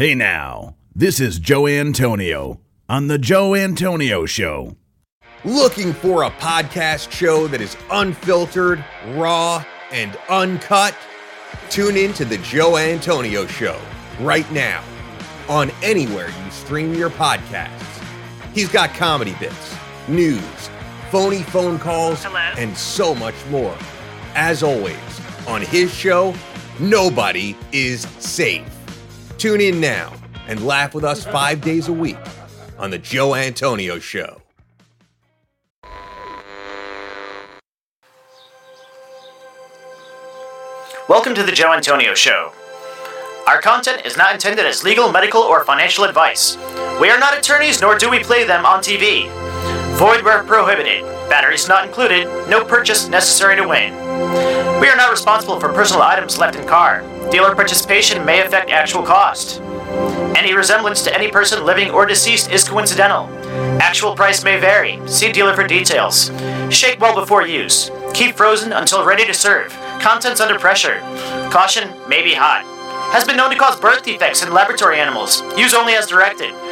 Hey now, this is Joe Antonio on The Joe Antonio Show. Looking for a podcast show that is unfiltered, raw, and uncut? Tune in to The Joe Antonio Show right now on anywhere you stream your podcasts. He's got comedy bits, news, phony phone calls, Hello? and so much more. As always, on his show, nobody is safe. Tune in now and laugh with us five days a week on The Joe Antonio Show. Welcome to the Joe Antonio Show. Our content is not intended as legal, medical, or financial advice. We are not attorneys, nor do we play them on TV. Void where prohibited. Batteries not included. No purchase necessary to win. We are not responsible for personal items left in car. Dealer participation may affect actual cost. Any resemblance to any person living or deceased is coincidental. Actual price may vary. See dealer for details. Shake well before use. Keep frozen until ready to serve. Contents under pressure. Caution may be hot. Has been known to cause birth defects in laboratory animals. Use only as directed.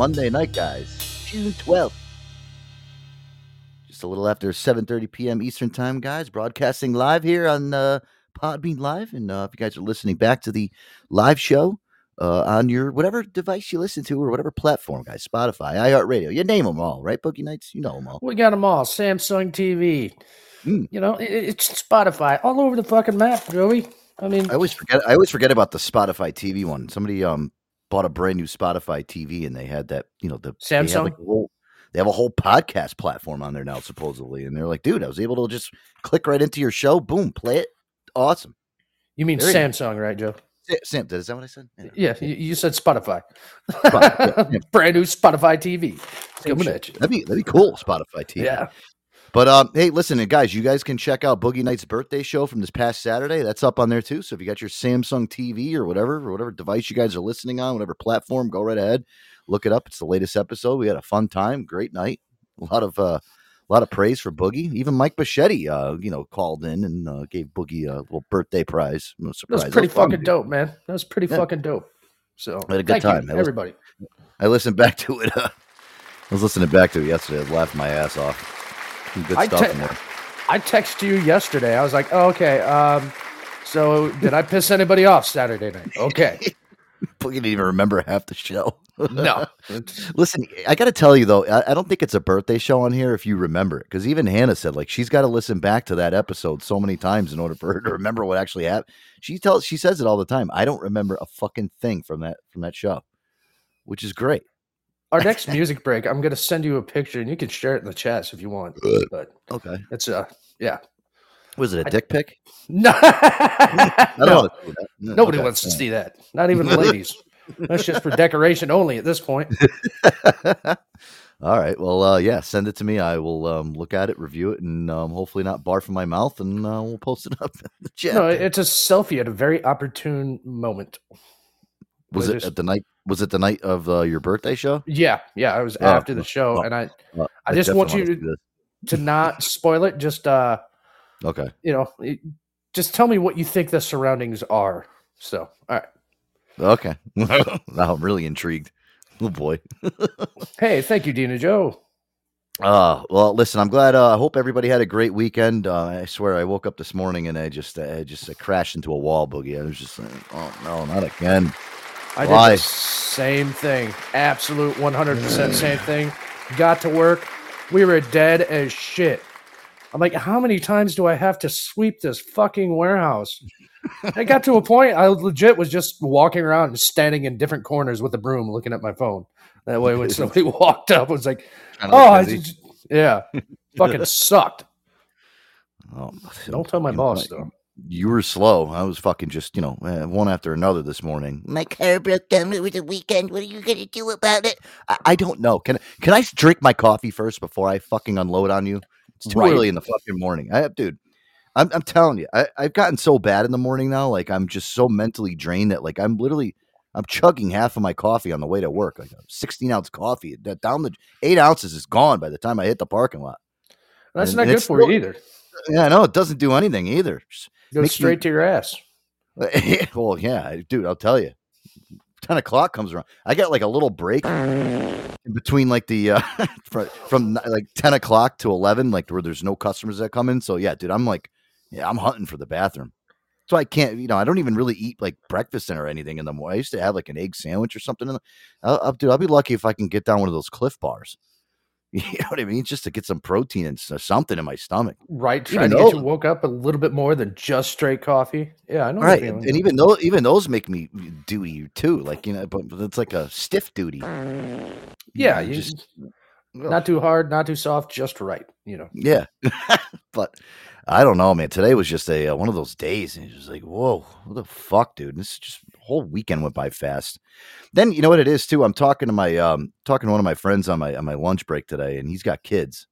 Monday night, guys. June 12th. Just a little after 7.30 p.m. Eastern Time, guys. Broadcasting live here on uh, Podbean Live. And uh, if you guys are listening back to the live show uh, on your whatever device you listen to or whatever platform, guys, Spotify, iHeartRadio, you name them all, right, Boogie Nights? You know them all. We got them all. Samsung TV. Mm. You know, it, it's Spotify all over the fucking map, Joey. I mean, I always forget. I always forget about the Spotify TV one. Somebody um bought a brand new Spotify TV, and they had that. You know, the They have, Samsung? like, whole, they have a whole podcast platform on there now, supposedly. And they're like, dude, I was able to just click right into your show, boom, play it, awesome. you mean There you. Samsung, right, Joe? Sa- Sam, is that what I said? Yeah. Yeah, you, you said Spotify. Spotify, yeah. Brand new Spotify TV. Coming at you. That'd be that'd be cool, Spotify TV. Yeah. But um, hey, listen, and guys, you guys can check out Boogie Night's birthday show from this past Saturday. That's up on there too. So if you got your Samsung TV or whatever, or whatever device you guys are listening on, whatever platform, go right ahead, look it up. It's the latest episode. We had a fun time, great night, a lot of uh, a lot of praise for Boogie. Even Mike Bichetti, uh, you know, called in and uh, gave Boogie a little birthday prize. No That was pretty fun, fucking dude. dope, man. That was pretty Yeah. fucking dope. So I had a good time. you, everybody. I listened back to it. Uh, I was listening back to it yesterday. I laughed my ass off. Some good I stuff te- in there. I texted you yesterday. I was like, oh, okay. Um, so did I piss anybody off Saturday night? Okay. Boogie didn't even remember half the show. No. Listen, I got to tell you though, I, I don't think it's a birthday show on here if you remember it, because even Hannah said like she's got to listen back to that episode so many times in order for her to remember what actually happened. She tells, she says it all the time. I don't remember a fucking thing from that from that show, which is great. Our next music break, I'm gonna send you a picture and you can share it in the chat if you want. But Okay, it's uh yeah. was it a dick pic? No, I don't No. want to see that. No, nobody okay. wants to see that. Not even the ladies. That's just for decoration only at this point. All right. Well, uh, yeah, send it to me. I will um, look at it, review it, and um, hopefully not barf in my mouth, and uh, we'll post it up in the chat. No, it's a selfie at a very opportune moment. Was it just- at the night? Was it the night of uh, your birthday show? Yeah, yeah. I was Oh, after the show, oh, and I Well, I just want you wanna to not spoil it. Just uh. Okay. you know, it- just tell me what you think the surroundings are. So, all right. Okay. now I'm really intrigued. Oh boy. Hey, thank you, Dina Joe. Uh, well, listen, I'm glad. Uh, I hope everybody had a great weekend. Uh, I swear, I woke up this morning and I just, I just uh, crashed into a wall, boogie. I was just like, oh no, not again. I Why? did the same thing. Absolute 100% same thing. Got to work. We were dead as shit. I'm like, how many times do I have to sweep this fucking warehouse? I got to a point I legit was just walking around and standing in different corners with a broom looking at my phone. That way, when somebody walked up, it was like, oh, I yeah, fucking sucked. Oh, Don't tell my boss, though. You were slow. I was fucking just, you know, uh, one after another this morning. My car broke down. It was a weekend. What are you gonna do about it? I, I don't know. Can can I drink my coffee first before I fucking unload on you? It's too Right. early in the fucking morning. I have, dude. I'm I'm telling you, I, I've gotten so bad in the morning now. Like I'm just so mentally drained that like I'm literally I'm chugging half of my coffee on the way to work, like a 16 ounce coffee. That down the eight ounces is gone by the time I hit the parking lot. That's And not good for still- you either. Yeah, no, it doesn't do anything either. Goes Makes straight me- to your ass. well, yeah, dude, I'll tell you. 10 o'clock comes around. I got like a little break in between like the uh from, from like 10 o'clock to 11, like where there's no customers that come in. So yeah, dude, I'm like, yeah, I'm hunting for the bathroom. So I can't, you know, I don't even really eat like breakfast or anything in the morning. I used to have like an egg sandwich or something. In the, I'll, I'll, dude, I'll be lucky if I can get down one of those Clif bars. You know what I mean? Just to get some protein and something in my stomach. Right, Even trying to though- get you woke up a little bit more than just straight coffee. Yeah, I know. Right, feeling. and even though even those make me duty too. Like you know, but, it's like a stiff duty. yeah, you you, just- not too hard, not too soft, just right. You know. Yeah, but I don't know, man. Today was just a uh, one of those days, and it's just like, whoa, what the fuck, dude? This is just whole weekend went by fast. Then you know what it is too. I'm talking to my um talking to one of my friends on my on my lunch break today, and he's got kids.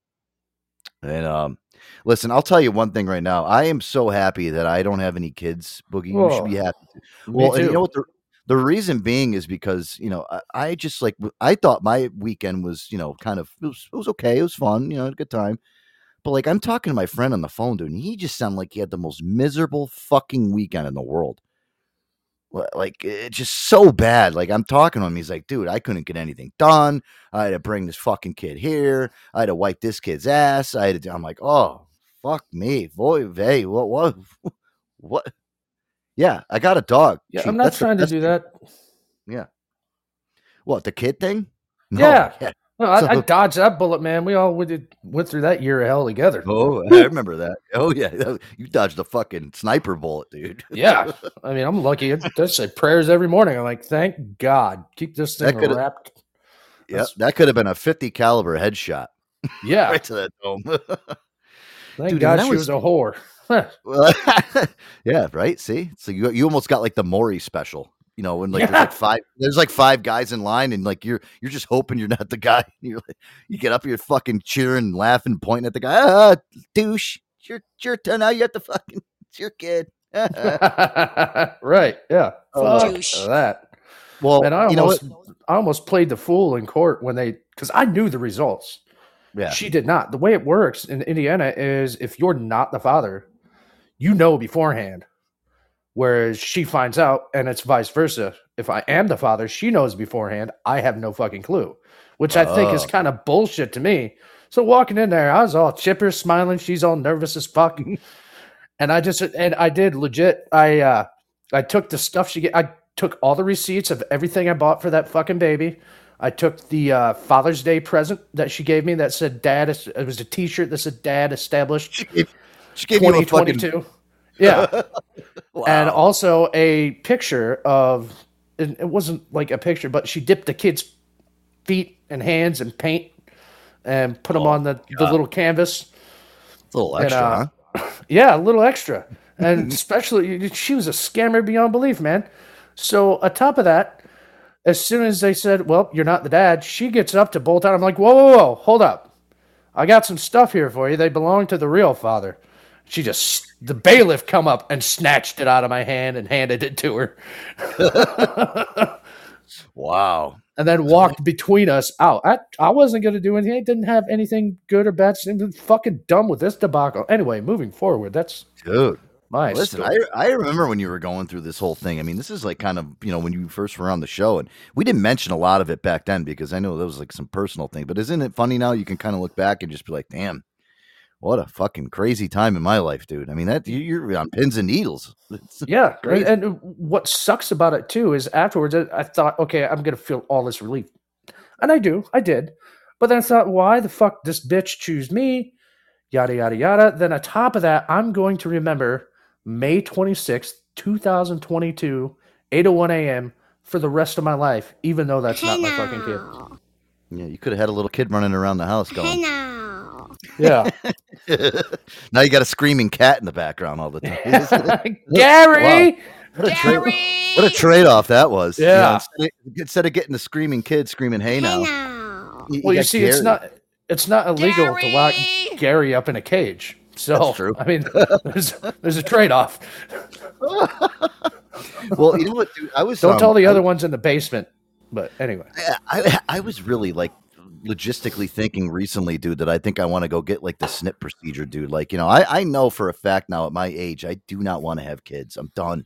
And um, listen, I'll tell you one thing right now. I am so happy that I don't have any kids, Boogie. You should be happy. Well, and you know what the the reason being is because you know I, I just like I thought my weekend was you know kind of it was, it was okay, it was fun, you know, had a good time. But like I'm talking to my friend on the phone, dude, and he just sounded like he had the most miserable fucking weekend in the world. Li- Like it's just so bad. Like I'm talking to him, he's like, dude, I couldn't get anything done. I had to bring this fucking kid here. I had to wipe this kid's ass. I had to. do-" I'm like, oh fuck me, boy, hey, what, what, what? Yeah, I got a dog. Yeah, I'm not that's the trying to do that. Yeah. What the kid thing? Yeah. No, I, I dodged that bullet, man. We all went, went through that year of hell together. Oh, I remember that. Oh yeah, you dodged a fucking sniper bullet, dude. Yeah, I mean, I'm lucky. Does say prayers every morning. I'm like, thank God, keep this That thing could've- wrapped. That's- that could have been a 50 caliber headshot Yeah, right to that dome. thank Dude, God that she was- was a whore. Well, yeah, right. See, so you you almost got like the Maury special. You know, when like there's like five, there's like five guys in line, and like you're you're just hoping you're not the guy. You're like, you get up, you're fucking cheering, laughing, pointing at the guy. Ah, douche! It's your it's your turn now. You have to fucking it's your kid. right? Yeah. Oh, Fuck douche. that. well, And I you know almost, I almost played the fool in court when they, because I knew the results. Yeah, She did not. The way it works in Indiana is if you're not the father, you know beforehand. Whereas she finds out, and it's vice versa. If I am the father, she knows beforehand. I have no fucking clue, which I think is kind of bullshit to me. So walking in there, I was all chipper, smiling. She's all nervous as fuck, and I just and I did legit. I uh I took the stuff she get. I took all the receipts of everything I bought for that fucking baby. I took the uh, Father's Day present that she gave me that said "Dad." It was a T-shirt that said "Dad established she gave a fucking 2022." Yeah, wow. and also a picture of. It, wasn't like a picture, but she dipped the kid's feet and hands in paint and put them Oh, on the, the little canvas. A little And, extra, uh, huh? Yeah, a little extra. And especially, she was a scammer beyond belief, man. So, on top of that, as soon as they said, Well, you're not the dad, she gets up to bolt out. I'm like, Whoa, whoa, whoa, hold up. I got some stuff here for you. They belong to the real father. She just, the bailiff come up and snatched it out of my hand and handed it to her. Wow. and then walked between us out. I, I wasn't going to do anything. I didn't have anything good or bad. I'm fucking dumb with this debacle. Anyway, moving forward, that's Dude. my Listen, story. I, I remember when you were going through this whole thing. I mean, this is like kind of, you know, when you first were on the show, and we didn't mention a lot of it back then because I know that was like some personal thing. But isn't it funny now? You can kind of look back and just be like, damn, what a fucking crazy time in my life, dude. I mean, that you- you're on pins and needles. It's Yeah, Crazy. and, and what sucks about it too is afterwards I, I thought, okay, I'm gonna feel all this relief, and I do, I did, but then I thought, why the fuck this bitch choose me? Yada yada yada. Then on top of that, I'm going to remember May 26th, 2022, 8:01 a.m. for the rest of my life, even though that's not my fucking kid. Yeah, you could have had a little kid running around the house going. Yeah, now you got a screaming cat in the background all the time. Gary. What a trade, what a trade off that was. You know, Yeah. instead, of, instead of getting the screaming kid screaming, "Hey now," you- Well, you got see, it's not it's not illegal to lock Gary up in a cage. So That's true. I mean, there's there's a trade off. well, you know what, dude? I was Don't um, tell the I- other ones in the basement. But anyway, I, I was really like logistically thinking recently, dude, that I think I want to go get like the snip procedure, dude. Like, you know, I, I know for a fact now at my age, I do not want to have kids. I'm done.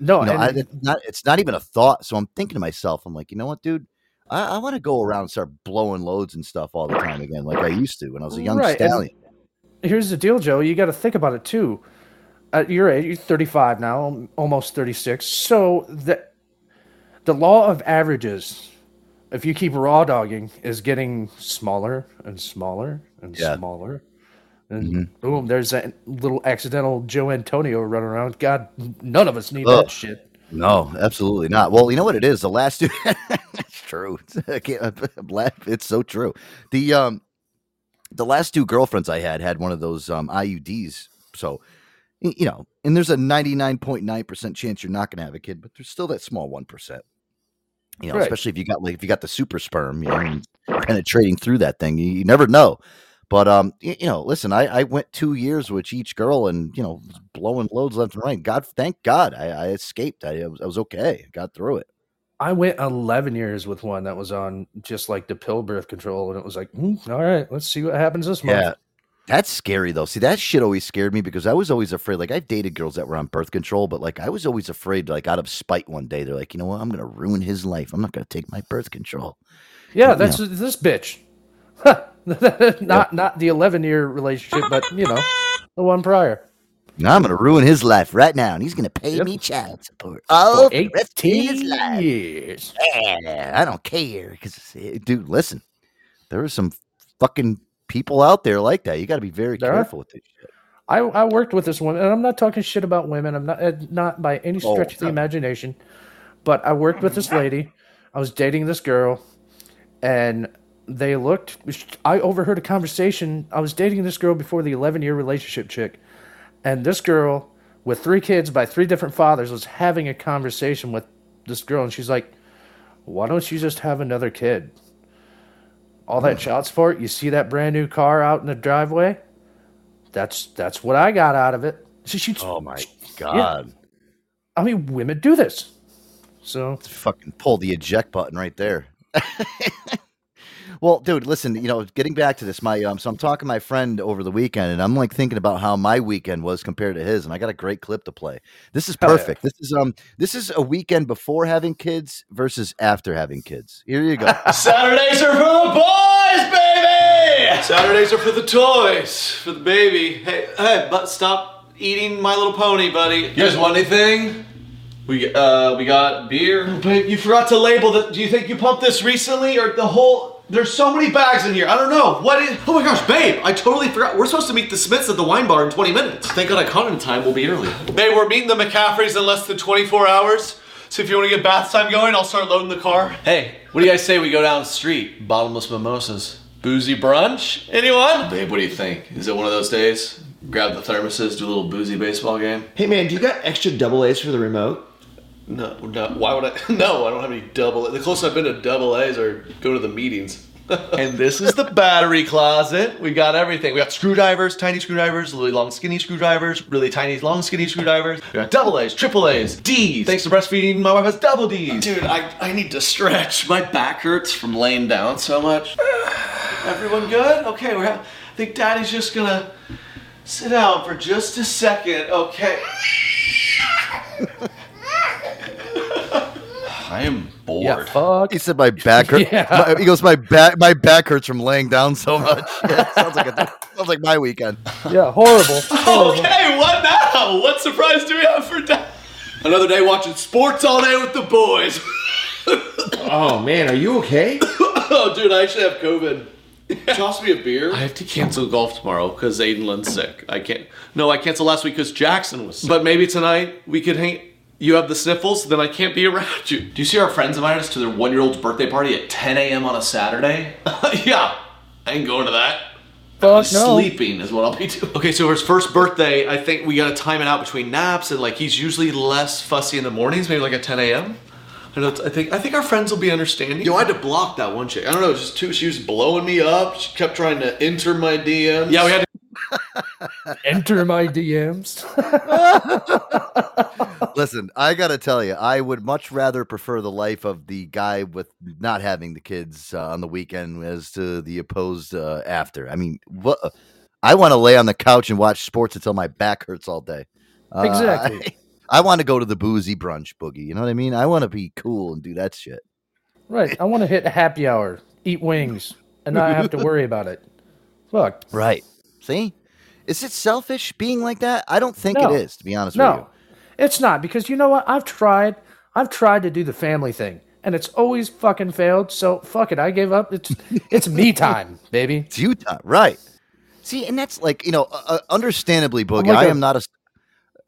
no, You know, I, it's not it's not even a thought. So I'm thinking to myself, I'm like, you know what, dude? I, I want to go around and start blowing loads and stuff all the time again, like I used to when I was a young Right, and- stallion. here's the deal, Joe. You got to think about it too. At your age, you're 35 now, almost 36. So the the law of averages, if you keep raw dogging, is getting smaller and smaller and Yeah. smaller. And boom, there's that little accidental Joe Antonio running around. God, none of us need that shit. No, absolutely not. Well, you know what it is. The last two, it's true. I can't, I'm laugh- It's so true. The um, the last two girlfriends I had had one of those um IUDs. So, you know, and there's a 99.9 percent chance you're not going to have a kid, but there's still that small one percent. You know, Right. especially if you got like if you got the super sperm, you know, penetrating through that thing, you, you never know. But um, y- you know, listen, I, I went two years with each girl, and you know, blowing loads left and right. God, thank God, I, I escaped. I, I was, I was okay. Got through it. I went 11 years with one that was on just like the pill birth control, and it was like, "Hmm, all right, let's see what happens this month. Yeah, that's scary though. See, that shit always scared me because I was always afraid. Like I've dated girls that were on birth control, but like I was always afraid. Like out of spite, one day they're like, you know what, I'm gonna ruin his life. I'm not gonna take my birth control. Yeah, that's this bitch. not not the eleven year relationship, but you know, the one prior. Now I'm gonna ruin his life right now, and he's gonna pay Yep. me child support. Oh, For for the rest of his eighteen life. years. Yeah, I don't care because, dude, listen, there are some fucking people out there like that. You got to be very There are. careful with this shit. I, I worked with this woman, and I'm not talking shit about women. I'm not uh, not by any Oh, stretch of the imagination, but I worked with this lady. I was dating this girl, and they looked. I overheard a conversation. I was dating this girl before the 11 year relationship chick, and this girl with three kids by three different fathers was having a conversation with this girl, and she's like, "Why don't you just have another kid?" All that child support. You see that brand new car out in the driveway? That's that's what I got out of it. She, she, Oh my god! I mean, women do this. So Fucking pull the eject button right there. well, dude, listen. You know, getting back to this, my um, so I'm talking to my friend over the weekend, and I'm like thinking about how my weekend was compared to his, and I got a great clip to play. This is Hell yeah. perfect. This is um, this is a weekend before having kids versus after having kids. Here you go. Saturdays are for the boys, baby! Saturdays are for the toys, for the baby. Hey, hey, but stop eating My Little Pony, buddy. You guys want anything. We uh we got beer. Babe, you forgot to label the. Do you think you pumped this recently or the whole? There's so many bags in here. I don't know. What is? Oh my gosh, babe! I totally forgot. We're supposed to meet the Smiths at the wine bar in 20 minutes. Thank God I caught in time. We'll be early. Babe, we're meeting the McCaffreys in less than 24 hours. So if you want to get bath time going, I'll start loading the car. Hey, what do you guys say we go down the street? Bottomless mimosas. Boozy brunch? Anyone? Babe, what do you think? Is it one of those days? Grab the thermoses, do a little boozy baseball game? Hey man, do you got extra double A's for the remote? No, no. Why would I? No, I don't have any double. The closest I've been to double A's are go to the meetings. and this is the battery closet. We got everything. We got screwdrivers, tiny screwdrivers, really long skinny screwdrivers, really tiny long skinny screwdrivers. We got double A's, triple A's, D's. Thanks to breastfeeding, my wife has double D's. Dude, I, I need to stretch. My back hurts from laying down so much. Everyone good? Okay, we're. Ha- I think Daddy's just gonna sit down for just a second. Okay. I am bored. yeah, fuck. He said my back hurt. Yeah. my- he goes, my back, my back hurts from laying down so much. Yeah, sounds like a, sounds like my weekend. Yeah, horrible. horrible. Okay, what now? What surprise do we have for Dad? Another day watching sports all day with the boys. Oh man, are you okay? oh, dude, I actually have COVID. Toss me a beer. I have to cancel golf tomorrow because Aiden Lynn's sick. I can't. No, I canceled last week because Jackson was sick. But maybe tonight we could hang. You have the sniffles, then I can't be around you. Do you see our friends invited us to their one year old's birthday party at 10 a.m. on a Saturday? yeah, I ain't going to that. Fuck no. Sleeping is what I'll be doing. Okay, so for his first birthday, I think we gotta time it out between naps and like he's usually less fussy in the mornings, maybe like at 10 a.m. I, know, I think I think our friends will be understanding. Yo, I had to block that one chick. I don't know, it was just too. She was blowing me up. She kept trying to enter my DMs. Yeah, we had to. Enter my DMs. Listen, I gotta tell you, I would much rather prefer the life of the guy with not having the kids uh, on the weekend as to the opposed uh, after. I mean, what? I want to lay on the couch and watch sports until my back hurts all day. Uh, Exactly. I, want to go to the boozy brunch boogie. You know what I mean? I want to be cool and do that shit. Right. I want to hit a happy hour, eat wings, and not have to worry about it. Fuck. Right. See? Is it selfish being like that? I don't think No. it is, to be honest with you. No, it's not because you know what? I've tried. I've tried to do the family thing, and it's always fucking failed. So fuck it. I gave up. It's it's me time, baby. It's you time, right? See, and that's like you know, uh, uh, understandably, Boogie. like I a- am not a.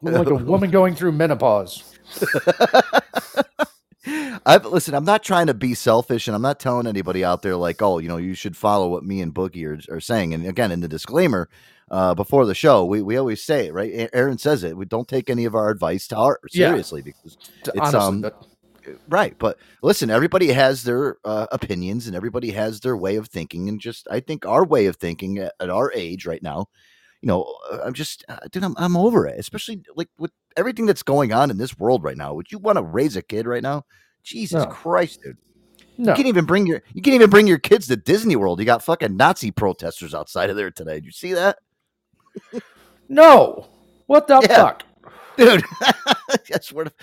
I'm like a woman going through menopause. I've listen. I'm not trying to be selfish, and I'm not telling anybody out there like, oh, you know, you should follow what me and Boogie are, are saying. And again, in the disclaimer uh, before the show, we, we always say it, right? Aaron says it. We don't take any of our advice to heart Yeah. seriously because it's Honestly, um but- right. But listen, everybody has their uh, opinions, and everybody has their way of thinking. And just, I think our way of thinking at, at our age right now, you know, uh, I'm just, uh, dude, I'm I'm over it. Especially like with everything that's going on in this world right now. Would you want to raise a kid right now? Jesus No. Christ, dude. No. You can't even bring your you can't even bring your kids to Disney World. You got fucking Nazi protesters outside of there today. Did you see that? No. What the Yeah. fuck? Dude. I swear to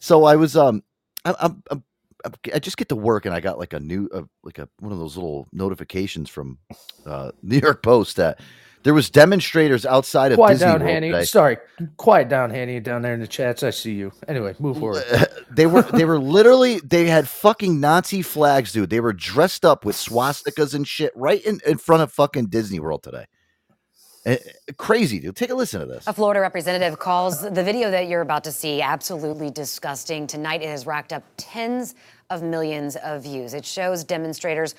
so I was um I, I'm, I'm I'm- I just get to work and I got like a new uh, like a one of those little notifications from uh New York Post that there was demonstrators outside of Quiet Disney down, World Hanny. today. Sorry. Quiet down, Hanny, down there in the chats. I see you. Anyway, move forward. they were they were literally they had fucking Nazi flags, dude. They were dressed up with swastikas and shit right in, in front of fucking Disney World today. Eh, eh, crazy, dude. Take a listen to this. A Florida representative calls the video that you're about to see absolutely disgusting. Tonight, it has racked up tens of millions of views. It shows demonstrators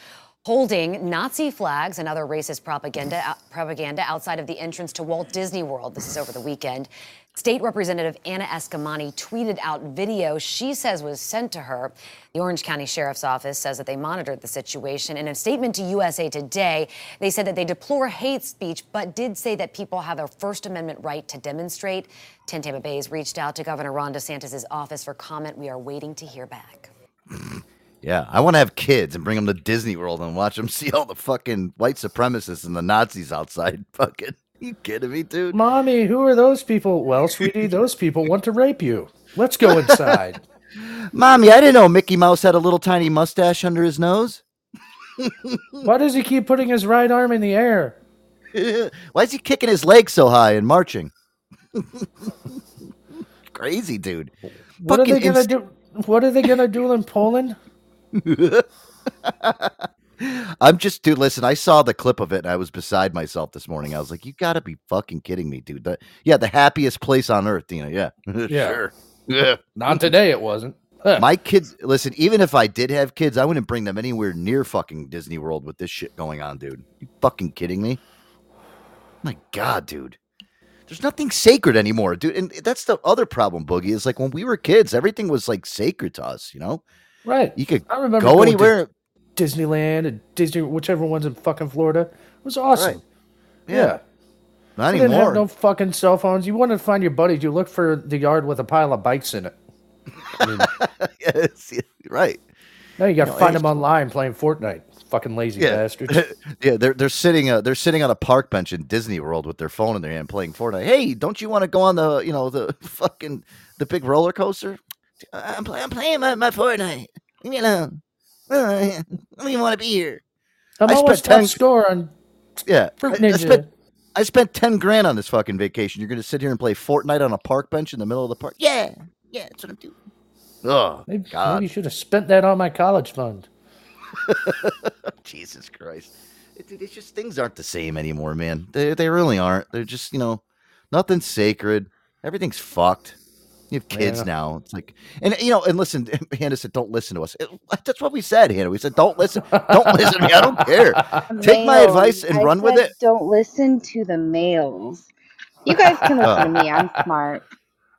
holding Nazi flags and other racist propaganda, propaganda outside of the entrance to Walt Disney World. This is over the weekend. State Representative Anna Eskamani tweeted out video she says was sent to her. The Orange County Sheriff's Office says that they monitored the situation. In a statement to USA Today, they said that they deplore hate speech, but did say that people have a First Amendment right to demonstrate. 10 Tampa Bay's reached out to Governor Ron DeSantis' office for comment. We are waiting to hear back. Yeah, I want to have kids and bring them to Disney World and watch them see all the fucking white supremacists and the Nazis outside. Fucking, you kidding me, dude? Mommy, who are those people? Well, sweetie, those people want to rape you. Let's go inside. Mommy, I didn't know Mickey Mouse had a little tiny mustache under his nose. Why does he keep putting his right arm in the air? Why is he kicking his legs so high and marching? Crazy, dude. What are they gonna inst- do? What are they gonna do in Poland? I'm just, dude. Listen, I saw the clip of it and I was beside myself this morning. I was like, "You got to be fucking kidding me, dude!" The, yeah, the happiest place on earth, Dina. Yeah, Yeah. sure. Yeah. Not today. It wasn't. My kids, listen. Even if I did have kids, I wouldn't bring them anywhere near fucking Disney World with this shit going on, dude. You fucking kidding me? My God, dude. There's nothing sacred anymore, dude. And that's the other problem, Boogie. Is like when we were kids, everything was like sacred to us. You know, Right. you could I remember go going to anywhere. Disneyland and Disney, whichever one's in fucking Florida. It was awesome. Right. Yeah. Yeah. Not You didn't have no fucking cell phones. You wanted to find your buddies. You look for the yard with a pile of bikes in it. I mean, yes, yeah, right. now you got to No, find them online playing Fortnite. Fucking lazy Yeah. bastards. yeah, they're they're sitting uh, they're sitting on a park bench in Disney World with their phone in their hand playing Fortnite. Hey, don't you want to go on the you know the fucking the big roller coaster? I'm, play, I'm playing my, my Fortnite. Leave me alone. I don't even want to be here. I'm I almost spent 10 score on Yeah, Fruit I, I spent I spent ten grand on this fucking vacation. You're gonna sit here and play Fortnite on a park bench in the middle of the park? Yeah, yeah, that's what I'm doing. Oh Maybe, God, maybe you should have spent that on my college fund. Jesus Christ! It, it's just things aren't the same anymore, man. They they really aren't. They're just you know nothing's sacred. Everything's fucked. You have kids Yeah. now. It's like, and you know, and listen, Hannah said, "Don't listen to us." It- that's what we said, Hannah. We said, "Don't listen, don't listen to me. I don't care. Take my advice and I run with it." Don't listen to the males. You guys can listen to me. I'm smart.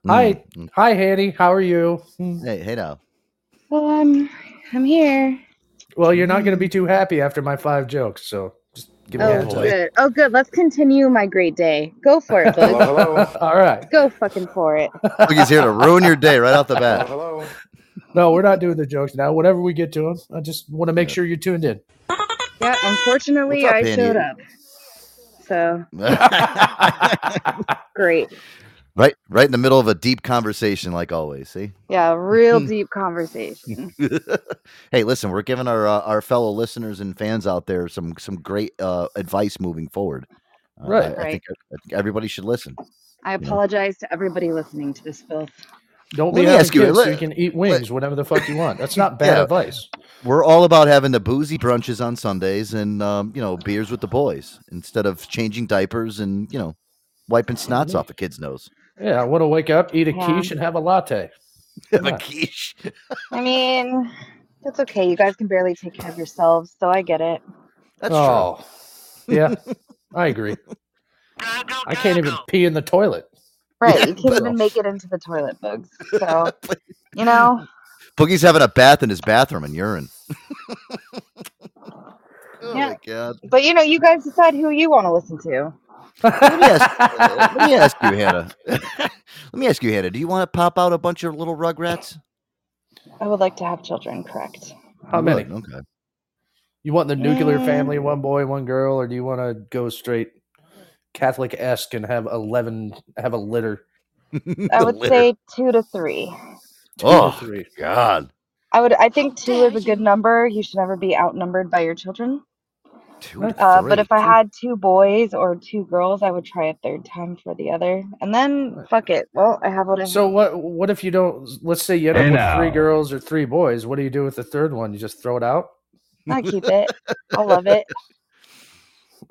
Hi, Mm. hi, Hanny. How are you? Hmm. Hey, hey now. Well, I'm I'm here. Well, you're not going to be too happy after my five jokes, so just Give me Oh, a good. Oh, good. Let's continue my great day. Go for it, bud. Hello. All right. Go fucking for it. Boogie's here to ruin your day right off the bat. Hello. No, we're not doing the jokes now. Whenever we get to them, I just want to make sure you're tuned in. Yeah, unfortunately, up, I Andy? showed up. So great. Right, right in the middle of a deep conversation, like always. See. Yeah, real deep conversation. hey, listen, we're giving our uh, our fellow listeners and fans out there some some great uh, advice moving forward. Uh, Right. I, I think I think everybody should listen. I apologize to everybody listening to this filth. Don't Let be me having ask you, kids so you can eat wings whatever the fuck you want. That's not bad Yeah. advice. We're all about having the boozy brunches on Sundays and um, you know beers with the boys instead of changing diapers and you know wiping snots off the kid's nose. Yeah, I want to wake up, eat a Yeah. quiche, and have a latte. Have a quiche. I mean, that's okay. You guys can barely take care of yourselves, so I get it. That's oh, yeah, I agree. I can't even pee in the toilet. Right. You can't even make it into the toilet bugs. So, you know, Boogie's having a bath in his bathroom and urine. oh Yeah. my god. but you know, you guys decide who you want to listen to. Let me ask, let me ask you, Hannah. let me ask you, Hannah. Do you want to pop out a bunch of little rugrats? I would like to have children, correct? How You many? Okay. You want the nuclear Mm. family, one boy, one girl, or do you want to go straight Catholic esque and have eleven, have a litter? I would say two to three. Two Oh to three. God. I would. I think two is a good number. You should never be outnumbered by your children. Two to Uh, but if I had two boys or two girls, I would try a third time for the other, and then fuck it. Well, I have what I have. So what? What if you don't? Let's say you end up Hey with three girls or three boys. What do you do with the third one? You just throw it out? I keep it. I love it.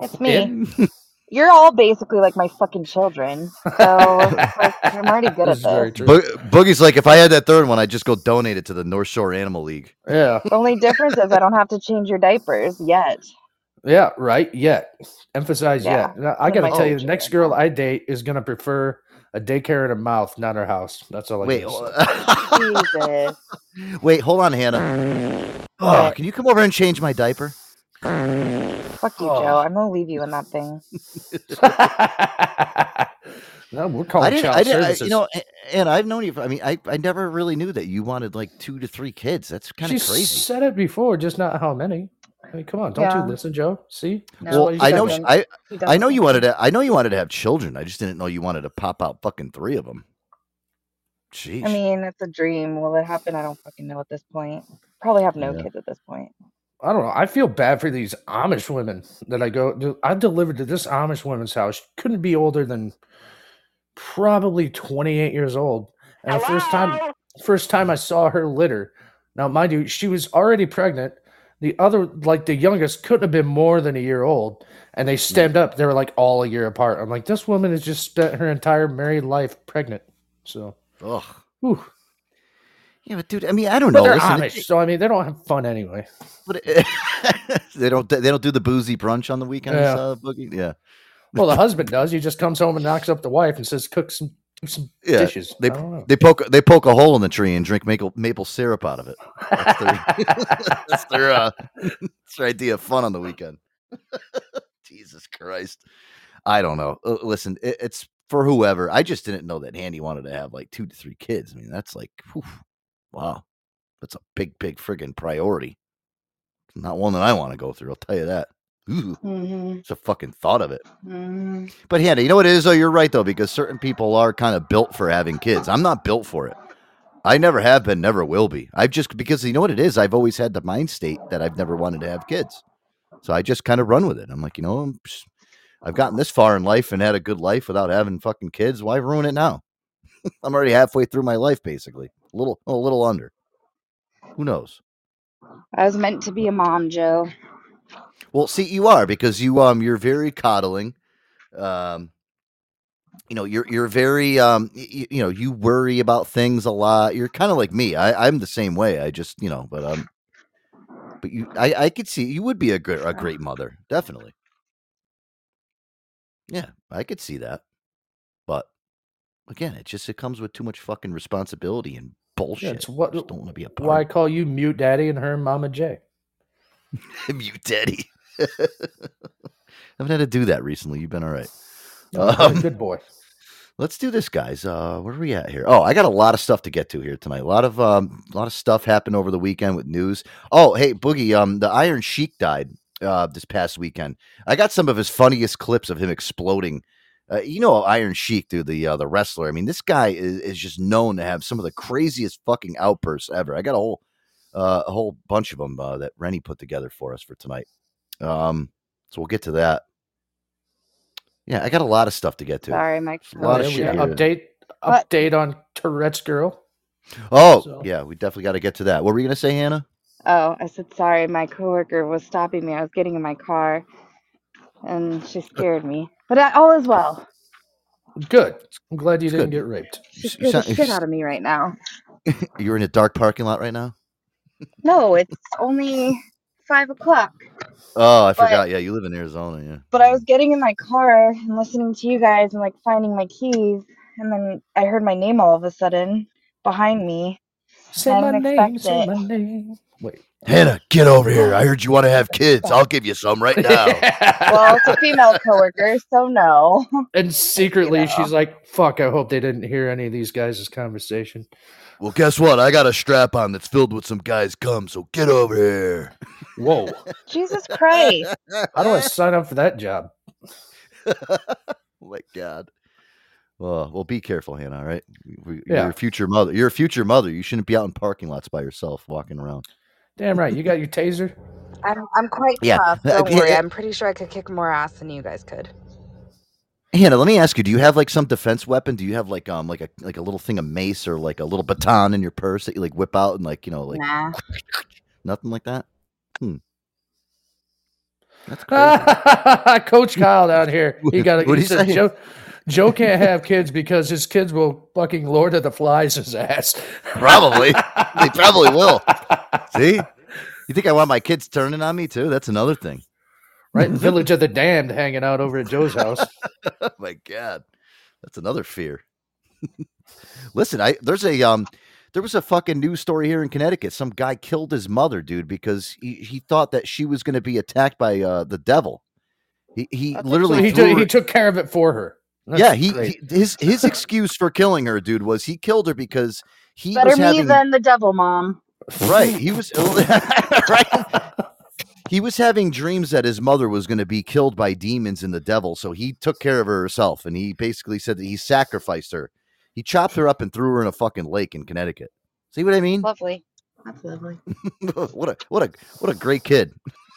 It's me. Yeah. You're all basically like my fucking children, so like, I'm already good This at is this. Bo- Boogie's like, if I had that third one, I'd just go donate it to the North Shore Animal League. Yeah. The only difference is I don't have to change your diapers yet. Yeah, right. Yet. Emphasize Yeah, yet. Now, I got to tell you, the next girl I date is going to prefer a daycare and a mouth, not her house. That's all I Wait, gotta say. Jesus. wait, hold on, Hannah. Oh, can you come over and change my diaper? Fuck you, Oh. Joe. I'm gonna leave you in that thing. no, we're I calling didn't, child I didn't, I, services. you know, and I've known you. For, I mean, I, I never really knew that you wanted like two to three kids. That's kind of crazy. said it before, just not how many. I mean, come on, don't Yeah. you listen, Joe? See, No, Well, I know, that. sh- I, I know you wanted to. I know you wanted to have children. I just didn't know you wanted to pop out fucking three of them. Jeez. I mean, it's a dream. Will it happen? I don't fucking know at this point. Probably have no Yeah. kids at this point. I don't know. I feel bad for these Amish women that I go. I delivered to this Amish woman's house. Couldn't be older than probably 28 years old. And the first time, first time I saw her litter. Now, mind you, she was already pregnant. The other, like the youngest, couldn't have been more than a year old. And they stemmed up. They were like all a year apart. I'm like, this woman has just spent her entire married life pregnant. So, Ugh. whew. Yeah, but dude, I mean, I don't but know. they're Listen, Amish, so I mean, they don't have fun anyway. but they don't. They don't do the boozy brunch on the weekends. Yeah. Uh? Yeah. Well, the husband does. He just comes home and knocks up the wife and says, "Cook some, some Yeah, dishes." They I don't know. they poke they poke a hole in the tree and drink maple maple syrup out of it. That's their that's their, uh, that's their idea of fun on the weekend. Jesus Christ, I don't know. Uh, Listen, it, it's for whoever. I just didn't know that Handy wanted to have like two to three kids. I mean, that's like, whew, wow, that's a big big friggin' priority. Not one that I want to go through. I'll tell you that. Ooh, Mm-hmm. it's a fucking thought of it. Mm-hmm. But Hannah, you know what it is though? You're right though, because certain people are kind of built for having kids. I'm not built for it. I never have been, never will be. I've just because you know what it is. I've always had the mind state that I've never wanted to have kids, so I just kind of run with it. I'm like, you know, I'm just- I've gotten this far in life and had a good life without having fucking kids. Why ruin it now? I'm already halfway through my life, basically. A little, a little under. Who knows? I was meant to be a mom, Joe. Well, see, you are because you um you're very coddling. Um, you know, you're you're very um you, you know you worry about things a lot. You're kind of like me. I I'm the same way. I just you know, but um, but you I I could see you would be a good a great mother, definitely. Yeah, I could see that, but again, it just it comes with too much fucking responsibility and bullshit. Yeah, it's what Just don't want to be a part. why I call you Mute Daddy and her Mama J. Mute daddy. I haven't had to do that recently. You've been all right. Um, good boy. Let's do this, guys. Uh, where are we at here? Oh, I got a lot of stuff to get to here tonight. A lot of um, a lot of stuff happened over the weekend with news. Oh, hey, Boogie, um, the Iron Sheik died uh this past weekend. I got some of his funniest clips of him exploding. Uh, you know, Iron Sheik, dude, the uh, the wrestler. I mean, this guy is, is just known to have some of the craziest fucking outbursts ever. I got a whole uh, a whole bunch of them uh, that Rennie put together for us for tonight. Um, so we'll get to that. Yeah, I got a lot of stuff to get to. Sorry, Mike. A lot Oh, of yeah, shit. here. update What? update on Tourette's girl. Oh, So- yeah, we definitely got to get to that. What were you going to say, Hannah? Oh, I said sorry. My coworker was stopping me. I was getting in my car, and she scared me. But I, all is well. Good. I'm glad you didn't good. get raped. She You scared the shit out of me right now. You're in a dark parking lot right now? No, it's only five o'clock. Oh, I But- forgot. Yeah, you live in Arizona. Yeah. But I was getting in my car and listening to you guys and like finding my keys, and then I heard my name all of a sudden behind me. Say I my didn't name. Say it. my name. Wait. Hannah, get over here. I heard you want to have kids. I'll give you some right now. Well, it's a female coworker, so no. And secretly, she's like, "Fuck! I hope they didn't hear any of these guys' conversation." Well, guess what? I got a strap on that's filled with some guys' cum, so get over here. Whoa! Jesus Christ. How do I sign up for that job? oh my God. Well, well, be careful, Hannah. All right, Yeah. you're a future mother. You're a future mother. You shouldn't be out in parking lots by yourself, walking around. Damn right. You got your taser. I'm I'm quite Yeah, tough. Don't yeah, worry. I'm pretty sure I could kick more ass than you guys could. Hannah, let me ask you: Do you have like some defense weapon? Do you have like um like a like a little thing of mace or like a little baton in your purse that you like whip out and like you know like Nah. nothing like that? Hmm. That's crazy. Coach Kyle down here. He got. What'd He he said? Joe. Joe can't have kids because his kids will fucking Lord of the Flies his ass. Probably. they probably will. See? You think I want my kids turning on me too? That's another thing. Right, Village of the Damned hanging out over at Joe's house. oh my god. That's another fear. Listen, I there's a um there was a fucking news story here in Connecticut. Some guy killed his mother, dude, because he, he thought that she was going to be attacked by uh, the devil. He he So literally he, threw took, he took care of it for her. That's yeah, he, he his his excuse for killing her, dude, was he killed her because he Better was me having than the devil, mom. right. He was right. He was having dreams that his mother was going to be killed by demons and the devil, so he took care of her herself, and he basically said that he sacrificed her. He chopped her up and threw her in a fucking lake in Connecticut. See what I mean? Lovely. That's lovely. what a what a what a great kid.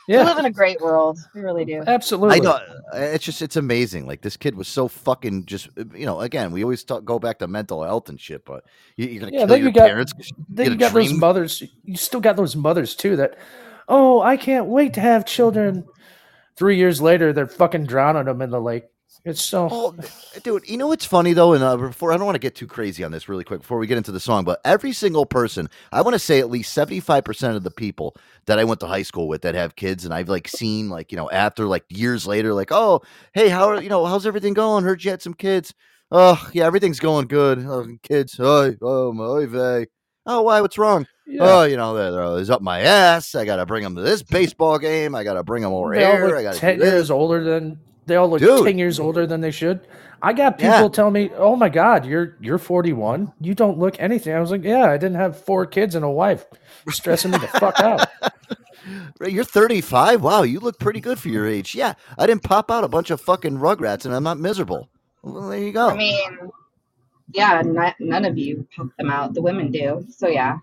Yeah. We live in a great world. We really do. Absolutely. I know. uh, It's just it's amazing. Like this kid was so fucking just uh, you know. Again, we always talk, go back to mental health and shit, but you, you're gonna Yeah, kill then your you got parents. 'cause you then get you a got those mothers. You still got those mothers too. That oh, I can't wait to have children. Three years later, they're fucking drowning them in the lake. It's so. Oh, dude, you know what's funny though, and uh, before I don't want to get too crazy on this really quick before we get into the song, but every single person, I want to say at least seventy five percent of the people that I went to high school with that have kids, and I've like seen like you know after like years later, like oh hey how are you know how's everything going? Heard you had some kids. Oh yeah, everything's going good. Oh, kids, oh oh my. Oh why? What's wrong? Yeah. Oh, you know they're, they're always up my ass. I got to bring them to this baseball game. I got to bring them over They here. look I got ten years older than they all look Dude. ten years older than they should. I got people Yeah. tell me, "Oh my god, you're you're 41. You don't look anything." I was like, "Yeah, I didn't have four kids and a wife, stressing me the fuck out." You're 35. Wow, you look pretty good for your age. Yeah, I didn't pop out a bunch of fucking rugrats, and I'm not miserable. Well, there you go. I mean, yeah, not, none of you pop them out. The women do. So yeah.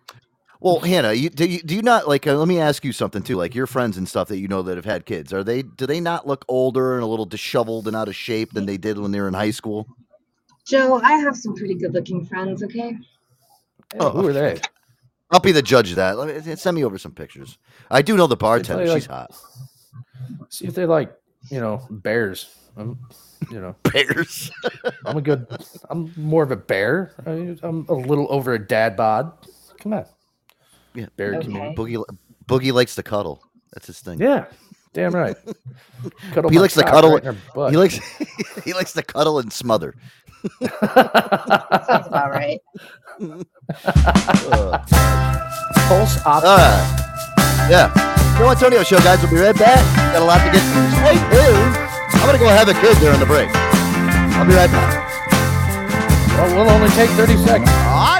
Well, Hannah, you, do you do you not like? Uh, let me ask you something too. Like your friends and stuff that you know that have had kids, are they do they not look older and a little disheveled and out of shape than they did when they were in high school? Joe, I have some pretty good looking friends, okay? Oh, who are they? I'll be the judge of that. Let me, send me over some pictures. I do know the bartender. like- She's hot. See if they like, you know, bears. I'm, you know, bears. I'm a good. I'm more of a bear. I, I'm a little over a dad bod. Come on. Yeah, bear Okay. community. Boogie Boogie likes to cuddle. That's his thing. Yeah, damn right. He likes to cuddle. right in her butt. he likes he likes to cuddle and smother. Sounds about right. Pulse op. All right. Yeah. Joe Antonio Show, guys. We'll be right back. Got a lot to get to. Stay tuned. I'm gonna go have a kid during the break. I'll be right back. Well, we'll only take 30 seconds. I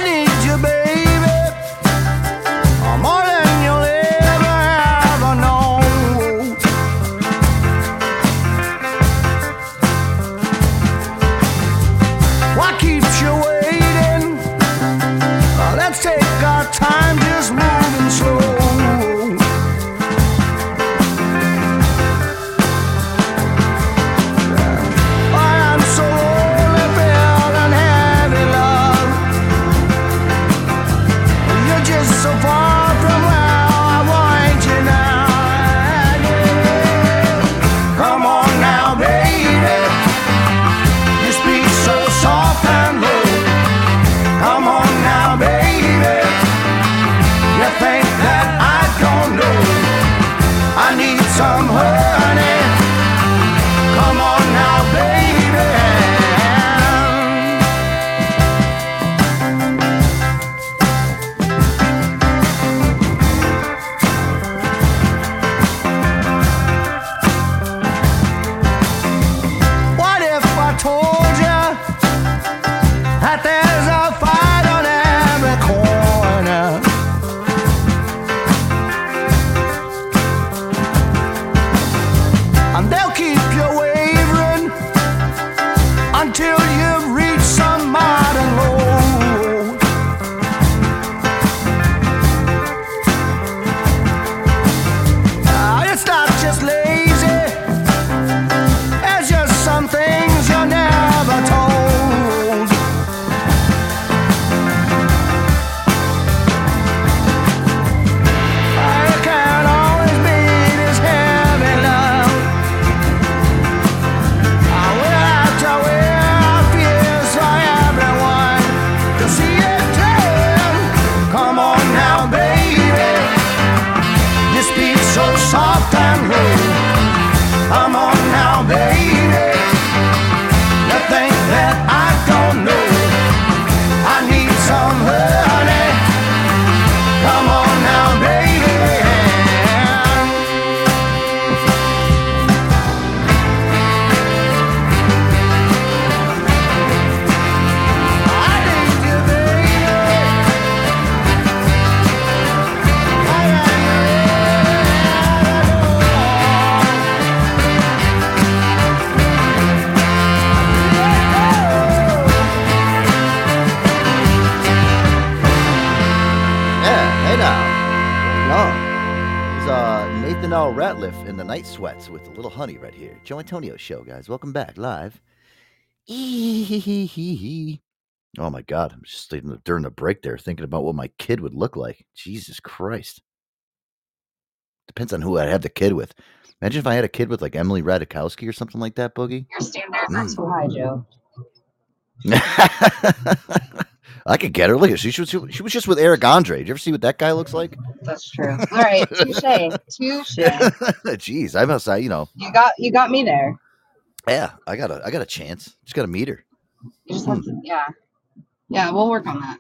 Joe Antonio show, guys. Welcome back live. Oh my God. I'm just during the break there thinking about what my kid would look like. Jesus Christ. Depends on who I have the kid with. Imagine if I had a kid with like Emily Ratajkowski or something like that, Boogie. Your standards are too hmm. high, Joe. I could get her. Look at she, she was she was just with Eric Andre. Did you ever see what that guy looks like? That's true. All right, touche, touche. Jeez, I must say, you know, You got you got me there. yeah, I got a I got a chance. Just got to meet her. You just have to, yeah, yeah. We'll work on that.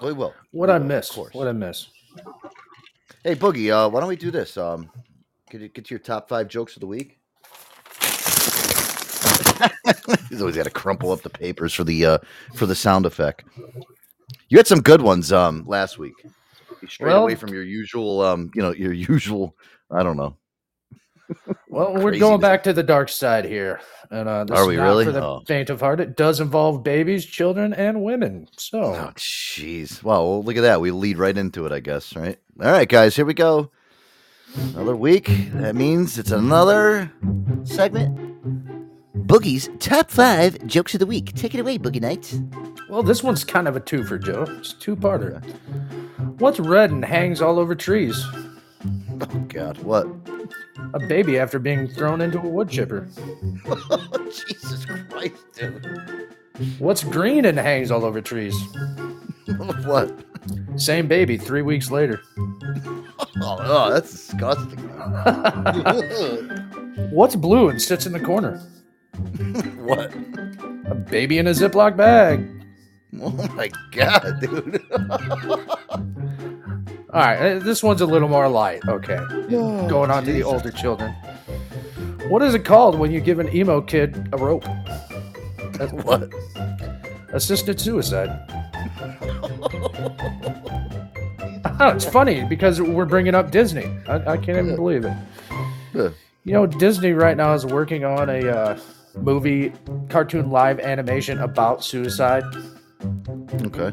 We will. What I miss? What I miss? Hey, Boogie, uh, why don't we do this? Um, get you get to your top five jokes of the week. He's always got to crumple up the papers for the uh for the sound effect. You had some good ones um last week. Strayed Well- away from your usual um you know your usual I don't know. Well, we're going back to the dark side here, and uh, this Are is we really? For the Oh. faint of heart, it does involve babies, children, and women. So, Oh, jeez. Wow. Well, look at that. We lead right into it, I guess. Right. All right, guys. Here we go. Another week. That means it's another segment. Boogie's top five jokes of the week. Take it away, Boogie Nights. well, this one's kind of a two for Joe. It's two parter. What's red and hangs all over trees? Oh God, what? A baby after being thrown into a wood chipper. Oh, Jesus Christ, dude. What's green and hangs all over trees? what? Same baby three weeks later. Oh, oh, that's disgusting. What's blue and sits in the corner? what? A baby in a Ziploc bag. Oh my God, dude. All right, uh, this one's a little more light. Okay. Going on to the older children. What is it called when you give an emo kid a rope? That's what? Assisted suicide. Oh, it's funny because we're bringing up Disney. I, I can't even believe it. You know, Disney right now is working on a uh, movie, cartoon live animation about suicide. Okay.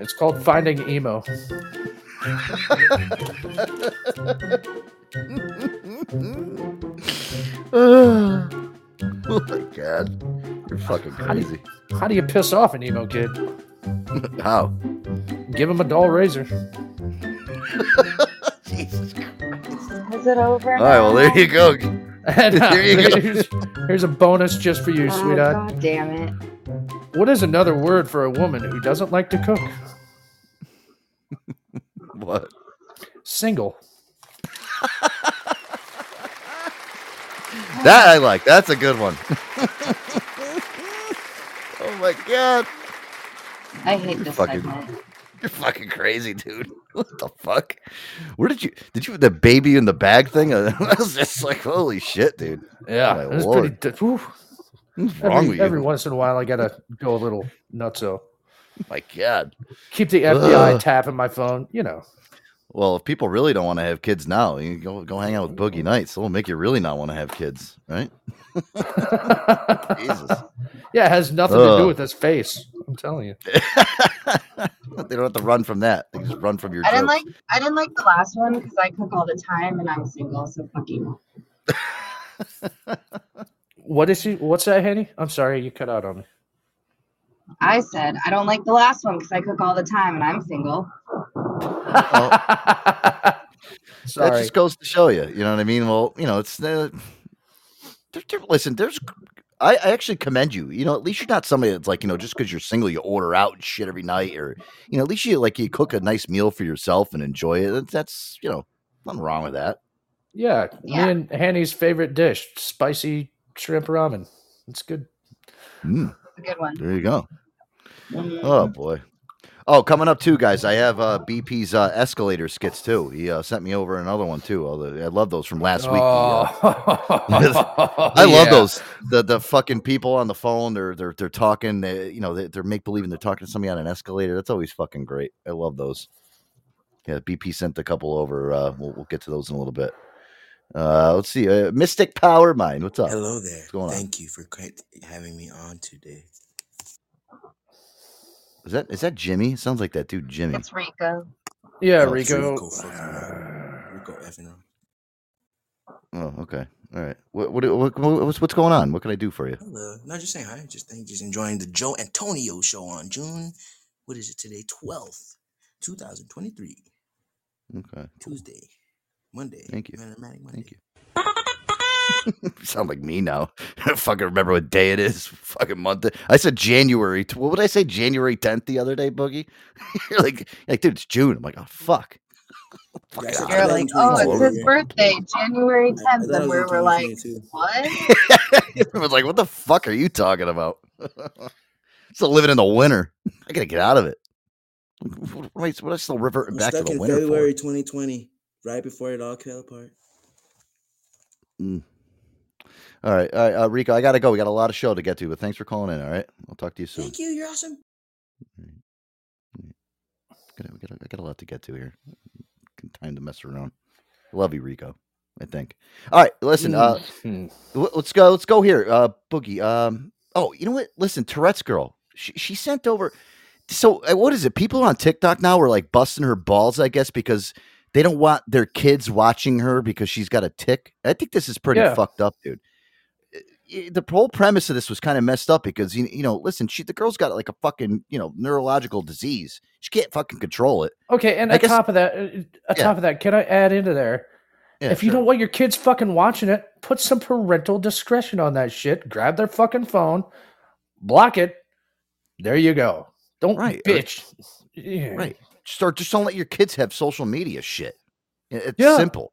It's called Finding Emo. oh my god. You're fucking How do, crazy. you, how do you piss off an emo kid? How? Give him a dull razor. Is it over? All right, well there you go. And, uh, there you go. here's, here's a bonus just for you, Oh, sweetheart. God damn it. What is another word for a woman who doesn't like to cook? What? Single. That I like. That's a good one. oh my god. I hate this fucking- segment. You're fucking crazy, dude. What the fuck? Where did you did you the baby in the bag thing? I was just like, holy shit, dude. Yeah, was lord. pretty. d- What's wrong Every, with you? every once in a while, I gotta go a little nutso. My God. Keep the FBI Ugh. tapping my phone. You know. Well, if people really don't want to have kids now, you go go hang out with Boogie Nights. It'll make you really not want to have kids, right? Jesus. Yeah, it has nothing to do with his face. I'm telling you. They don't have to run from that. They just run from your I didn't jokes. like I didn't like the last one because I cook all the time and I'm single, so fuck you. What is he? What's that, Henny? I'm sorry, you cut out on me. I said I don't like the last one because I cook all the time and I'm single. That Sorry. just goes to show you. You know what I mean? Well, you know, it's uh, there- there- listen. There's, I, I actually commend you. You know, at least you're not somebody that's like, you know, just because you're single, you order out and shit every night, or you know, at least you like you cook a nice meal for yourself and enjoy it. That's, that's you know, nothing wrong with that. Yeah, Yeah. me and Hanny's favorite dish: spicy shrimp ramen. It's good. Mm, It's a good one. there you go. Mhm. Oh boy. Oh, coming up too, guys. I have uh, BP's uh, escalator skits too. He uh, sent me over another one too. Although I love those from last week. The, uh, I love Yeah. those. The the fucking people on the phone. They're they're they're talking. They, you know they, they're make believing they're talking to somebody on an escalator. That's always fucking great. I love those. Yeah, BP sent a couple over. Uh, we'll, we'll get to those in a little bit. Uh, let's see. Uh, Mystic Power Mind. What's up? Hello there. What's going on? Thank you for quite having me on today. Is that is that Jimmy? Sounds like that dude, Jimmy. It's Rico. Yeah, Oh, Rico. Rico fucking around. Rico effing around. Oh, okay. All right. What, what what what's what's going on? What can I do for you? Hello. No, just saying hi. Just think, just enjoying the Joe Antonio show on June. What is it today? Twelfth, two thousand twenty-three. Okay. Tuesday, Monday. Thank you. Automatic Monday. Thank you. You sound like me now. I don't fucking remember what day it is. Fucking month. I said January. t- What would I say? January 10th the other day, Boogie? You're like, like, dude, it's June. I'm like, oh, fuck. Fuck Yeah, I said outta You're like, oh, it's 2022. his birthday, January I- I 10th, thought and we in were like, 2022. what? I was like, what the fuck are you talking about? still living in the winter. I gotta get out of it. What what am I, what am I still reverting I'm back to the in winter for? February 2020, right before it all fell apart. Mm. All right, all right, uh, Rico, I gotta go. We got a lot of show to get to, but thanks for calling in. All right, I'll talk to you soon. Thank you. You're awesome. Got, got, I got a lot to get to here. Time to mess around. Love you, Rico. I think. All right, listen. Uh, Mhm. let's go. Let's go here. Uh, Boogie. Um. Oh, you know what? Listen, Tourette's girl. She she sent over. So uh, what is it? People on TikTok now are like busting her balls, I guess, because they don't want their kids watching her because she's got a tic. I think this is pretty Yeah. fucked up, dude. The whole premise of this was kind of messed up because you you know, listen, she the girl's got like a fucking you know neurological disease. She can't fucking control it. Okay, and I on guess- top of that, uh, on Yeah. top of that, can I add into there? Yeah, if you sure. don't want your kids fucking watching it, put some parental discretion on that shit. Grab their fucking phone, block it. There you go. Don't Right, or- bitch. Yeah. Right. Start just don't let your kids have social media shit. It's Yeah. simple.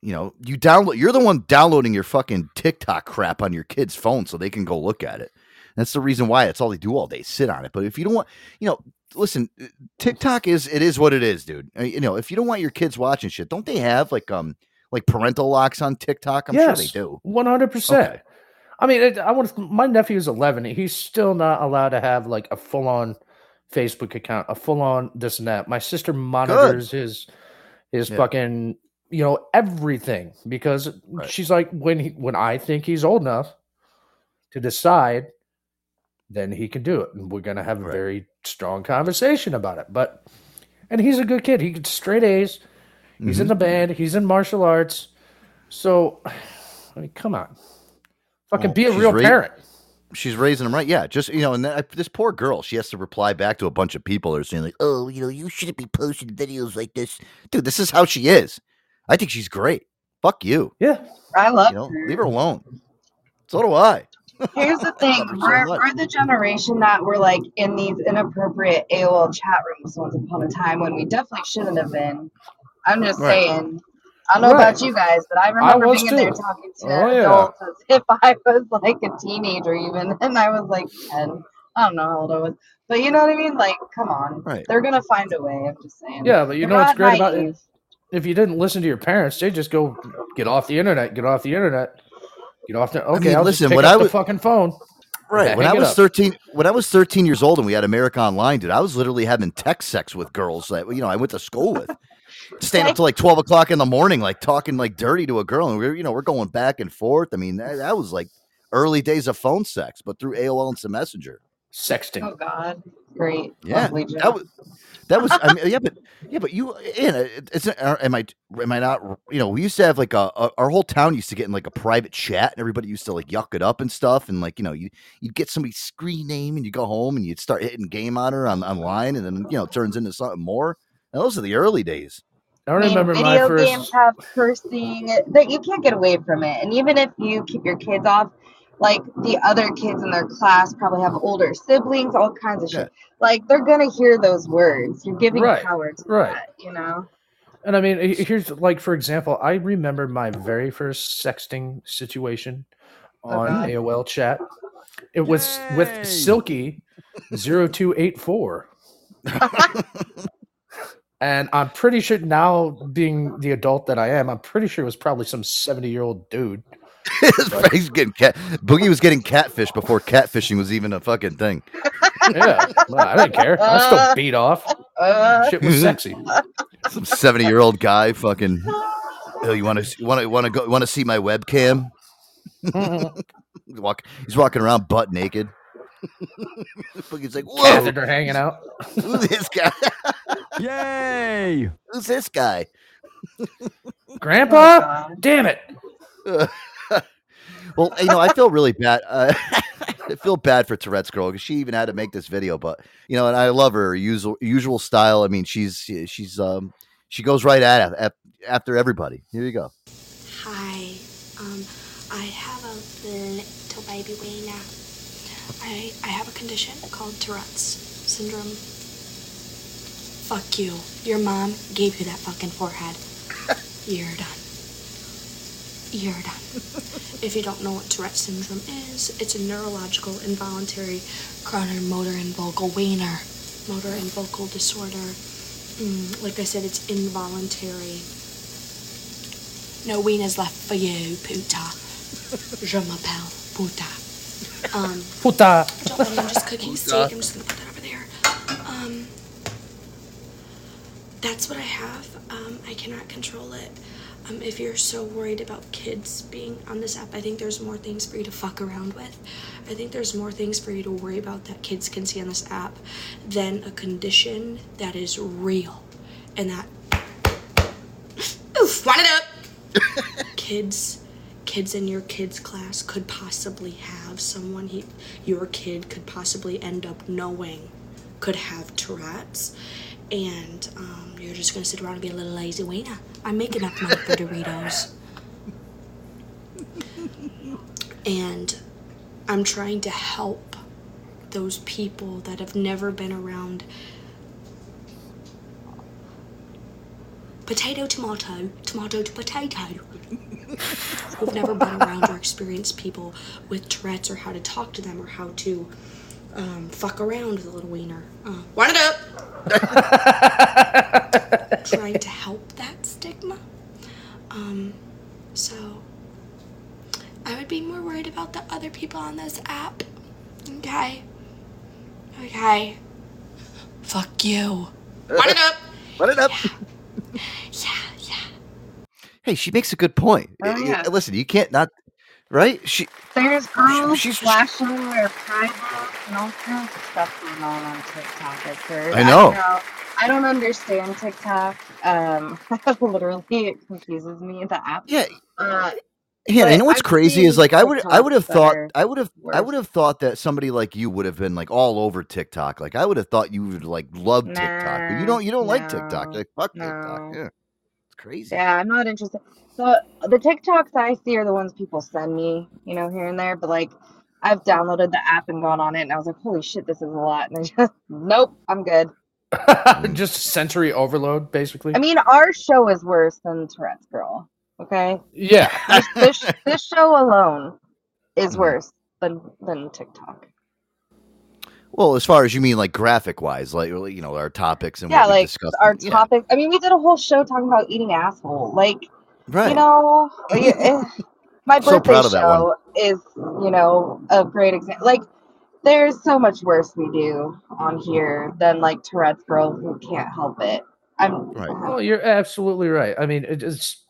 You know, you download you're the one downloading your fucking TikTok crap on your kid's phone so they can go look at it. That's the reason why it's all they do all day, sit on it. But if you don't want, you know, listen, uh, TikTok is it is what it is, dude. Uh, You know, if you don't want your kids watching shit, don't they have like um like parental locks on TikTok? I'm yes, sure they do. One hundred percent. I mean, it, I want my nephew's eleven. He's still not allowed to have like a full on Facebook account, a full on this and that. My sister monitors his his Yeah. fucking you know everything because she's like when he when I think he's old enough to decide, then he can do it, and we're gonna have a very strong conversation about it. But and he's a good kid. He gets straight A's. He's in Mhm. the band. He's in martial arts. So, I mean, come on, fucking Well, be a real ra- parent. She's raising him right. Yeah, just you know, and then, this poor girl, she has to reply back to a bunch of people that are saying like, Oh, you know, you shouldn't be posting videos like this. "Dude, this is how she is." I think she's great. Fuck you. Yeah, I love You know, her. leave her alone. So do I. Here's the thing: Love we're, much. we're the generation that were like in these inappropriate AOL chat rooms once upon a time when we definitely shouldn't have been. I'm just Right. saying. I don't know Right. about you guys, but I remember was being in there talking to Oh, yeah. adults as if I was like a teenager, even, and I was like ten. I don't know how old I was, but you know what I mean. Like, come on, Right. they're gonna find a way. I'm just saying. Yeah, but you They're know what's not great about it? If you didn't listen to your parents, they just go get off the internet, get off the internet, get off the. Okay, mean, I'll listen, just pick when I was- fucking phone. Right. Hang When I was up. 13 when I was 13 years old and we had America Online, dude, I was literally having text sex with girls that you know I went to school with. Staying up till like 12 o'clock in the morning, like talking like dirty to a girl, and we're you know, we're going back and forth. I mean, that, that was like early days of phone sex, but through AOL and some messenger. Sexting. Oh God, great. Yeah. That was that was I mean, yeah, but yeah, but you and it's uh, am I am I not you know we used to have like a, a our whole town used to get in like a private chat and everybody used to like yuck it up and stuff and like you know you you'd get somebody's screen name and you go home and you'd start hitting game on her on online and then you know it turns into something more. And those are the early days. I I mean, remember my video first. games have cursing that you can't get away from it. And even if you keep your kids off, like the other kids in their class probably have older siblings, all kinds of shit. Like they're gonna hear those words. You're giving Right, power to right. that, you know. And I mean, here's like for example, I remember my very first sexting situation on uh-huh. God. AOL chat. It was with Silky 0284. and I'm pretty sure now, being the adult that I am, I'm pretty sure it was probably some 70 year old dude. He's getting cat Boogie was getting catfish before catfishing was even a fucking thing. Yeah, well, I didn't care. I still beat off. Uh, Shit was sexy. Some 70 year old guy fucking Oh, you want to you want to want to go want to see my webcam? Walk, he's walking around butt naked. Boogie's like, whoa, Catheter hanging out. who's this guy? Yay! Who's this guy? Grandpa? Damn it. well, you know, I feel really bad. Uh, I feel bad for Tourette's girl because she even had to make this video. But you know, and I love her usual usual style. I mean, she's she's um she goes right at at, after everybody. Here you go. Hi, um, I have a little baby wiener. I I have a condition called Tourette's syndrome. Fuck you. Your mom gave you that fucking forehead. You're done. You're done. if you don't know what Tourette's syndrome is, it's a neurological, involuntary, chronic motor and vocal wiener, motor and vocal disorder. Mm, like I said, it's involuntary. No wiener's left for you, puta. Je m'appelle puta. Um, Puta. don't worry, I'm just cooking steak. I'm just gonna put that over there. Um, that's what I have. Um, I cannot control it. Um, if you're so worried about kids being on this app, I think there's more things for you to fuck around with. I think there's more things for you to worry about that kids can see on this app than a condition that is real and that. Oof, wind it up! kids kids in your kids class could possibly have someone he, your kid could possibly end up knowing could have Tourette's and um, you're just gonna sit around and be a little lazy wiener. I make enough money for Doritos. and I'm trying to help those people that have never been around potato tomato tomato to potato who've never been around or experienced people with tourette's or how to talk to them or how to um, fuck around with a little wiener uh, wind it up trying to help that stigma Um, so I would be more worried about the other people on this app. Okay. Okay. Fuck you. Run it up. Run it up. Hey, she makes a good point. Oh, yeah. Listen, you can't not right. She There's girls she's- flashing their pride and all kinds of stuff going on on TikTok. I've heard. I know. don't I don't understand TikTok. Um, literally, it confuses me. The app. Yeah. Uh, Yeah, but and what's I've crazy is like I would I would have thought I would have I would have thought that somebody like you would have been like all over TikTok. Like I would have thought you would like love TikTok, but you don't you don't like TikTok. Like fuck TikTok. Yeah, crazy. Yeah, I'm not interested. So the TikToks I see are the ones people send me, you know, here and there. But like, I've downloaded the app and gone on it, and I was like, holy shit, this is a lot. And I just, nope, I'm good. Just sensory overload, basically. I mean, our show is worse than Tourette's Girl. Okay. Yeah. This this, this show alone is Mm-hmm. worse than than TikTok. Well, as far as you mean, like graphic wise, like you know our topics and yeah, what like discussed. our yeah. topics. I mean, we did a whole show talking about eating asshole. Like, Right. you know, y- eh, my So birthday proud of that one. show is, you know, a great example. Like, there's so much worse we do on here than like Tourette's girl who can't help it. I'm right. Well, you're absolutely right. I mean, it's.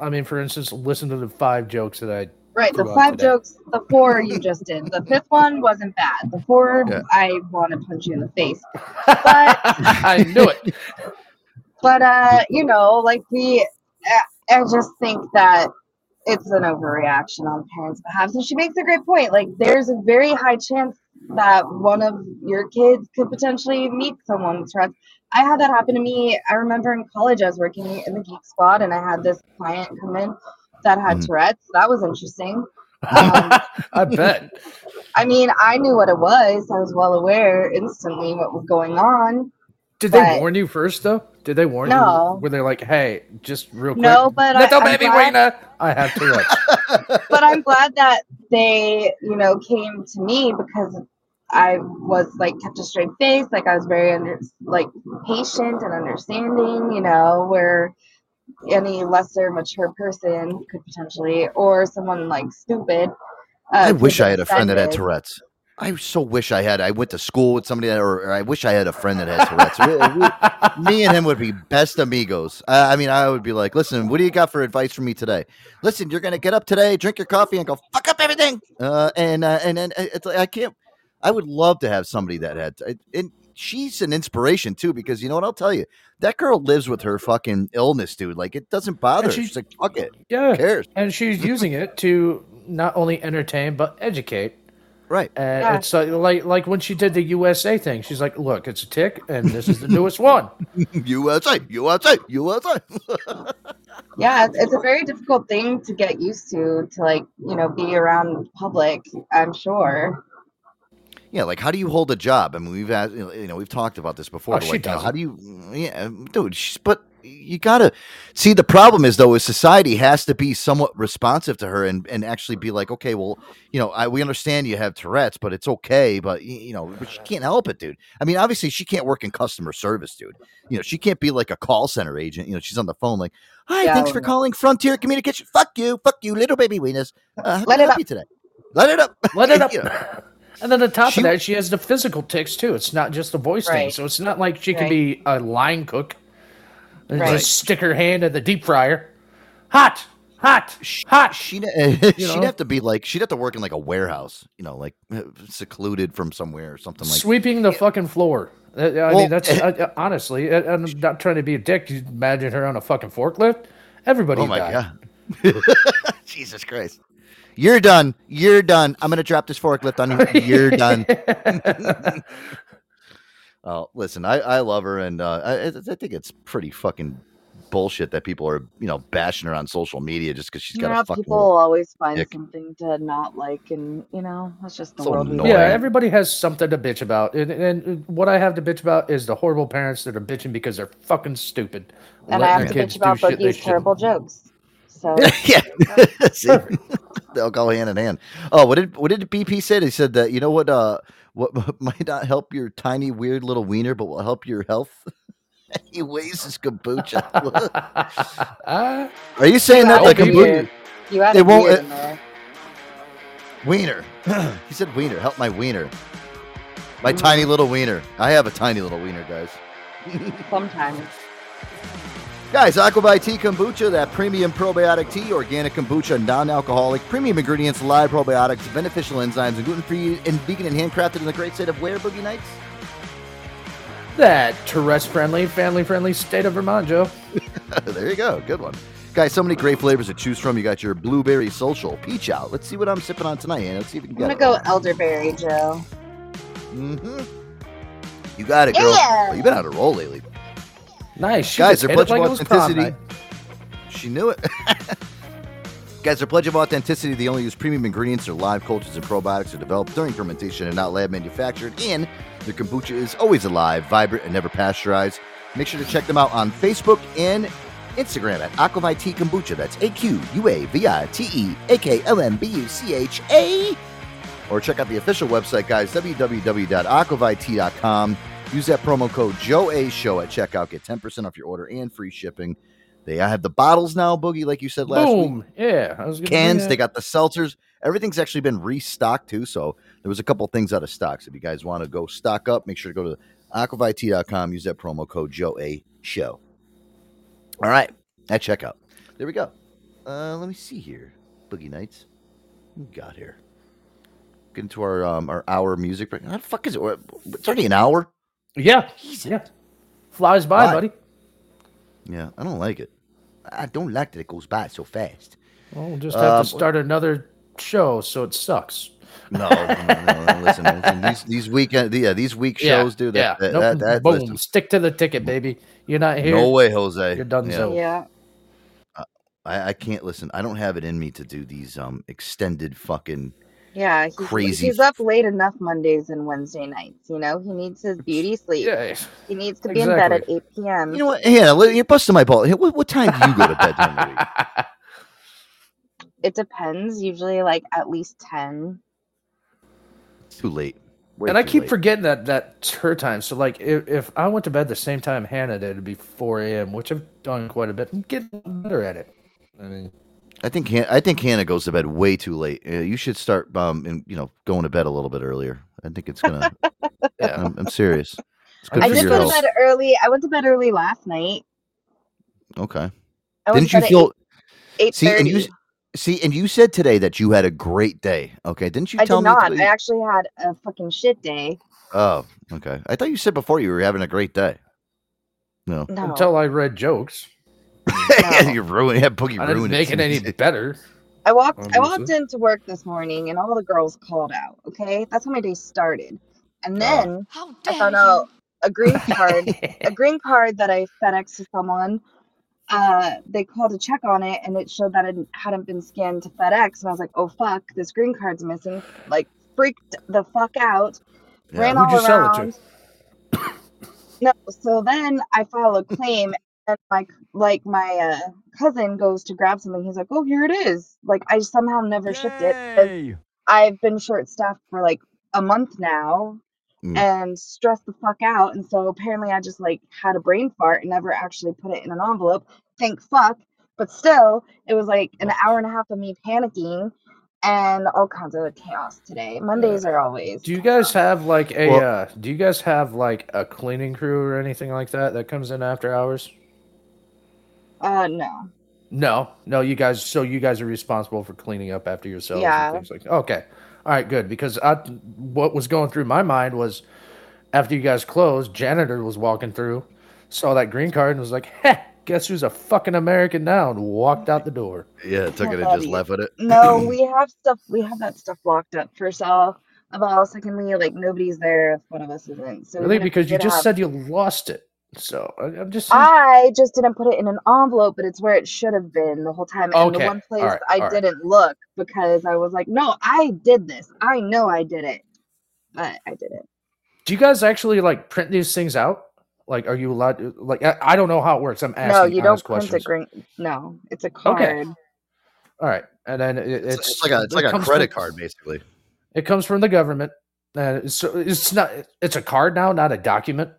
I mean, for instance, listen to the five jokes that I. Right, the five today. jokes, the four you just did. The fifth one wasn't bad. The four, Yeah. I want to punch you in the face. But I knew it. But uh, you know, like the, I I just think that it's an overreaction on parents' behalf. And she makes a great point. Like, there's a very high chance that one of your kids could potentially meet someone with Tourette's. I had that happen to me. I remember in college, I was working in the Geek Squad, and I had this client come in that had Mm-hmm. Tourette's. That was interesting. I bet. I mean, I knew what it was. I was well aware instantly what was going on. Did they warn you first, though? Did they warn you? No. you? Were they like, "Hey, just real quick"? No, but I- little I'm baby glad- wiener, I have Tourette's. but I'm glad that they, you know, came to me because I was like kept a straight face, like I was very under, like patient and understanding, you know, where any lesser mature person could potentially, or someone like stupid. Uh, I wish I had a friend that had. Tourette's. I so wish I had. I went to school with somebody that, or, or I wish I had a friend that had Tourette's. We- we- me and him would be best amigos. I, I mean, I would be like, "Listen, what do you got for advice for me today? Listen, you're gonna get up today, drink your coffee, and go fuck up everything." Uh, and uh, and and it's like I can't. I would love to have somebody that had. And she's an inspiration too, because you know what? I'll tell you, that girl lives with her fucking illness, dude. Like it doesn't bother. her. she- She's like, "Fuck it." Yeah, Who cares? and she's using it to not only entertain but educate. Right. And Yeah. it's uh, like like when she did the USA thing. She's like, "Look, it's a tic, and this is the newest one." USA, USA, USA. yeah it's, it's a very difficult thing to get used to to like you know be around public i'm sure Yeah, like how do you hold a job? I mean, we've asked, you know, we've talked about this before. Oh, she like, know, how do you? Yeah, dude. She's, but you gotta see the problem is though, is society has to be somewhat responsive to her and and actually be like, okay, well, you know, I, we understand you have Tourette's, but it's okay, but you know, but she can't help it, dude. I mean, obviously, she can't work in customer service, dude. You know, she can't be like a call center agent. You know, she's on the phone like, hi, Yeah, thanks for no. calling Frontier Communication. Fuck you, fuck you, little baby wieners. Uh, Let it up. you today? Let it up. Let it up. You know. And then on top She- of that, she has the physical tics too. It's not just the voice thing. So it's not like she can Right. be a line cook and Right. just stick her hand in the deep fryer. Hot, hot, hot. She'd, You she'd have to be like she'd have to work in like a warehouse, you know, like uh, secluded from somewhere or something like. Sweeping the fucking floor. Uh, I Well, mean, that's uh, honestly. I'm not trying to be a dick. You imagine her on a fucking forklift. Everybody. Oh my died. god! Jesus Christ! You're done. You're done. I'm gonna drop this forklift on you. You're done. oh, listen, I I love her, and uh, I I think it's pretty fucking bullshit that people are you know bashing her on social media just because she's got yeah a fucking. people always find dick. something to not like and you know that's just the So world annoying. Yeah, everybody has something to bitch about, and, and what I have to bitch about is the horrible parents that are bitching because they're fucking stupid. and i have to bitch about do shit boogie's shouldn't. terrible jokes so yeah, See? they'll go hand in hand. Oh, what did what did BP say? They said that you know what uh what might not help your tiny weird little wiener, but will help your health. he weighs his kombucha. Are you saying that You like had a kombucha? beard. You had They a won't- beard uh, in there. Wiener. he said wiener. Help my wiener. My tiny little wiener. I have a tiny little wiener, guys. Sometimes. Guys, Aquavite Tea Kombucha, that premium probiotic tea, organic kombucha, non-alcoholic, premium ingredients, live probiotics, beneficial enzymes, and gluten-free and vegan and handcrafted in the great state of where, Boogie Nights? That Tourette's friendly, family friendly state of Vermont, Joe. there you go. Good one. Guys, so many great flavors to choose from. You got your blueberry social peach out. Let's see what I'm sipping on tonight, Anna. Let's see if we can I'm get gonna it. go elderberry, Joe. Mm-hmm. You got it, girl. Yeah. Oh, you've been on a roll lately. Nice. She Guys, hit pledge like of it authenticity. She knew it. Guys, their pledge of authenticity, they only use premium ingredients. Their live cultures and probiotics are developed during fermentation and not lab manufactured. And their kombucha is always alive, vibrant, and never pasteurized. Make sure to check them out on Facebook and Instagram at AquaVitea Kombucha. That's A Q U A V I T E A K L M B U C H A. Or check out the official website, guys, www.aquavitea.com. Use that promo code Joe A Show at checkout. Get 10% off your order and free shipping. They have the bottles now, Boogie, like you said last week Boom. Yeah. I was cans. They got the seltzers. Everything's actually been restocked too. So there was a couple things out of stock. So if you guys want to go stock up, make sure to go to aquavitea.com. Use that promo code Joe A Show. All right, at checkout. There we go. Uh, let me see here. Boogie Nights. What we got here? Get into our um our hour music break. How the fuck is it? It's already an hour. Yeah. Yeah. Flies by, Why? buddy. Yeah, I don't like it. I don't like that it goes by so fast. Well, we'll just have Um, to start another show, so it sucks. No, no, no, no, listen, listen, these these weekend, yeah, these week shows, dude. That, yeah. that, Nope, that, that- boom. listen, Stick to the ticket, baby. You're not here. no way, Jose. You're done. Yeah. So Yeah. I, I can't listen. I don't have it in me to do these um extended fucking. Yeah, he's, Crazy He's up late enough Mondays and Wednesday nights. You know, he needs his beauty sleep. Yeah, he needs to be in bed at 8 p.m. You know what? Hannah, li- you're busting my ball. What, what time do you go to bed during the week? It depends. Usually, like at least 10. Too late. Way and I keep late. forgetting that that's her time. So like, if, if I went to bed the same time Hannah did, it'd be 4 a.m., which I've done quite a bit. I'm getting better at it. I mean, I think Han- I think Hannah goes to bed way too late. Uh, you should start um and you know going to bed a little bit earlier. I think it's gonna. yeah, I'm, I'm serious. It's good I for did your go to bed early. I went to bed early last night. Okay. I Didn't you feel? at 8 See, and you see, and you said today that you had a great day. Okay, didn't you I tell did me? not. today- I actually had a fucking shit day. Oh, okay. I thought you said before you were having a great day. No. No. until I read jokes, you ruined. Yeah, Boogie I didn't ruined make it any it. better. I walked I walked Obviously. into work this morning and all the girls called out. Okay, that's how my day started. And Oh. then I found out a green card, a green card that I FedEx to someone. Uh, they called to check on it, and it showed that it hadn't been scanned to FedEx. And I was like, "Oh fuck, this green card's missing!" Like freaked the fuck out. Yeah, ran who'd all you sell it around. No, so then I file a claim, and like like my uh, cousin goes to grab something. He's like, "Oh, here it is." Like I somehow never shipped it. I've been short staffed for like a month now, Mm. and stressed the fuck out. And so apparently I just like had a brain fart and never actually put it in an envelope. Thank fuck. But still, it was like an hour and a half of me panicking and all kinds of chaos today. Mondays are always. Do you guys have like a? Well- uh, do you guys have like a cleaning crew or anything like that that comes in after hours? Uh, no. No, no. You guys. So you guys are responsible for cleaning up after yourselves Yeah. and things like. Okay, all right, good. Because I, what was going through my mind was, after you guys closed, janitor was walking through, saw that green card and was like, "Heh, guess who's a fucking American now?" and walked out the door. Yeah, took it and Buddy. just left with it. No, we have stuff. We have that stuff locked up. First off, of all, secondly, like nobody's there if one of us isn't. So really, even if we because you just have- said you lost it. So I, I'm just. saying- I just didn't put it in an envelope, but it's where it should have been the whole time. And the one place alright, I alright. didn't look because I was like, no, I did this. I know I did it. But I didn't. Do you guys actually like print these things out? Like, are you allowed? To, like, I, I don't know how it works. I'm asking. No, you don't honest print questions. a green. No, it's a card. Okay. All right, and then it, it's It's, it's like a it's it like a credit from- card basically. It comes from the government, and so it's not. It's a card now, not a document.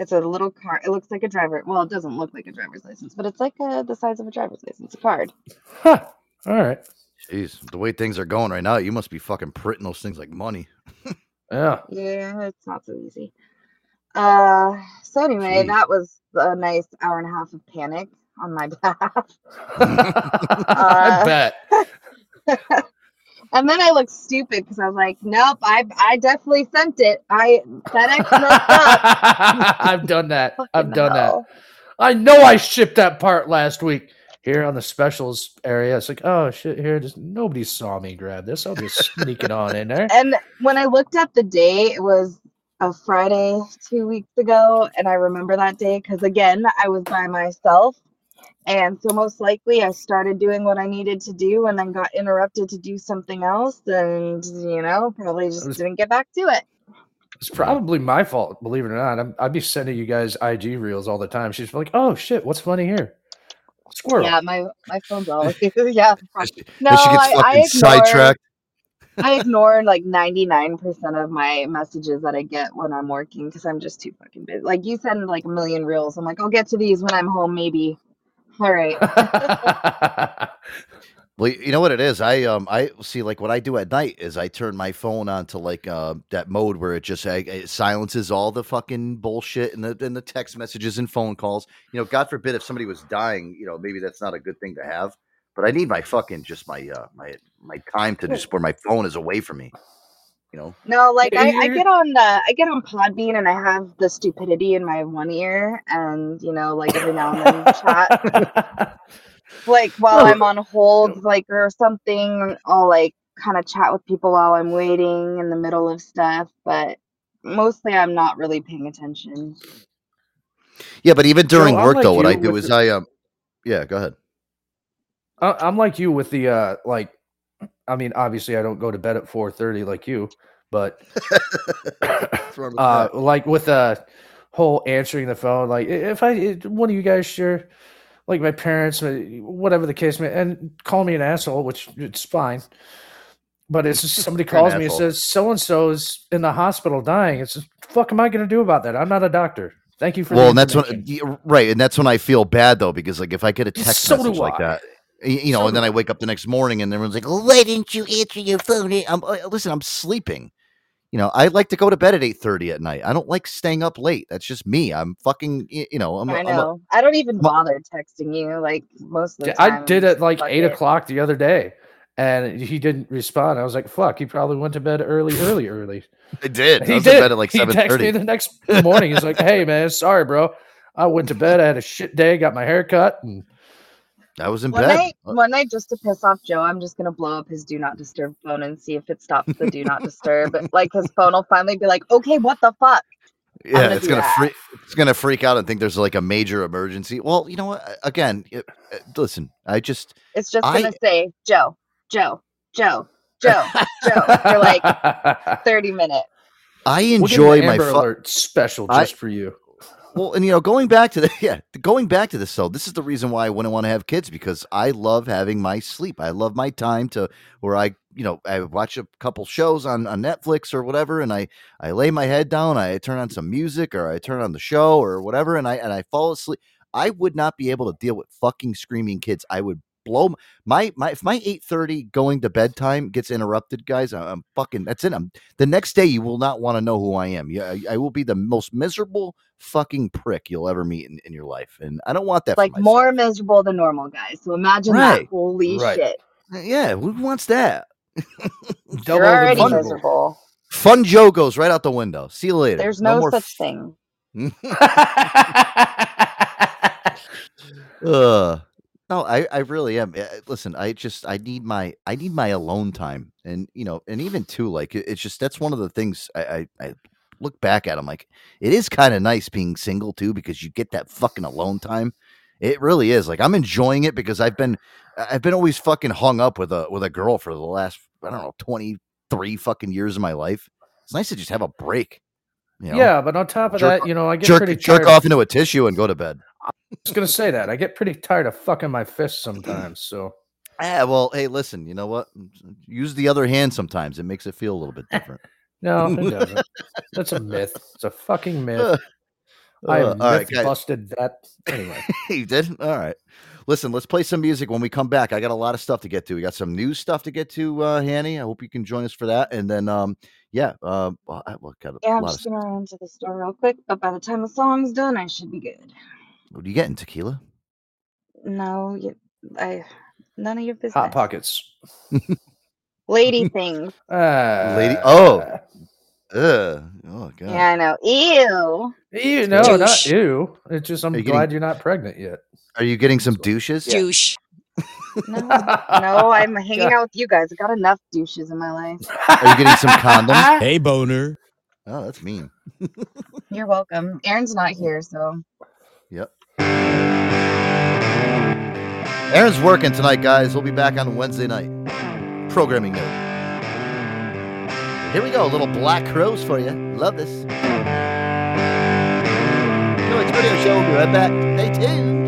It's a little card. It looks like a driver. Well, it doesn't look like a driver's license, but it's like uh the size of a driver's license. A card. Huh. All right. Jeez, the way things are going right now, you must be fucking printing those things like money. Yeah. Yeah, it's not so easy. Uh, so anyway, Jeez. that was a nice hour and a half of panic on my behalf. I Uh, bet. And then I looked stupid because I was like, "Nope, I I definitely sent it. I FedEx up." I've done that. I've done hell. that. I know I shipped that part last week. Here on the specials area, it's like, oh shit, here, just nobody saw me grab this. I'll just sneak it on in there. And when I looked at the day, it was a Friday two weeks ago, and I remember that day because again, I was by myself, and so most likely I started doing what I needed to do, and then got interrupted to do something else, and you know, probably just didn't get back to it. It's probably my fault, believe it or not. I'm, I'd be sending you guys IG reels all the time. She's like, oh shit, what's funny here? Squirrel. Yeah, my my phone's always yeah. No, I, I sidetracked. I ignore like ninety nine percent of my messages that I get when I'm working because I'm just too fucking busy. Like you send like a million reels, I'm like, I'll get to these when I'm home, maybe. All right. Well, you know what it is. I um I see like what I do at night is I turn my phone on to like uh that mode where it just uh, it silences all the fucking bullshit and the and the text messages and phone calls. You know, God forbid if somebody was dying, you know, maybe that's not a good thing to have. But I need my fucking just my uh my my time to just where my phone is away from me. You know. No, like I, I get on the I get on Podbean and I have the stupidity in my one ear and you know like every now and then chat like while I'm on hold like or something I'll like kind of chat with people while I'm waiting in the middle of stuff but mostly I'm not really paying attention. Yeah, but even during I'm work like though, what I do is the- I um yeah, go ahead. I- I'm like you with the uh like I mean obviously I don't go to bed at 4:30 like you but uh like with the whole answering the phone like if I if one of you guys share like my parents whatever the case may and call me an asshole which it's fine but it's just somebody an calls me and says so and so's in the hospital dying. It's just, fuck am I going to do about that? I'm not a doctor. Thank you for well, and that's when right, and that's when I feel bad though because like if I get a text So message like that, you know, So and then I wake up the next morning and everyone's like, "Oh, Why didn't you answer your phone? I'm uh, listen, I'm sleeping." You know, I like to go to bed at eight thirty at night. I don't like staying up late. That's just me. I'm fucking. You know, I'm. a- I I'm a- know. I don't even bother texting you like most of the time. I did it like eight it. o'clock the other day, and he didn't respond. I was like, "Fuck!" He probably went to bed early, early, early. I did. I He was did. in bed at like he texted me the next morning. He's like, "Hey man, sorry, bro. I went to bed. I had a shit day. Got my hair cut, and I was in One bed. night, one night, just to piss off Joe, I'm just gonna blow up his do not disturb phone and see if it stops the do not disturb. Like his phone will finally be like, "Okay, what the fuck?" Yeah, gonna it's gonna that. freak. It's gonna freak out and think there's like a major emergency. Well, you know what? Again, it- uh, listen. I just It's just I- gonna say, "Joe, Joe, Joe, Joe, Joe" for like 30 minutes. I We'll give enjoy an my Amber fu- Alert special I- just for you. Well, and you know, going back to the yeah, going back to this though, this is the reason why I wouldn't want to have kids because I love having my sleep. I love my time to where I, you know, I watch a couple shows on, on Netflix or whatever, and I I lay my head down, I turn on some music or I turn on the show or whatever, and I and I fall asleep. I would not be able to deal with fucking screaming kids. I would blow my my if my eight thirty going to bedtime gets interrupted, guys. I- I'm fucking that's it. I'm the next day. You will not want to know who I am. Yeah, I, I will be the most miserable fucking prick you'll ever meet in, in your life, and I don't want that. Like more miserable than normal guys. So imagine Right, that. Holy right. shit! Uh, yeah, who wants that? You're already fun. miserable. Fun Joe goes right out the window. See you later. There's no, more such thing. Ugh. No, I, I really am. Uh, Listen, I just I need my I need my alone time, and you know, and even too, like it- it's just that's one of the things I I, I look back at. I'm like, it is kind of nice being single too because you get that fucking alone time. It really is. Like I'm enjoying it because I've been I've been always fucking hung up with a with a girl for the last I don't know twenty three fucking years of my life. It's nice to just have a break. You know? yeah, but on top of Jerk- that, you know, I get jerk pretty jerk tired. off into a tissue and go to bed. I was gonna say that I get pretty tired of fucking my fists sometimes. So Yeah, well, hey, listen, you know what? Use the other hand sometimes. It makes it feel a little bit different. no, it doesn't. That's a myth. It's a fucking myth. I Uh, all right, guys. busted that anyway. you did? All right. Listen, let's play some music when we come back. I got a lot of stuff to get to. We got some new stuff to get to, uh, Hanny. I hope you can join us for that. And then, um, yeah, uh, well, I well, got a Yeah, I'm just of. gonna run to the store real quick, but by the time the song's done, I should be good. What are you getting? Tequila? No, you, I, none of your business. Hot pockets. Lady things. Uh, Lady. Oh. Ugh. Oh, God. Yeah, I know. Ew. Ew, no, not ew. It's just I'm you glad getting- you're not pregnant yet. Are you getting some douches? Douche. No, no, I'm hanging out with you guys. I got enough douches in my life. Are you getting some condoms? Hey, boner. Oh, that's mean. You're welcome. Aaron's not here, so Yep. Aaron's working tonight, guys. We'll be back on Wednesday night. Programming note. Here we go. A little Black Crowes for you. Love this. Joe Antonio Show. We'll be right back. Stay tuned.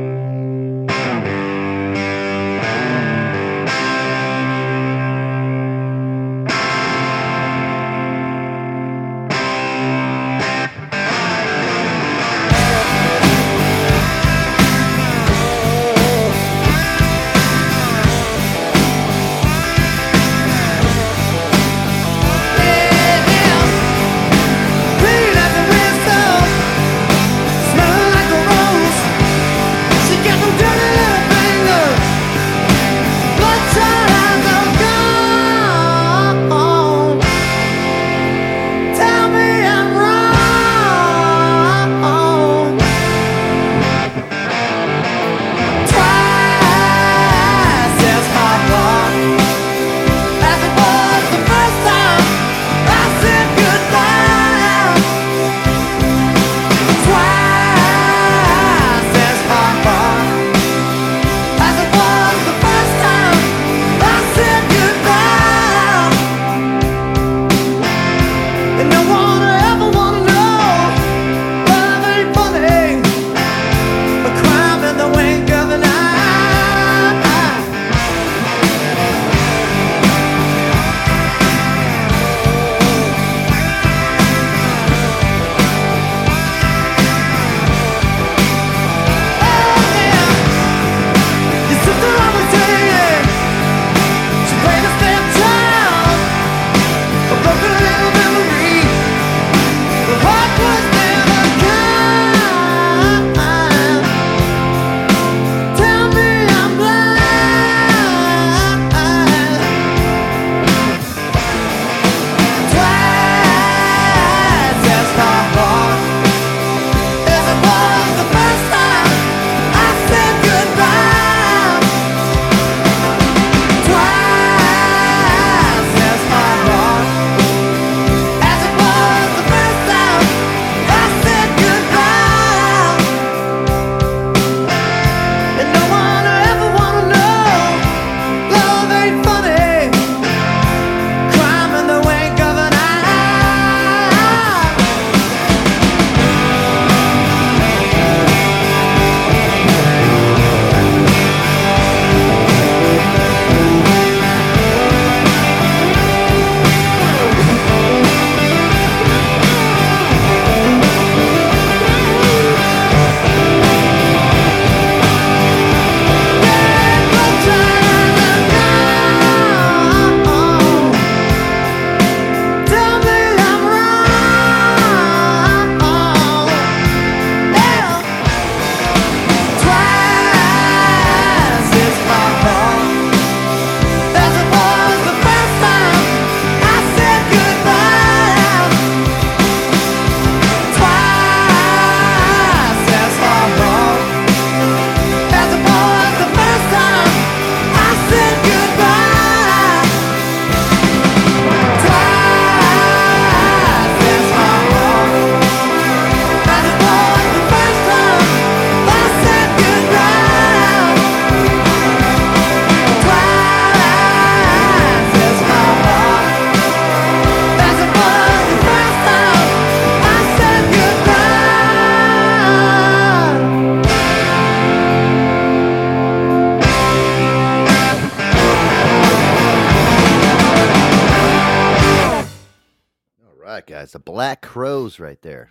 Right, guys. The Black Crowes right there.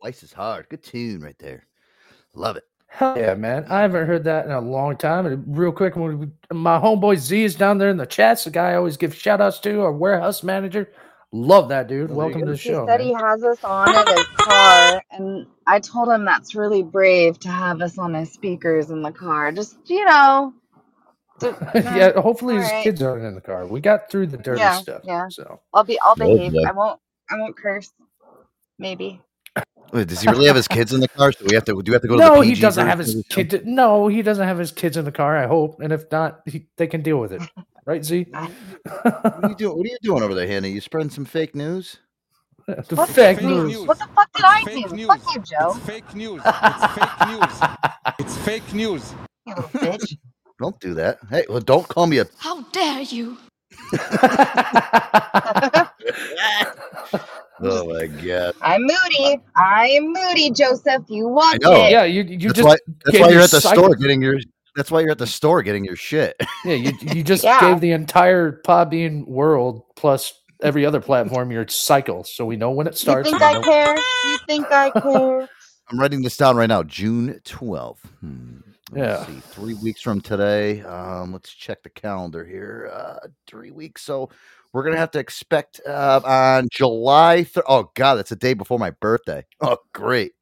Twice as hard. Good tune right there. Love it. Hell yeah, man. I haven't heard that in a long time. And real quick, we- my homeboy Z is down there in the chats, the guy I always give shout outs to, our warehouse manager. Love that dude. Welcome to the He show. said man. he has us on in his car, and I told him that's really brave to have us on his speakers in the car. Just you know, to- yeah, hopefully his alright. kids aren't in the car. We got through the dirty yeah, stuff. yeah. So I'll be, I'll behave. Hopefully. I won't, I won't curse. Maybe. Wait, does he really have his kids in the car? So we have to. Do we have to go to no, the he doesn't have his of the show? kid. No, he doesn't have his kids in the car. I hope, and if not, he, they can deal with it, right? Z. What are you doing? What are you doing over there, Hannah? You spreading some fake news? the What fake news? news. What the fuck did I do? Fuck you, Joe. Fake news. It's fake news. It's fake news. You little bitch. Don't do that. Hey, well, don't call me a. How dare you? Oh my god. I'm moody. I am moody, Joseph. You I want know. it? Yeah, you you that's just why. That's why you're at the cycle- store getting your. That's why you're at the store getting your shit. Yeah, you you just Yeah. gave the entire Podbean world plus every other platform your cycle, so we know when it starts. You starts. think I know- care? You think I care? I'm writing this down right now. June 12th. Hmm. Let's Yeah. see. Three weeks from today. Um, let's check the calendar here. Uh, three weeks. So we're gonna have to expect uh, on July. Th- oh God, that's the day before my birthday. Oh great.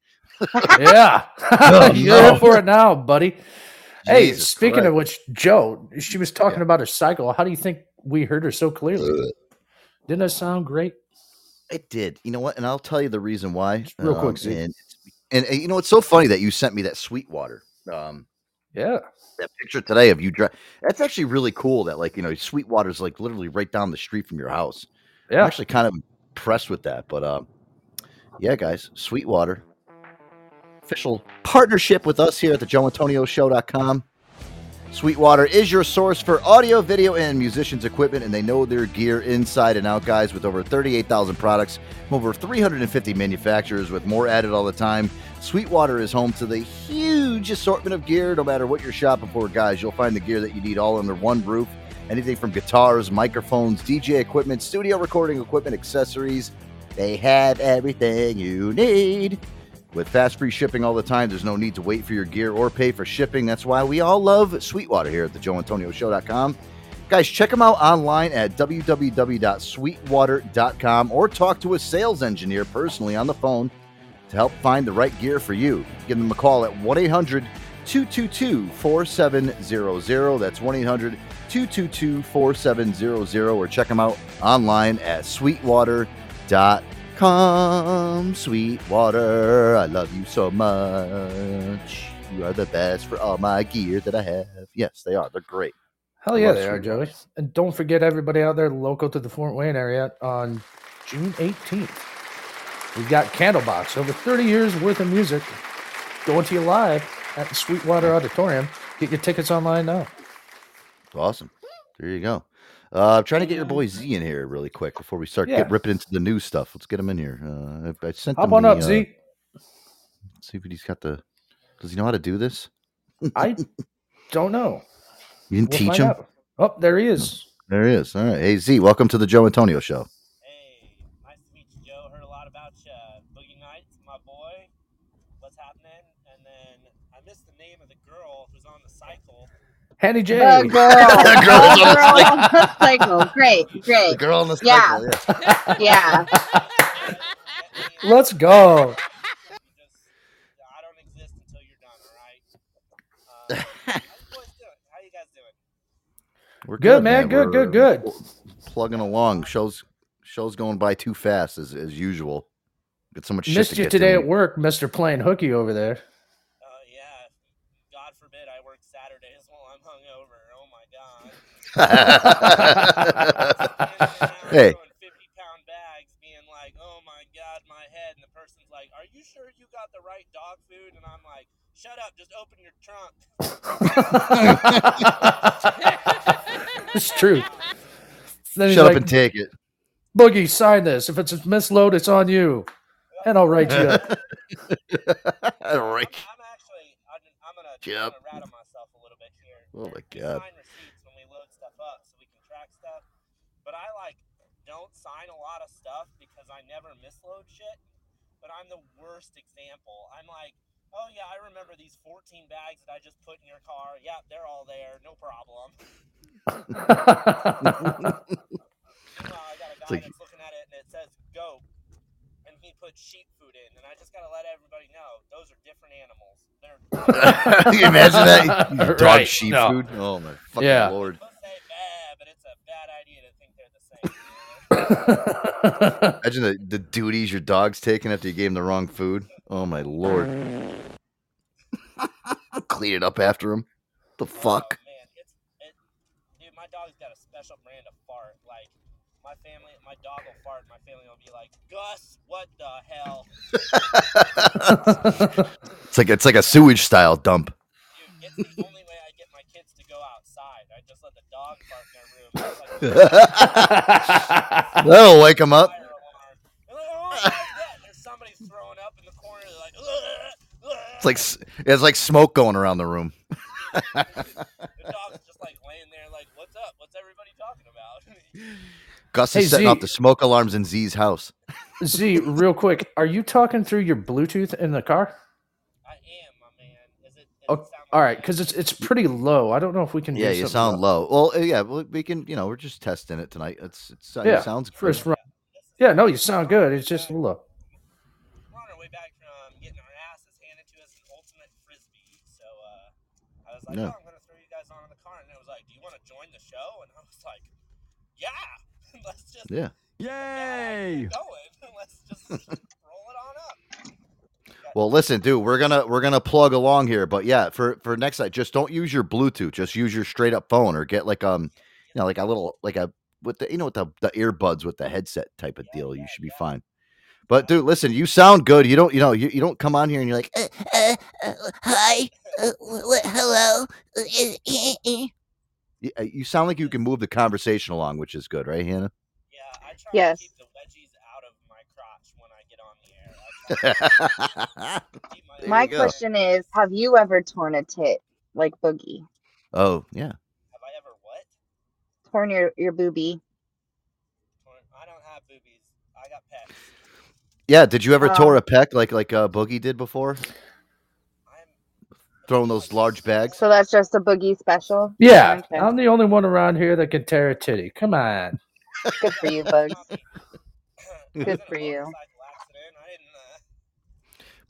yeah, Oh, you're no. in for it now, buddy. hey, Jesus speaking of which, Joe, she was talking about her cycle. How do you think we heard her so clearly? Didn't that sound great? It did. You know what? And I'll tell you the reason why. real quick, Um, Z. and, and and you know it's so funny that you sent me that Sweetwater. Um, Yeah. that picture today of you drive. That's actually really cool. That like you know Sweetwater's like literally right down the street from your house. Yeah. I'm actually kind of impressed with that. But um, yeah, guys, Sweetwater official partnership with us here at the JoeAntonioShow.com. Sweetwater is your source for audio, video, and musicians equipment, and they know their gear inside and out, guys. With over 38,000 products, from over 350 manufacturers, with more added all the time. Sweetwater is home to the huge assortment of gear. No matter what you're shopping for, guys, you'll find the gear that you need all under one roof. Anything from guitars, microphones, DJ equipment, studio recording equipment, accessories. They have everything you need. With fast free shipping all the time, there's no need to wait for your gear or pay for shipping. That's why we all love Sweetwater here at the JoeAntonioShow.com. Guys, check them out online at www.sweetwater.com or talk to a sales engineer personally on the phone to help find the right gear for you. Give them a call at 1 800 222 4700. That's 1 800 222 4700 or check them out online at sweetwater.com. Come, sweetwater, I love you so much. You are the best for all my gear that I have. Yes, they are. They're great. Hell yeah, they are, Joey. And don't forget everybody out there local to the Fort Wayne area on June 18th. We've got Candlebox, over 30 years worth of music going to you live at the Sweetwater Auditorium. Get your tickets online now. Awesome. There you go. Uh, I'm trying to get your boy Z in here really quick before we start Yeah. get ripping into the new stuff. Let's get him in here. Uh, I, I sent Hop on the, up, uh, Z. See if he's got the. Does he know how to do this? I don't know. You can We'll teach him. out. Oh, there he is. There he is. All right. Hey Z, welcome to the Joe Antonio Show. Hanny J. The girl. The girl on the girl cycle. on the cycle. Great, great. The girl on the yeah. cycle. Yeah. Let's go. We're Good, man. Good, good, We're good. Plugging along. Shows shows going by too fast as as usual. Got so much shit Missed to you get today to. at work, Mr. Playing Hooky over there. hey. Fifty pound Bags being like, oh my god, my head. And the person's like, are you sure you got the right dog food? And I'm like, shut up, just open your trunk. it's true. Then Shut up like, and take it. Boogie, sign this. If it's a misload, it's on you. And I'll write you up. All right. Yep. Oh my god. But I'm the worst example. I'm like, oh yeah, I remember these 14 bags that I just put in your car. Yeah, they're all there, no problem. Meanwhile, uh, I got a guy like- that's looking at it and it says goat, and he put sheep food in, and I just gotta let everybody know those are different animals. They're Can you imagine that? You Dog Right, sheep no. food. Oh my fucking Yeah. lord. Imagine the, the duties your dog's taking after you gave him the wrong food. Oh my lord. Clean it up after him. The fuck? Dude, my dog's got a special brand of fart. Like, my family, my dog will fart, and my family will be like, Gus, what the hell? It's like it's like a sewage style dump. It's the only way I get my kids to go outside. I just let the dog fart in their room. It's like, That'll wake him up. There's somebody's throwing up in the corner. They're like, It's like it's like smoke going around the room. the dog's just like laying there, like, what's up? What's everybody talking about? Gus Hey, is setting Z. off the smoke alarms in Z's house. Z, real quick, are you talking through your Bluetooth in the car? I am, my man. Is it? Oh, all right, because it's it's pretty low. I don't know if we can. do Yeah, you something sound about- low. Well, uh, yeah, we can. You know, we're just testing it tonight. It's it's uh, Yeah, it sounds first good. run. Yeah, no, you sound good. It's just low. We're on our way back from getting our asses handed to us in ultimate frisbee. So uh, I was like, Yeah. oh, I'm gonna throw you guys on in the car, and it was like, do you want to join the show? And I was like, yeah, let's just Yeah. Yay! going. let's just roll it on up. Well, listen, dude, we're gonna we're gonna plug along here, but yeah, for for next night, just don't use your Bluetooth. Just use your straight up phone, or get like um, you know, like a little like a with the you know with the the earbuds with the headset type of deal. You should be fine. But dude, listen, you sound good. You don't you know you, you don't come on here and you're like, Uh, uh, uh, hi. Uh, wh- wh- hello. Uh, uh, uh, uh. you, uh, you sound like you can move the conversation along, which is good, right, Hannah? Yeah. Yes. There My you go. question is, have you ever torn a tit like Boogie? Oh yeah, Have I ever what? Torn your your boobie? I don't have boobies. I got pets. yeah. Did you ever Um, tore a peck like like uh, Boogie did before? Throwing those large bags. So that's just a Boogie special. Yeah, Okay. I'm the only one around here that can tear a titty. Come on. Good for you, Bugs. Good for you.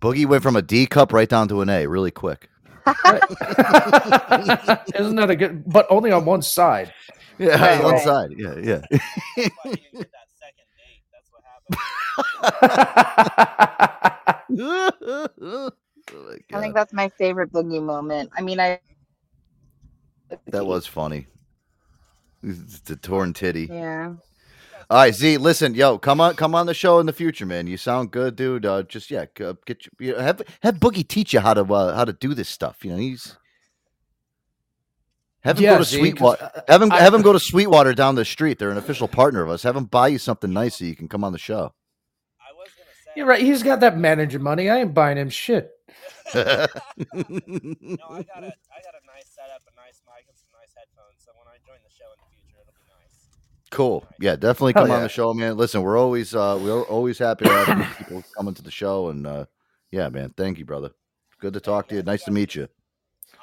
Boogie went from a D cup right down to an A really quick. Isn't that a good? But only on one side. Yeah, Right, one right. side. Yeah, yeah. Oh I think that's my favorite Boogie moment. I mean, I That was funny. It's The torn titty. yeah. All right, Z. Listen, yo, come on, come on the show in the future, man. You sound good, dude. Uh, just yeah, uh, get you, you know, have have Boogie teach you how to uh, how to do this stuff. You know, he's have him Yeah, go to Z, 'cause, Sweetwater. Have him I- have him go to Sweetwater down the street. They're an official partner of us. Have him buy you something nice so you can come on the show. You're right. He's got that manager money. I ain't buying him shit. No, I got a I got a nice setup, a nice mic, and some nice headphones. So when I join the show in the future, it'll be nice. Cool. Yeah, definitely Hell come on yeah. the show, man. Listen, we're always uh we're always happy to have people coming to the show and uh yeah, man. Thank you, brother. Good to talk to you. Nice to meet you.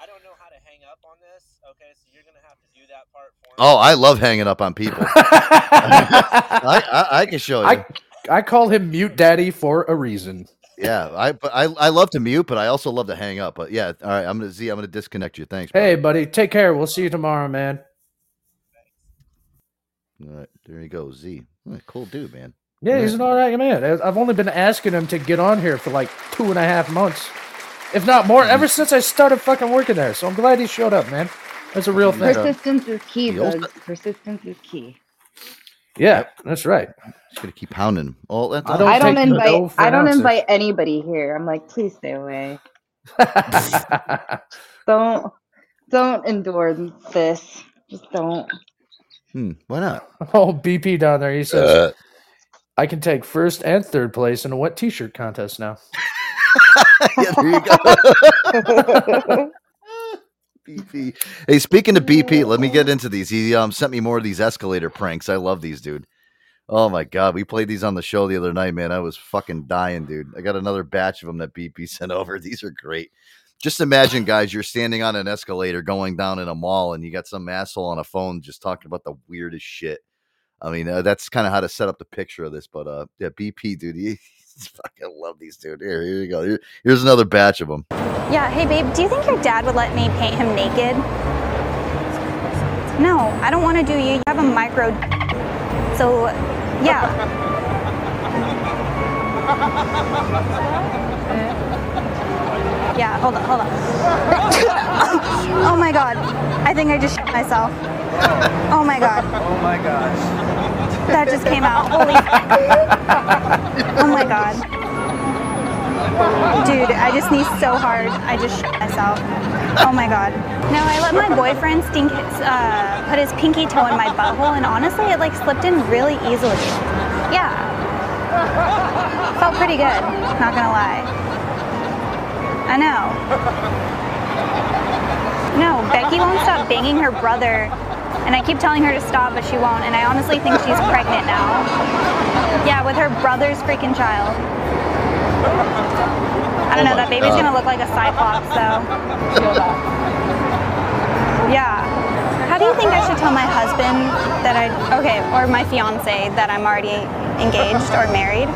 I don't know how to hang up on this. Okay, so you're gonna have to do that part for me. Oh, I love hanging up on people. I, I I can show you. I I call him Mute Daddy for a reason. yeah, I but I I love to mute, but I also love to hang up. But yeah, all right, I'm gonna Z. I'm gonna disconnect you. Thanks. Hey, buddy, take care. We'll see you tomorrow, man. All right, there you go, Z. Cool dude, man. Yeah, he's an all right man. I- I've only been asking him to get on here for like two and a half months, if not more, mm-hmm. ever since I started fucking working there. So I'm glad he showed up, man. That's a real thing. Persistence is key, He also- Persistence is key. Yeah, that's right. Just gonna keep pounding him. Oh, that's I don't I don't invite. no I don't answer. invite anybody here. I'm like, please stay away. don't don't endure this. Just don't. Hmm, why not? Oh, BP down there. He says, Uh. I can take first and third place in a wet t shirt contest now. yeah, there you go. BP. Hey, speaking of BP, let me get into these. He um, sent me more of these escalator pranks. I love these, dude. Oh my god, we played these on the show the other night, man. I was fucking dying, dude. I got another batch of them that BP sent over. These are great. Just imagine, guys, you're standing on an escalator going down in a mall, and you got some asshole on a phone just talking about the weirdest shit. I mean, uh, that's kind of how to set up the picture of this. But uh, yeah, BP, dude, you fucking love these, dude. Here, here you go. Here- here's another batch of them. Yeah, hey babe, do you think your dad would let me paint him naked? No, I don't want to do you. You have a micro. So, yeah. Yeah, hold on, hold on. oh my god. I think I just shit myself. Oh my god. Oh my gosh. That just came out. Holy Oh my god. Dude, I just sneezed so hard. I just shit myself. Oh my god. No, I let my boyfriend stink his, uh, put his pinky toe in my butthole, and honestly, it like slipped in really easily. Yeah. Felt pretty good, not gonna lie. I know. No, Becky won't stop banging her brother, and I keep telling her to stop, but she won't, and I honestly think she's pregnant now. Yeah, with her brother's freaking child. I don't know, that baby's God. gonna look like a cyclops, so. Yeah. How do you think I should tell my husband that I, okay, or my fiance that I'm already engaged or married?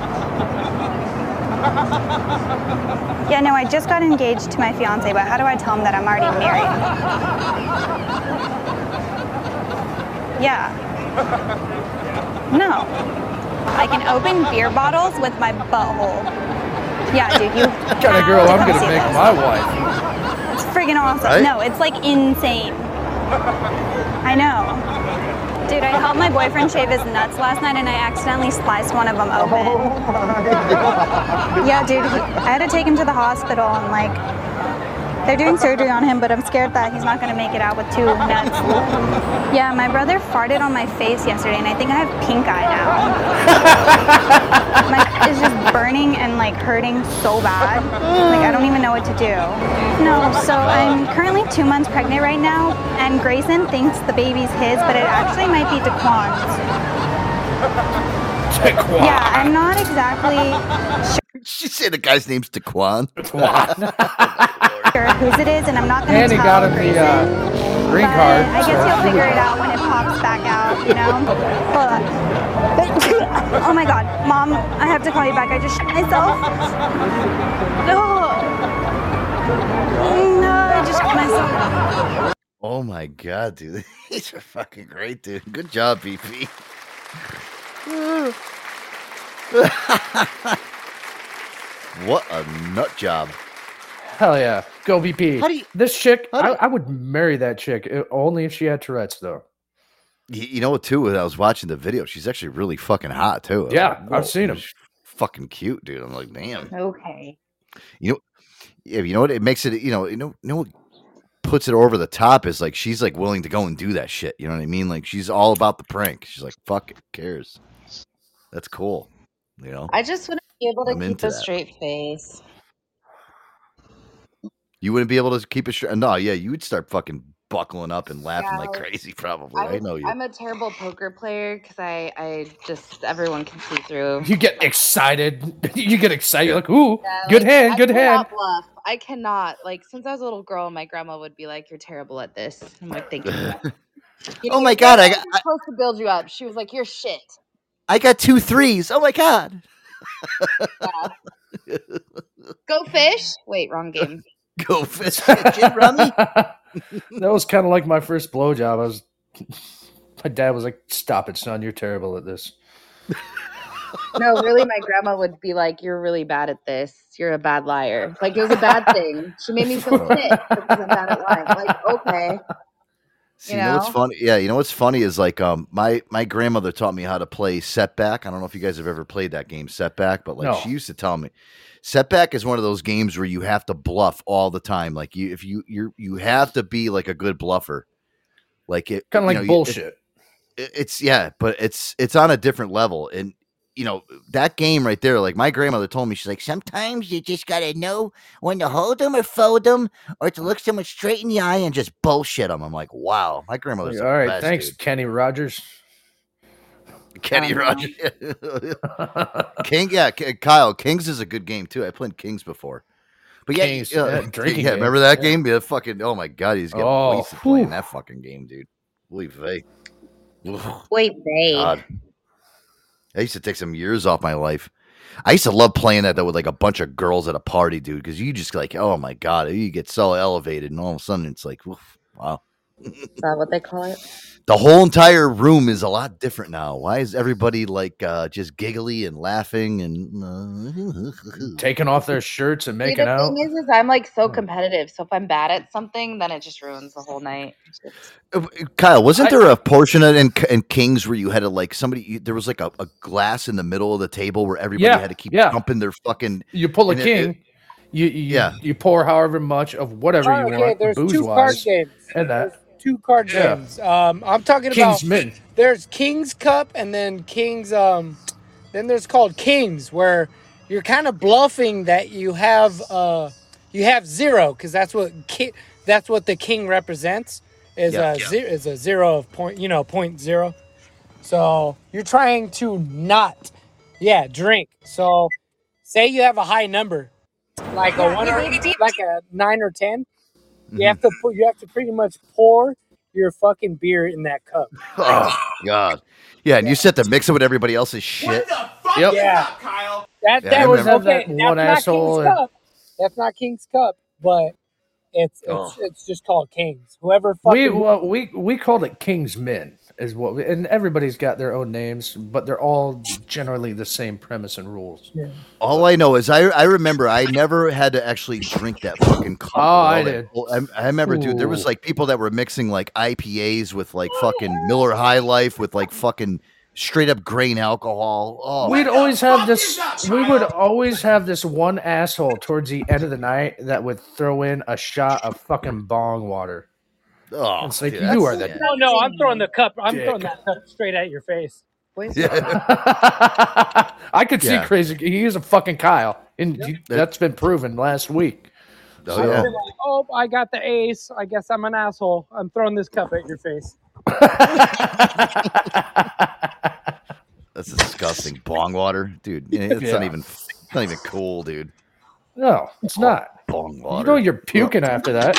Yeah, no, I just got engaged to my fiance, but how do I tell him that I'm already married? Yeah. No. I can open beer bottles with my butthole. Yeah, dude, you. What kind of girl I'm gonna make my wife? It's friggin' awesome. Right? No, it's like insane. I know. Dude, I helped my boyfriend shave his nuts last night and I accidentally sliced one of them open. Yeah, dude, he, I had to take him to the hospital and like, they're doing surgery on him, but I'm scared that he's not gonna make it out with two nuts. Yeah, my brother farted on my face yesterday and I think I have pink eye now. my is just burning and like hurting so bad. Like I don't even know what to do. No, so I'm currently two months pregnant right now, and Grayson thinks the baby's his, but it actually might be Daquan's. Daquan. Yeah, I'm not exactly sure. She said the guy's name's Daquan. Daquan. sure whose it is, and I'm not gonna And he tell got him the Grayson. uh, green card. I guess so he'll figure it out when it pops back out, you know? Hold on. oh my god, mom, I have to call you back. I just shit myself. No. No, I just shit myself. Oh my god, dude. These are fucking great, dude. Good job, BP. what a nut job. Hell yeah. Go BP. How do you- this chick, I, I would marry that chick uh, only if she had Tourette's, though. You, you know what, too? When I was watching the video, she's actually really fucking hot, too. I was Yeah, like, I've seen him. Fucking cute, dude. I'm like, damn. Okay. You know, yeah, you know what? It makes it, you know, you know, you know what puts it over the top is like she's like willing to go and do that shit. You know what I mean? Like she's all about the prank. She's like, fuck it, cares. That's cool. You know? I just wouldn't be able to I'm keep a that. straight face. You wouldn't be able to keep it straight. No, yeah, you would start fucking buckling up and laughing Yeah, like like, crazy, probably. I I, know you. I'm a terrible poker player because I, I just everyone can see through. You get excited. you get excited. You're like, ooh, Yeah, good like, hand, I good hand. bluff. I cannot. Like since I was a little girl, my grandma would be like, "You're terrible at this." I'm like, "Thank you." You Oh my God, I grandma's got- supposed to build you up. She was like, "You're shit." I got two threes. Oh my god. Go fish. Wait, wrong game. Go fish. Gin rummy. that was kind of like my first blowjob. I was, my dad was like, "Stop it, son. You're terrible at this." No, really, my grandma would be like, "You're really bad at this. You're a bad liar." Like it was a bad thing. She made me feel sick because I'm bad at lying. Like, okay, See, you you know what's funny? Yeah, you know what's funny is like um my my grandmother taught me how to play setback. I don't know if you guys have ever played that game setback, but like No. she used to tell me setback is one of those games where you have to bluff all the time. Like you if you you you have to be like a good bluffer. Like it Kind of like know, you- it- bullshit. it- it's yeah, but it's it's on a different level. And you know that game right there. Like my grandmother told me, she's like, Sometimes you just gotta know when to hold them or fold them, or to look someone straight in the eye and just bullshit them. I'm like, wow, my grandmother's All the right, best, thanks, dude. Kenny Rogers. Kenny Um, Rogers. King, yeah, K- Kyle. Kings is a good game too. I played Kings before. But yeah, Kings, yeah, yeah, drinking yeah, game. remember that Yeah. game? Yeah, fucking. Oh my god, he's getting Oh, wasted playing that fucking game, dude. Holy vey. Ugh. Wait, they. God. I used to take some years off my life. I used to love playing that though with like a bunch of girls at a party, dude, because you just like, oh my god, you get so elevated, and all of a sudden it's like, oof, wow. Is that what they call it? The whole entire room is a lot different now. Why is everybody like uh, just giggly and laughing and uh, Taking off their shirts and See, making the out. thing is, is I'm like so competitive. So if I'm bad at something, then it just ruins the whole night. Uh, Kyle, wasn't there a portion of- in, in Kings where you had to like somebody? You, there was like a, a glass in the middle of the table where everybody Yeah, had to keep yeah. pumping their fucking. You pull a and it- king. it- you, you Yeah. you pour however much of whatever Oh, you okay, want, there's booze two card games. and that. Two card Yeah. games. Um, I'm talking King's about. Min. There's King's Cup and then King's. Um, then there's called Kings where you're kind of bluffing that you have uh you have zero because that's what ki- that's what the king represents is Yeah. a Yeah. zero is a zero of point you know point zero. So you're trying to not yeah drink. So say you have a high number like a one or like a nine or ten. You have mm-hmm. to put you have to pretty much pour your fucking beer in that cup. Oh God, yeah, and you set to mix it with everybody else's shit. Yep. Yeah, Kyle. That Yeah, that was okay. That That's one not asshole King's and- Cup. That's not King's Cup, but it's it's Oh. it's just called Kings. Whoever We fucking well, we we called it King's Men, is what, we, and everybody's got their own names, but they're all generally the same premise and rules. All I know is I I remember I never had to actually drink that fucking cup. Oh, I did. I, I remember, dude. There was like people that were mixing like IPAs with like fucking Miller High Life with like fucking straight up grain alcohol. Oh, We'd always have this. We would always have this one asshole towards the end of the night that would throw in a shot of fucking bong water. Oh, it's like dude, you are the No, no, I'm throwing the cup. I'm Dick. throwing that cup straight at your face. Please. I could see Yeah. crazy. He is a fucking Kyle, and he- that's been proven last week. Oh, I'd yeah. like, oh, I got the ace. I guess I'm an asshole. I'm throwing this cup at your face. That's disgusting. Bong water, dude. It's not even. It's not even cool, dude. No, it's oh, not. Bong water. You know you're puking after that.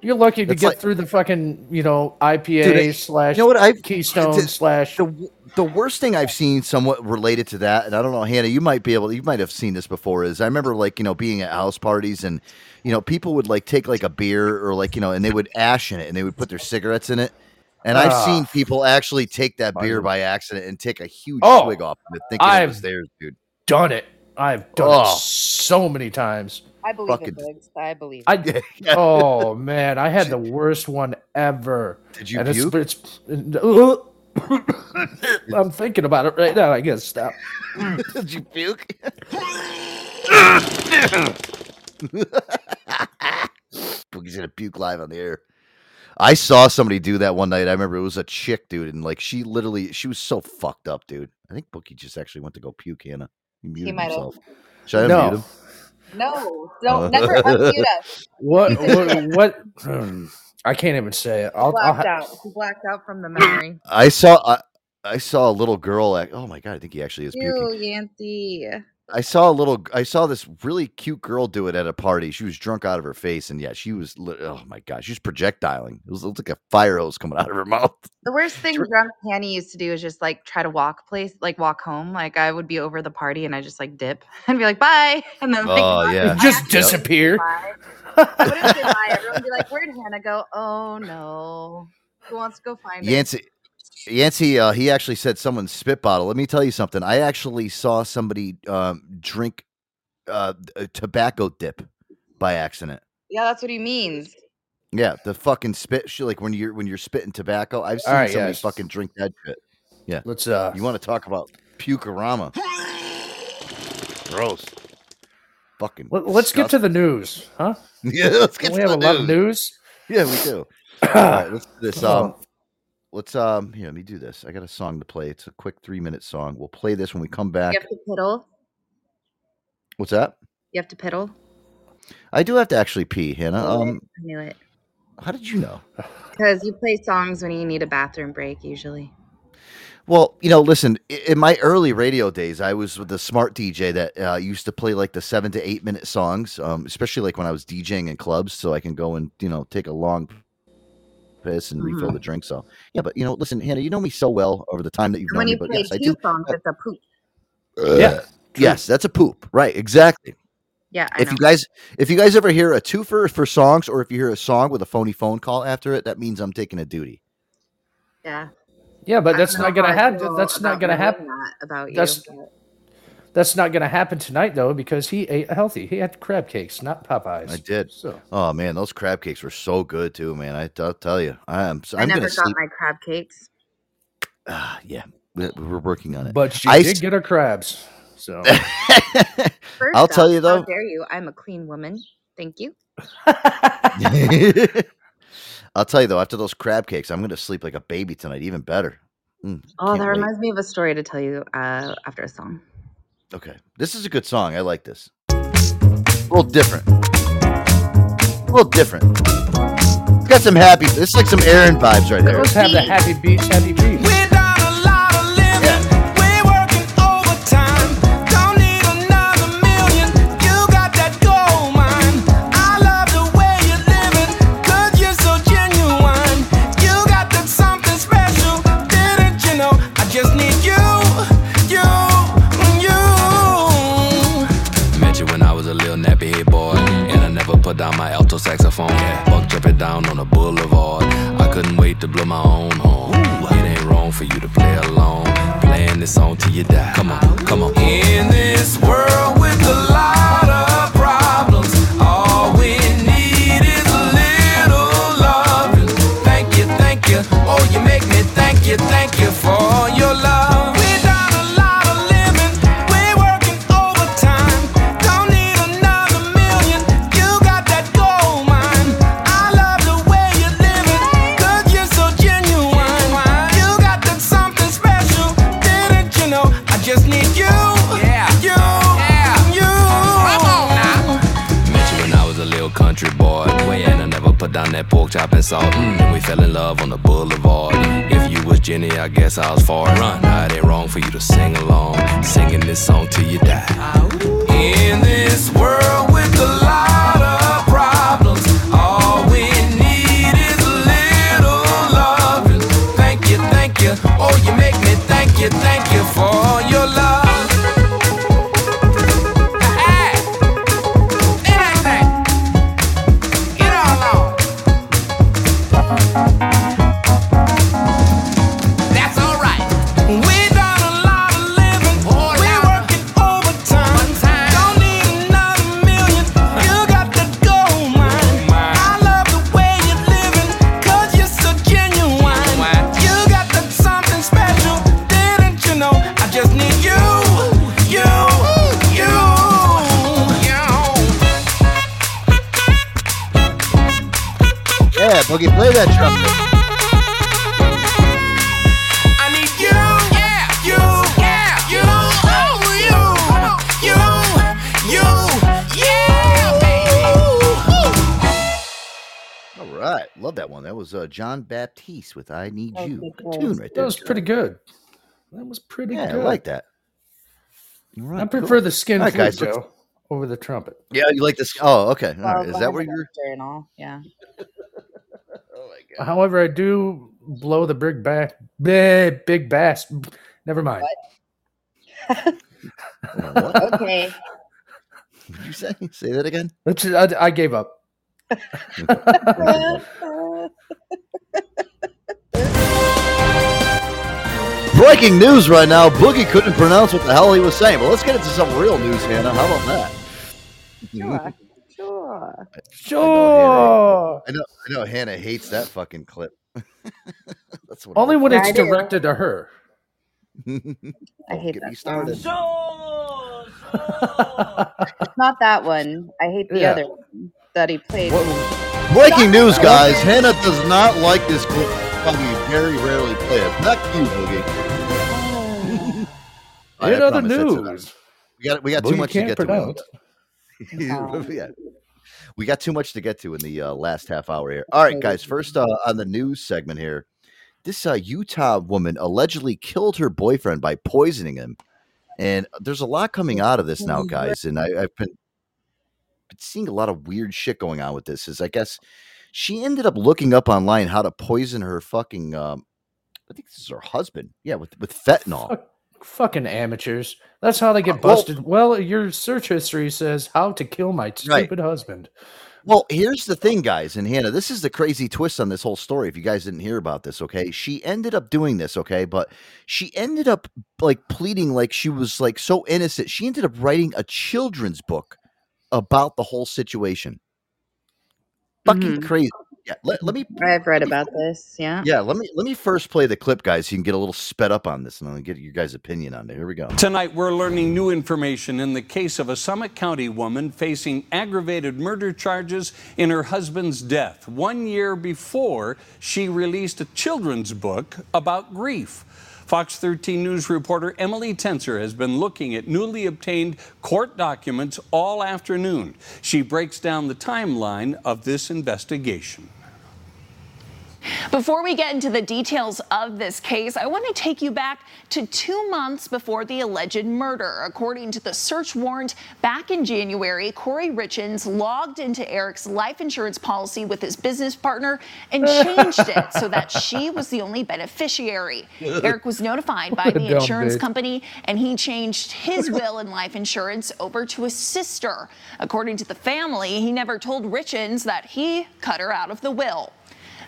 You're lucky to It's get like- through the fucking, you know, IPA Dude, it- slash you know what I Keystone the- slash. The, the worst thing I've seen somewhat related to that, and I don't know, Hannah, you might be able, you might have seen this before. Is I remember like you know being at house parties and you know people would like take like a beer or like you know and they would ash in it and they would put their cigarettes in it. And I've Ah. seen people actually take that beer by accident and take a huge Oh, swig off of it, thinking it I've was theirs, dude. done it. I've done Oh. it so many times. I believe Fucking- it, Biggs. I believe I it. oh man, I had the worst one ever. Did you And it's- puke? it's- I'm thinking about it right now. I guess stop. Did you puke? Boogie's gonna puke live on the air. I saw somebody do that one night. I remember it was a chick, dude, and like she literally, she was so fucked up, dude. I think Boogie just actually went to go puke. Hannah, he muted might have. himself. Should I No. unmute him? No, don't never unmute us. What? what? what hmm, I can't even say it. I'll, I'll Blacked ha- out. He blacked out from the memory. I saw, I, I saw a little girl. Act, oh my god, I think he actually is puking. Ew, Yancy. I saw a little. I saw this really cute girl do it at a party. She was drunk out of her face, and yeah, she was. Oh my god, she was projectiling. It was, it looked like a fire hose coming out of her mouth. The worst thing drunk Hanny used to do is just like try to walk place, like walk home. Like I would be over the party and I just like dip and be like bye, and then like Oh, yeah. I Just disappear. bye. I wouldn't say bye. Everyone would be like, "Where'd Hannah go?" Oh no, who wants to go find her? Yancey, Yancey, uh, he actually said someone's spit bottle. Let me tell you something. I actually saw somebody um, drink uh, a tobacco dip by accident. Yeah, that's what he means. Yeah, the fucking spit shit. Like when you're when you're spitting tobacco, I've seen All right, somebody yes. fucking drink that shit. Yeah, Let's uh. you want to talk about pukerama? Gross. Fucking. Let, us get to the news, huh? Yeah, let's get we to have the a lot of news. Yeah, we do. All right, let's do this. Um, let's um, here. Let me do this. I got a song to play. It's a quick three minute song. We'll play this when we come back. You have to piddle. What's that? You have to piddle. I do have to actually pee, Hannah. Um, I knew it how did you know? because you play songs when you need a bathroom break. Usually, Well, you know, listen, in my early radio days, I was with the smart DJ that uh, used to play like the seven to eight minute songs, um, especially like when I was DJing in clubs, so I can go and you know take a long piss and refill Mhm. the drink. So yeah, but you know, listen, Hannah, you know me so well over the time that you've And when known me, you but play yes, I two do. songs, it's a poop. Yeah, yes, that's a poop, right? Exactly. Yeah, I if know. you guys, if you guys ever hear a twofer for songs, or if you hear a song with a phony phone call after it, that means I'm taking a duty. yeah. Yeah, but that's don't gonna happen. That's not gonna happen. that about you. That's that's not gonna happen tonight though, because he ate healthy. He had crab cakes, not Popeyes. I did. So Oh man, those crab cakes were so good too, man. I, will tell you, I am. I I'm never got sleep. my crab cakes. Ah, yeah, we- we're working on it. But she I did s- get her crabs. So First I'll tell off, you How though. dare you? I'm a clean woman. Thank you. I'll tell you though, after those crab cakes, I'm gonna sleep like a baby tonight. Even better. Mm, Oh, that wait. reminds me of a story to tell you uh, after a song. Okay, this is a good song. I like this. A little different. A little different. It's got some happy. It's like some Aaron vibes right here. let's have the happy beach, happy beach. Down my alto saxophone. Yeah. Buck jumping down on the boulevard. I couldn't wait to blow my own horn. It ain't wrong for you to play along, playing this song till you die. Come on, come on. In this world with a lot down that pork chop and salt. Mm, and we fell in love on the boulevard. If you was Jenny, I guess I was far run. It ain't wrong for you to sing along. Singing this song till you die. In this world Boogie, play that trumpet. I need you, yeah, you, yeah, you, oh, you, you, you, yeah, baby. All right, love that one. That was uh, Jon Batiste with "I Need You." Good tune right there. That was pretty good. That was pretty good. Yeah, I like that. All right, I prefer cool. the skin All right, flute, guys, Joe, over the trumpet. Yeah, you like this? Oh, okay. All right. Is that go where you're? Esther and all? Yeah. However, I do blow the big bass. Big, big bass. Never mind. okay. What did you say? Say that again. Let's, I, I gave up. Breaking news right now. Boogie couldn't pronounce what the hell he was saying. But let's get into some real news, Hannah. How about that? Sure. Sure. Sure. I know. I know. Hannah hates that fucking clip. That's what. Only when it's directed to her. I hate Get that me started. song. It's not that one. I hate the Yeah. other one that he played. Breaking news, guys. Hannah does not like this clip. Probably very rarely play it. Not you, Boogie. I In other promise that's it. news, we got we got Boogie too much to get pronounce. to. we, got, we got too much to get to in the uh, last half hour here. All right, guys. First uh, on the news segment here, this uh, Utah woman allegedly killed her boyfriend by poisoning him, and there's a lot coming out of this now, guys. And I, I've been, been seeing a lot of weird shit going on with this. Is I guess she ended up looking up online how to poison her fucking. Um, I think this is her husband. Yeah, with with fentanyl. Fucking amateurs. That's how they get Uh, well- busted. Well, your search history says how to kill my stupid husband. Well, here's the thing, guys, and Hannah, this is the crazy twist on this whole story. If you guys didn't hear about this, okay, she ended up doing this, okay, but she ended up like pleading like she was like so innocent. She ended up writing a children's book about the whole situation. Fucking Mhm. crazy. Yeah, let, let me I've read about this. Yeah. yeah, let me let me first play the clip, guys, so you can get a little sped up on this, and I'll get your guys' opinion on it. Here we go. Tonight, we're learning new information in the case of a Summit County woman facing aggravated murder charges in her husband's death, one year before she released a children's book about grief. Fox 13 News reporter Emily Tenser has been looking at newly obtained court documents all afternoon. She breaks down the timeline of this investigation. Before we get into the details of this case, I want to take you back to two months before the alleged murder. According to the search warrant, back in January, Kouri Richins logged into Eric's life insurance policy with his business partner and changed it so that she was the only beneficiary. Eric was notified by the insurance bitch. company and he changed his will and life insurance over to his sister. According to the family, he never told Richins that he cut her out of the will.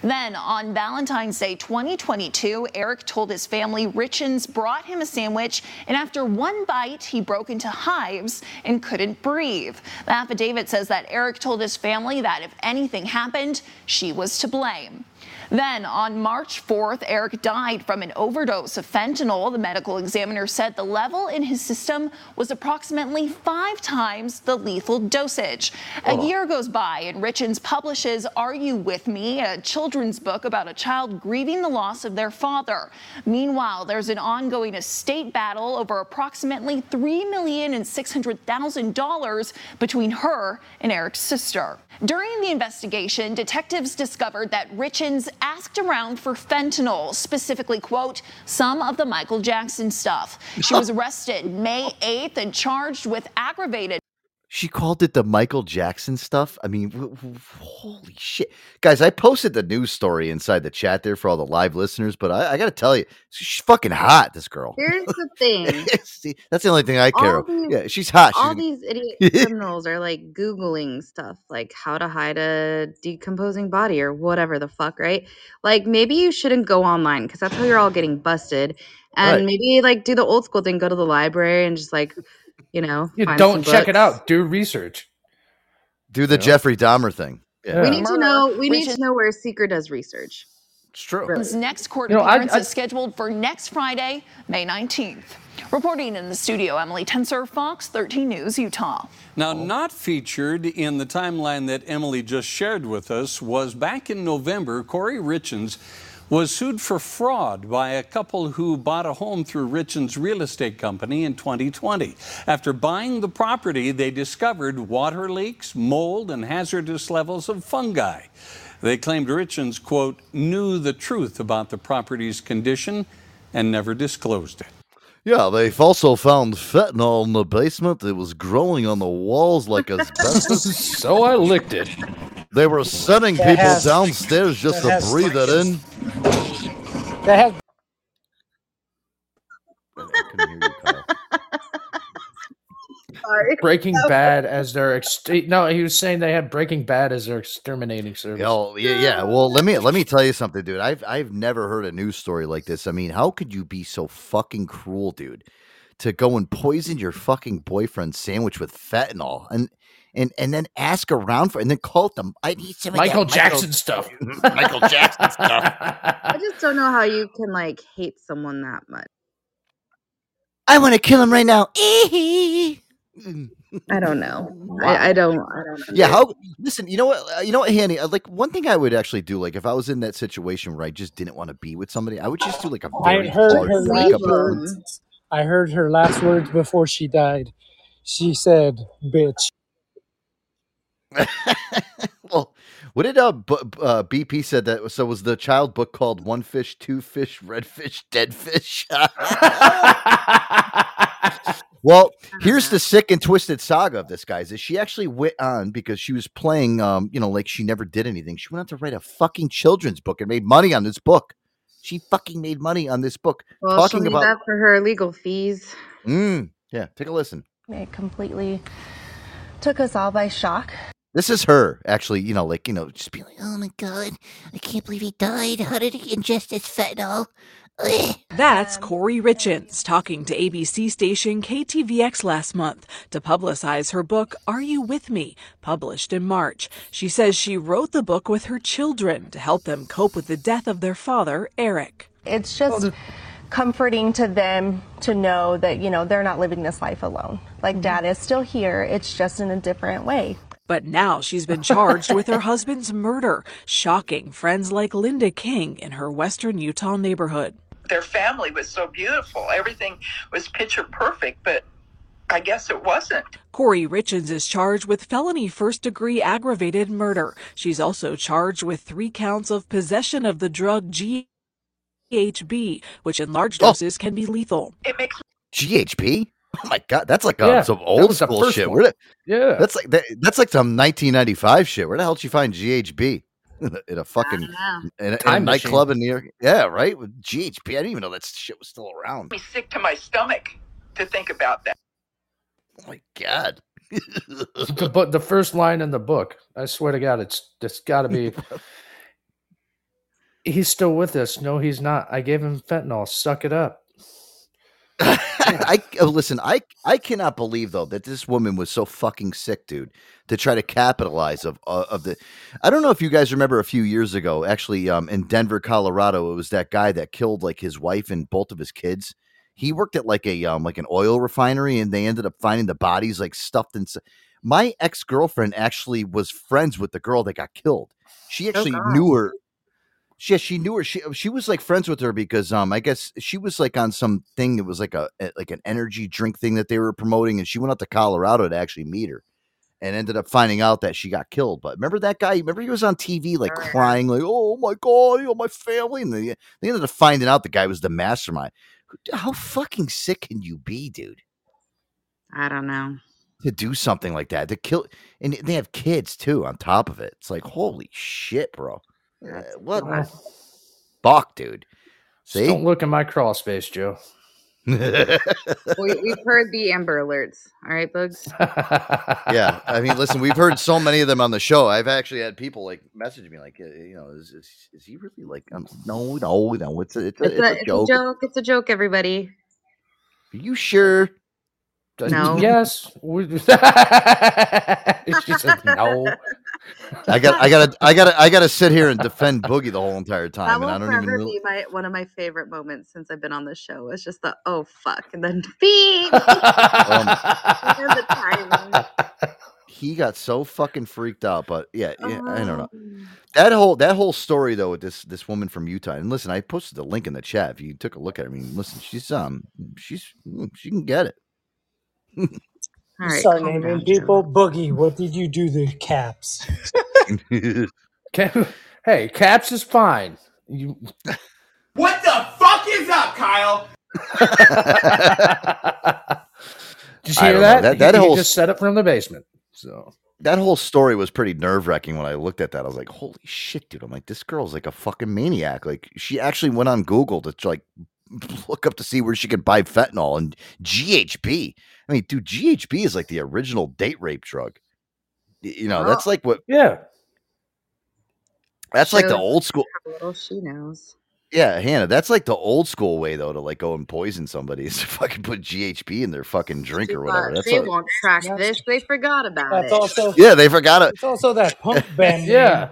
Then on Valentine's Day 2022, Eric told his family Richins brought him a sandwich, and after one bite, he broke into hives and couldn't breathe. The affidavit says that Eric told his family that if anything happened, she was to blame. Then on March 4th, Eric died from an overdose of fentanyl. The medical examiner said the level in his system was approximately five times the lethal dosage. A year goes by and Richins publishes Are You With Me, a children's book about a child grieving the loss of their father. Meanwhile, there's an ongoing estate battle over approximately $3,600,000 between her and Eric's sister. During the investigation, detectives discovered that Richins asked around for fentanyl, specifically, quote, some of the Michael Jackson stuff. She was arrested May 8th and charged with aggravated She called it the Michael Jackson stuff. I mean, w- w- holy shit, guys! I posted the news story inside the chat there for all the live listeners, but I, I got to tell you, she's fucking hot. This girl. Here's the thing. See, that's the only thing I care. About. these- yeah, she's hot. All She's- these idiot criminals are like Googling stuff like how to hide a decomposing body or whatever the fuck, right? Like maybe you shouldn't go online because that's how you're all getting busted. And Right. maybe like do the old school thing, go to the library and just like, you know, You find don't some check it out. Do research. do the Jeffrey Dahmer thing. Yeah. We need to know. We need Richins- to know where Seeker does research. It's true. His next court You know, I- appearance I- is scheduled for next Friday, May 19th. Reporting in the studio, Emily Tenser, Fox 13 News, Utah. Now, not featured in the timeline that Emily just shared with us was back in November, Kouri Richins was sued for fraud by a couple who bought a home through Richins Real Estate Company in 2020. After buying the property, they discovered water leaks, mold, and hazardous levels of fungi. They claimed Richins, quote, knew the truth about the property's condition and never disclosed it. Yeah, they've also found fentanyl in the basement. It was growing on the walls like asbestos. so I licked it. They were sending That people has- downstairs just to has breathe it in. That has Sorry. Breaking Bad as their ext- no, he was saying they had Breaking Bad as their exterminating service. Oh yeah, yeah. Well, let me let me tell you something, dude. I've I've never heard a news story like this. I mean, how could you be so fucking cruel, dude, to go and poison your fucking boyfriend's sandwich with fentanyl and and and then ask around for and then call them. I need some of that Michael Jackson stuff. Michael Jackson stuff. I just don't know how you can like hate someone that much. I want to kill him right now. I don't know. I, I don't. I don't. Yeah, how? Listen, you know what? uh, You know what, Hanny? uh, Like one thing I would actually do, like if I was in that situation where I just didn't want to be with somebody, I would just do like a I very heard hard her breakup. last words. I heard her last words before she died. She said, "Bitch." well, What did uh, B- uh BP said that? So was the child book called One Fish, Two Fish, Red Fish, Dead Fish? well, here's the sick and twisted saga of this, guys. Is she actually went on because she was playing, um, you know, like she never did anything. She went on to write a fucking children's book and made money on this book. She fucking made money on this book, Well, she'll talking about. that for her legal fees. Mm, yeah, take a listen. It completely took us all by shock. This is her actually, you know, like you know, just being like, Oh my god, I can't believe he died. How did he ingest this fentanyl? That's Kouri Richins talking to ABC station KTVX last month to publicize her book, Are You With Me? published in March. She says she wrote the book with her children to help them cope with the death of their father, Eric. It's just comforting to them to know that, you know, they're not living this life alone. Like mm-hmm. dad is still here, it's just in a different way. But now she's been charged with her husband's murder, shocking friends like Linda King in her western Utah neighborhood. their family was so beautiful. Everything was picture perfect, but I guess it wasn't. Kouri Richins is charged with felony first degree aggravated murder. She's also charged with three counts of possession of the drug GHB, which in large oh. doses can be lethal. It makes GHB. Oh my god, that's like uh, Yeah, some old school shit. Where the, Yeah. that's like that, that's like some 1995 shit. Where the hell did you find GHB in a, in a fucking in a, in a nightclub in New York? Yeah, right. With GHB, I didn't even know that shit was still around. me sick to my stomach to think about that. Oh my god. the, but the first line in the book, I swear to God, it's it's got to be. he's still with us. No, he's not. I gave him fentanyl. Suck it up. I oh, listen. I I cannot believe though that this woman was so fucking sick, dude, to try to capitalize of uh, of the. I don't know if you guys remember a few years ago, actually, um, in Denver, Colorado, it was that guy that killed like his wife and both of his kids. He worked at like a um like an oil refinery, and they ended up finding the bodies like stuffed in. My ex girlfriend actually was friends with the girl that got killed. She actually God. knew her. She, she knew her. She she was like friends with her because um I guess she was like on some thing. It was like a a- like an energy drink thing that they were promoting, and she went out to Colorado to actually meet her, and ended up finding out that she got killed. But remember that guy? Remember he was on TV like crying, like "Oh my god, you know my family," and they they ended up finding out the guy was the mastermind. How fucking sick can you be, dude? I don't know. To do something like that, to kill, and they have kids too on top of it. It's like holy shit, bro. Uh, what the fuck, dude? Just See? don't look in my crawl space, Joe. we, we've heard the Amber Alerts. All right, Bugs. yeah, I mean, listen, we've heard so many of them on the show. I've actually had people like message me, like, uh, you know, is is, is he really like? Um, no, no, no. It's a, it's a, It's, it's a, a it's a joke. joke. It's a joke, everybody. Are you sure? No. Yes. We- she said no. I got, I got, to I got, I got to sit here and defend Boogie the whole entire That time, will and I don't even. Really, be my one of my favorite moments since I've been on the show. It's just the oh fuck and then beep. Um, the he got so fucking freaked out, but yeah, yeah I don't know. Um, That whole that whole story though with this this woman from Utah, and listen, I posted the link in the chat. If you took a look at it, I mean, listen, she's um, she's mm, she can get it. All right, Start calm naming down, people. Boogie, what did you do to caps? Ca- hey, Caps is fine. You What the fuck is up, Kyle? Did you I hear don't know. that? That- He- that he whole- just set up from the basement. So that whole story was pretty nerve wracking when I looked at that. I was like, holy shit, dude. I'm like, this girl's like a fucking maniac. Like, she actually went on Google to like look up to see where she could buy fentanyl and GHB. I mean, dude, GHB is like the original date rape drug. You know, that's like what yeah. that's like the old school. How little she knows. Yeah, Hannah, that's like the old school way though to like go and poison somebody is to fucking put GHB in their fucking drink or whatever. That's they what- won't track this. They forgot about That's it. also yeah, they forgot it. it's also that punk band. Yeah.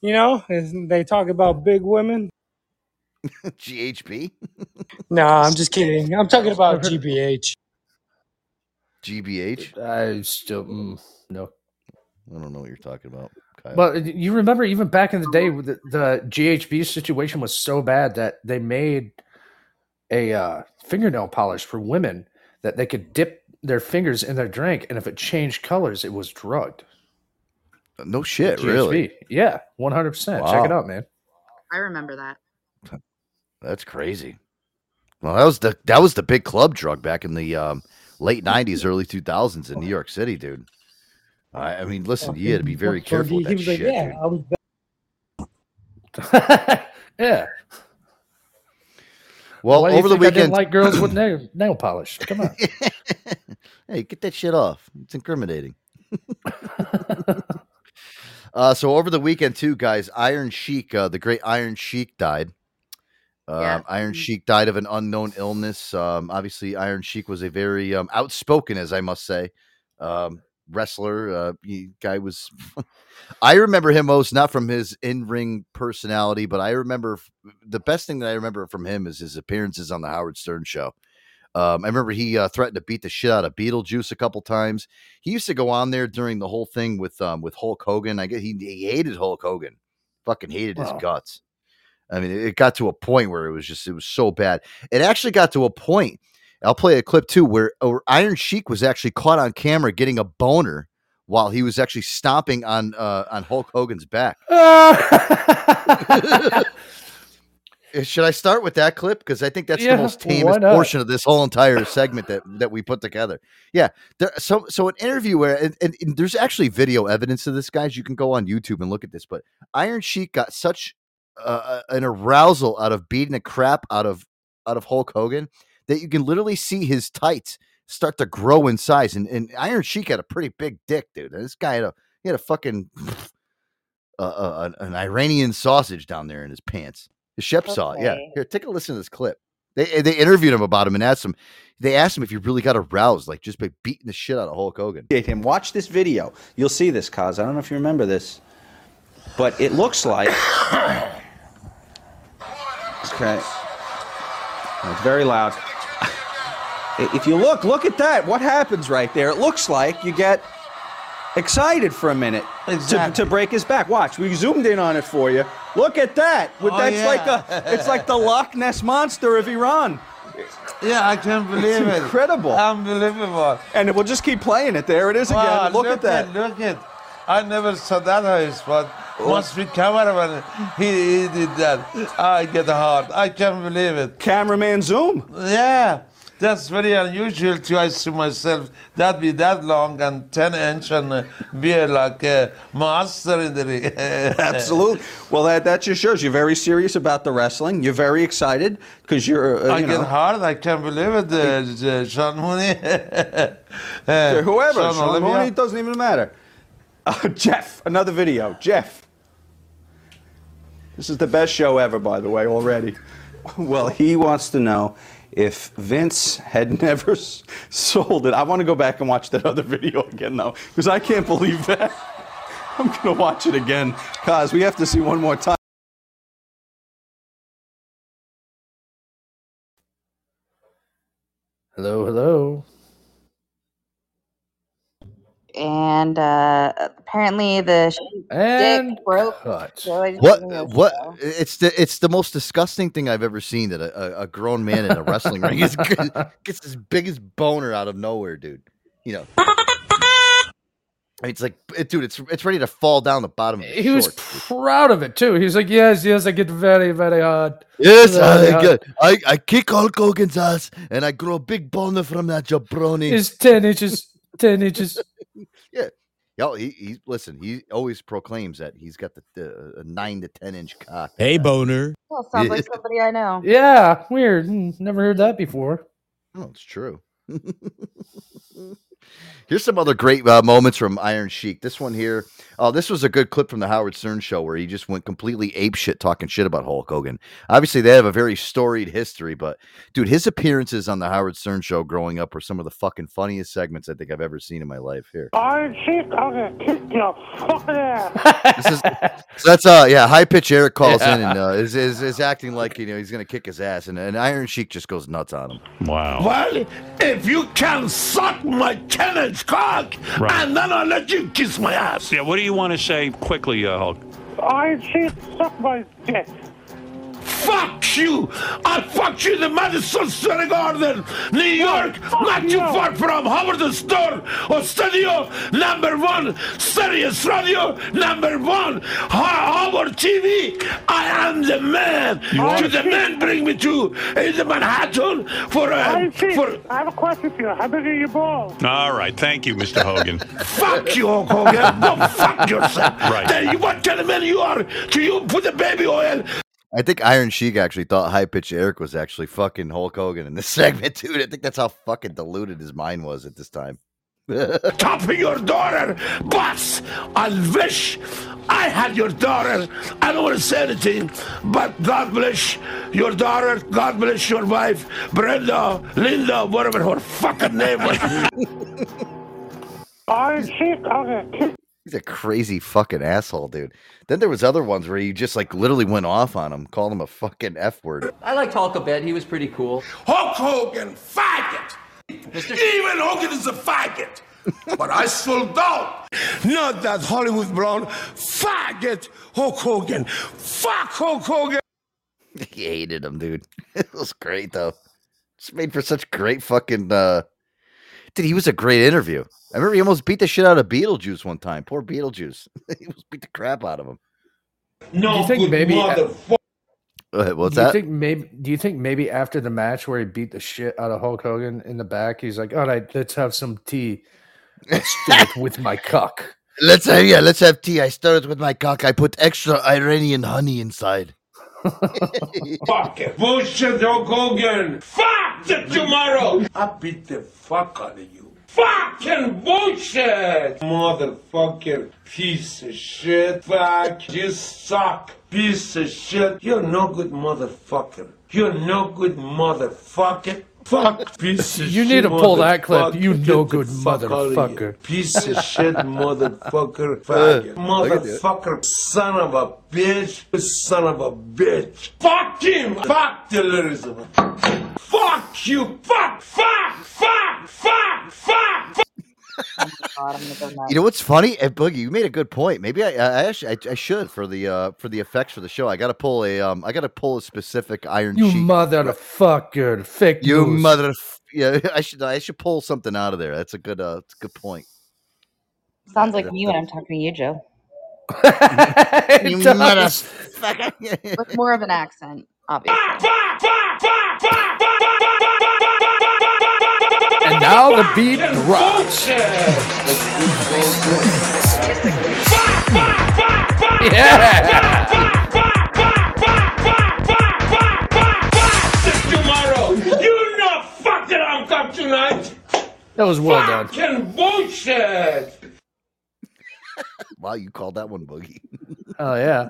You know, Isn't they talk about big women. GHB, No, I'm just kidding. I'm talking about GBH. GBH. I still mm, no. I don't know what you're talking about. Kyle. But you remember, even back in the day, the, the GHB situation was so bad that they made a uh, fingernail polish for women that they could dip their fingers in their drink, and if it changed colors, it was drugged. No shit, GHB. really. Yeah, one hundred percent. Check it out, man. I remember that. That's crazy. Well, that was the that was the big club drug back in the um, late '90s, early 2000s in New York City, dude. I, I mean, listen, you had to be very So careful he, he was shit. like, yeah, dude. I was. Yeah. Well, Why over the think I didn't weekend, like girls with nail, nail polish. Come on. hey, get that shit off. It's incriminating. uh, so over the weekend too, guys, Iron Sheik, uh, the great Iron Sheik died. Um, Yeah. Iron Sheik died of an unknown illness. Um, obviously, Iron Sheik was a very um, outspoken, as I must say, um, wrestler. Uh, he, guy was. I remember him most not from his in-ring personality, but I remember the best thing that I remember from him is his appearances on the Howard Stern show. Um, I remember he uh, threatened to beat the shit out of Beetlejuice a couple times. He used to go on there during the whole thing with um, with Hulk Hogan. I get he, he hated Hulk Hogan, fucking hated his guts. I mean, it, got to a point where it was just it was so bad. It actually got to a point. I'll play a clip too where, where Iron Sheik was actually caught on camera getting a boner while he was actually stomping on uh, on Hulk Hogan's back. Uh, Should I start with that clip? Because I think that's Yeah, the most tamest portion of this whole entire segment that that we put together. Yeah, there, so so an interview where and, and, and there's actually video evidence of this, guys. You can go on YouTube and look at this. But Iron Sheik got such uh, an arousal out of beating the crap out of out of Hulk Hogan that you can literally see his tights start to grow in size. And, and Iron Sheik had a pretty big dick, dude. And this guy had a he had a fucking uh, uh, an, an Iranian sausage down there in his pants. The Shep saw it. Yeah. Here, take a listen to this clip. They they interviewed him about him and asked him. They asked him if he really got aroused, like just by beating the shit out of Hulk Hogan. appreciate him. Watch this video. You'll see this, Kaz. I don't know if you remember this, but it looks like. Okay. It's very loud. If you look, look at that. What happens right there? It looks like you get excited for a minute to, to break his back. Watch, we zoomed in on it for you. Look at that. Oh, that's like yeah. a, it's like the Loch Ness monster of Iran. Yeah, I can't believe it's it. incredible. Unbelievable. And we'll just keep playing it. There it is again. Wow, look, at that. look at I never saw that eyes, but once we camera when he, he did that, I get hard. I can't believe it. Cameraman zoom. Yeah. That's very unusual to I see myself that be that long and 10 inch and uh, be like a monster in the ring. Absolutely. Well, that, that just shows you're very serious about the wrestling. You're very excited because you're, uh, I you get hard. I can't believe it. Uh, uh, Sean Mooney. to whoever. Sean Sean Mooney, doesn't even matter. Uh, Jeff, another video. Jeff. This is the best show ever, by the way, already. Well, he wants to know if Vince had never sold it. I want to go back and watch that other video again, though, because I can't believe that. I'm going to watch it again, cause we have to see one more time. Hello, hello. And uh, apparently the sh- And dick broke. cut. So I just What? didn't. What? It's the it's the most disgusting thing I've ever seen that a, a, a grown man in a wrestling ring is, gets his biggest boner out of nowhere, dude. You know, it's like, it, dude, it's it's ready to fall down the bottom of his He was shorts. proud of it too. He's like, yes, yes, I get very, very hard. Yes, Very I, hard. get, I I kick Hulk Hogan's ass and I grow a big boner from that jabroni. It's ten inches, ten inches. Yeah. Yo, he, he listen. He always proclaims that he's got the, the a nine to ten inch cock. Hey, boner. Well, sounds like somebody I know. Yeah, weird. Hmm, Never heard that before. Oh, it's true. Here's some other great uh, moments from Iron Sheik. This one here. Oh, this was a good clip from the Howard Stern show where he just went completely ape shit talking shit about Hulk Hogan. Obviously, they have a very storied history, but dude, his appearances on the Howard Stern show growing up were some of the fucking funniest segments I think I've ever seen in my life. Here. Iron Sheik, I'm gonna kick your fucking ass. This is so that's uh yeah, high pitch Eric calls in Yeah. and uh, is, is is acting like you know he's gonna kick his ass and, and Iron Sheik just goes nuts on him. Wow. Well, if you can suck my 10 inch cock, and then I'll let you kiss my ass. Yeah, what do you want to say quickly, uh, Hulk? I Sheik, suck my dick. Fuck you! I fuck you in the Madison Square Garden, New York, not too far from Howard Stern or Studio number one, Sirius Radio number one, Ha- Howard TV. I am the man. are. To the man, bring me to in the Manhattan for Hi, a Chief. for. I have a question for you. How big are your balls? All right. Thank you, Mr. Hogan. Fuck you, Hulk Hogan. Go fuck yourself. Right. Then you what kind of man you are? To you put the baby oil I think Iron Sheik actually thought High Pitch Eric was actually fucking Hulk Hogan in this segment, dude. I think that's how fucking deluded his mind was at this time. top of your daughter, boss. I wish I had your daughter. I don't want to say anything, but God bless your daughter. God bless your wife, Brenda, Linda, whatever her fucking name was. Iron Sheik, okay. He's a crazy fucking asshole, dude. Then there was other ones where he just like literally went off on him, called him a fucking f word. I liked Hulk a bit. He was pretty cool. Hulk Hogan, faggot. Even Hogan is a faggot. but I sold out. Not that Hollywood blonde faggot Hulk Hogan. Fuck Hulk Hogan. he hated him, dude. It was great though. It's made for such great fucking uh Dude, he was a great interview. I remember he almost beat the shit out of Beetlejuice one time. Poor Beetlejuice. he almost beat the crap out of him. do you think maybe? Uh, What's do you that? think maybe? Do you think maybe after the match where he beat the shit out of Hulk Hogan in the back, he's like, "All right, let's have some tea. Let's it with my cock." Let's have yeah, let's have tea. I started with my cock. I put extra Iranian honey inside. Fuck it. Bullshit, Hulk Hogan. Fuck the tomorrow. I beat the fuck out of you. Fucking bullshit. Motherfucker. Piece of shit. Fuck. You suck. Piece of shit. You're no good motherfucker. You're no good motherfucker. Fuck. Piece of You need to pull that clip. You no good fuck motherfucker. Piece of shit, motherfucker. Faggot. I can do it. Motherfucker. Son of a bitch. Son of a bitch. Fuck him. Fuck the Elizabeth. Fuck you. Fuck. Fuck. Fuck. Fuck. Fuck. You know what's funny? And Boogie, you made a good point. Maybe I, I actually I, I should for the uh for the effects for the show. I got to pull a um I got to pull a specific Iron You Sheik. motherfucker! Fake You news. mother. Yeah, I should I should pull something out of there. That's a good uh that's a good point. Sounds like me when I'm talking to you, Joe. You does. motherfucker. With more of an accent, obviously. And now the beat drops. Yeah. Tomorrow. You know fuck that tonight. That was well done. Fucking bullshit. Wow, you called that one Boogie. Oh yeah.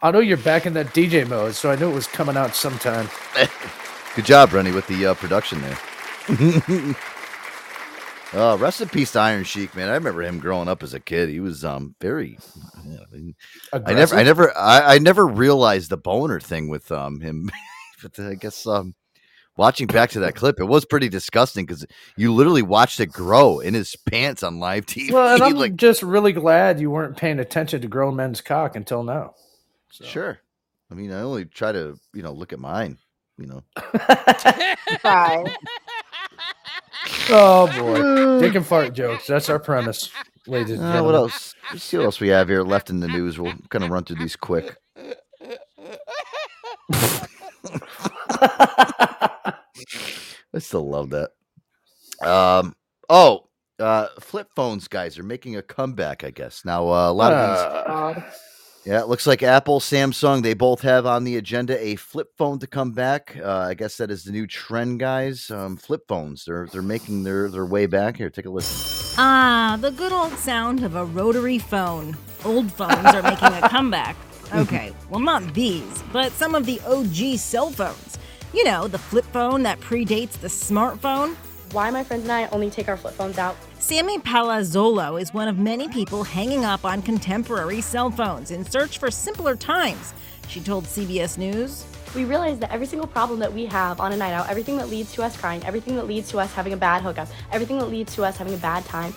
I know you're back in that DJ mode, so I knew it was coming out sometime. Good job, Rennie, with the uh, production there. Uh, rest in peace to Iron Sheik, man. I remember him growing up as a kid. He was um very. yeah, I mean, I never, I never, I, I never realized the boner thing with um him, but I guess um watching back to that clip, it was pretty disgusting because you literally watched it grow in his pants on live TV. Well, and I'm like, just really glad you weren't paying attention to grown men's cock until now. sure. I mean, I only try to you know look at mine. You know. Try. Oh boy, dick and fart jokes. That's our premise, ladies and Uh, gentlemen. what else? Let's see what else we have here left in the news. We'll kind of run through these quick. I still love that. Um. Oh, uh, flip phones guys are making a comeback. I guess now uh, a lot of these. Yeah, it looks like Apple, Samsung, they both have on the agenda a flip phone to come back. Uh, I guess that is the new trend, guys. Um, flip phones, they're they're making their their way back. Here, take a listen. Ah, the good old sound of a rotary phone. Old phones are making a comeback. Okay, well, not these, but some of the OG cell phones. You know, the flip phone that predates the smartphone. Why my friends and I only take our flip phones out. Sammy Palazzolo is one of many people hanging up on contemporary cell phones in search for simpler times. She told CBS News. We realize that every single problem that we have on a night out, everything that leads to us crying, everything that leads to us having a bad hookup, everything that leads to us having a bad time,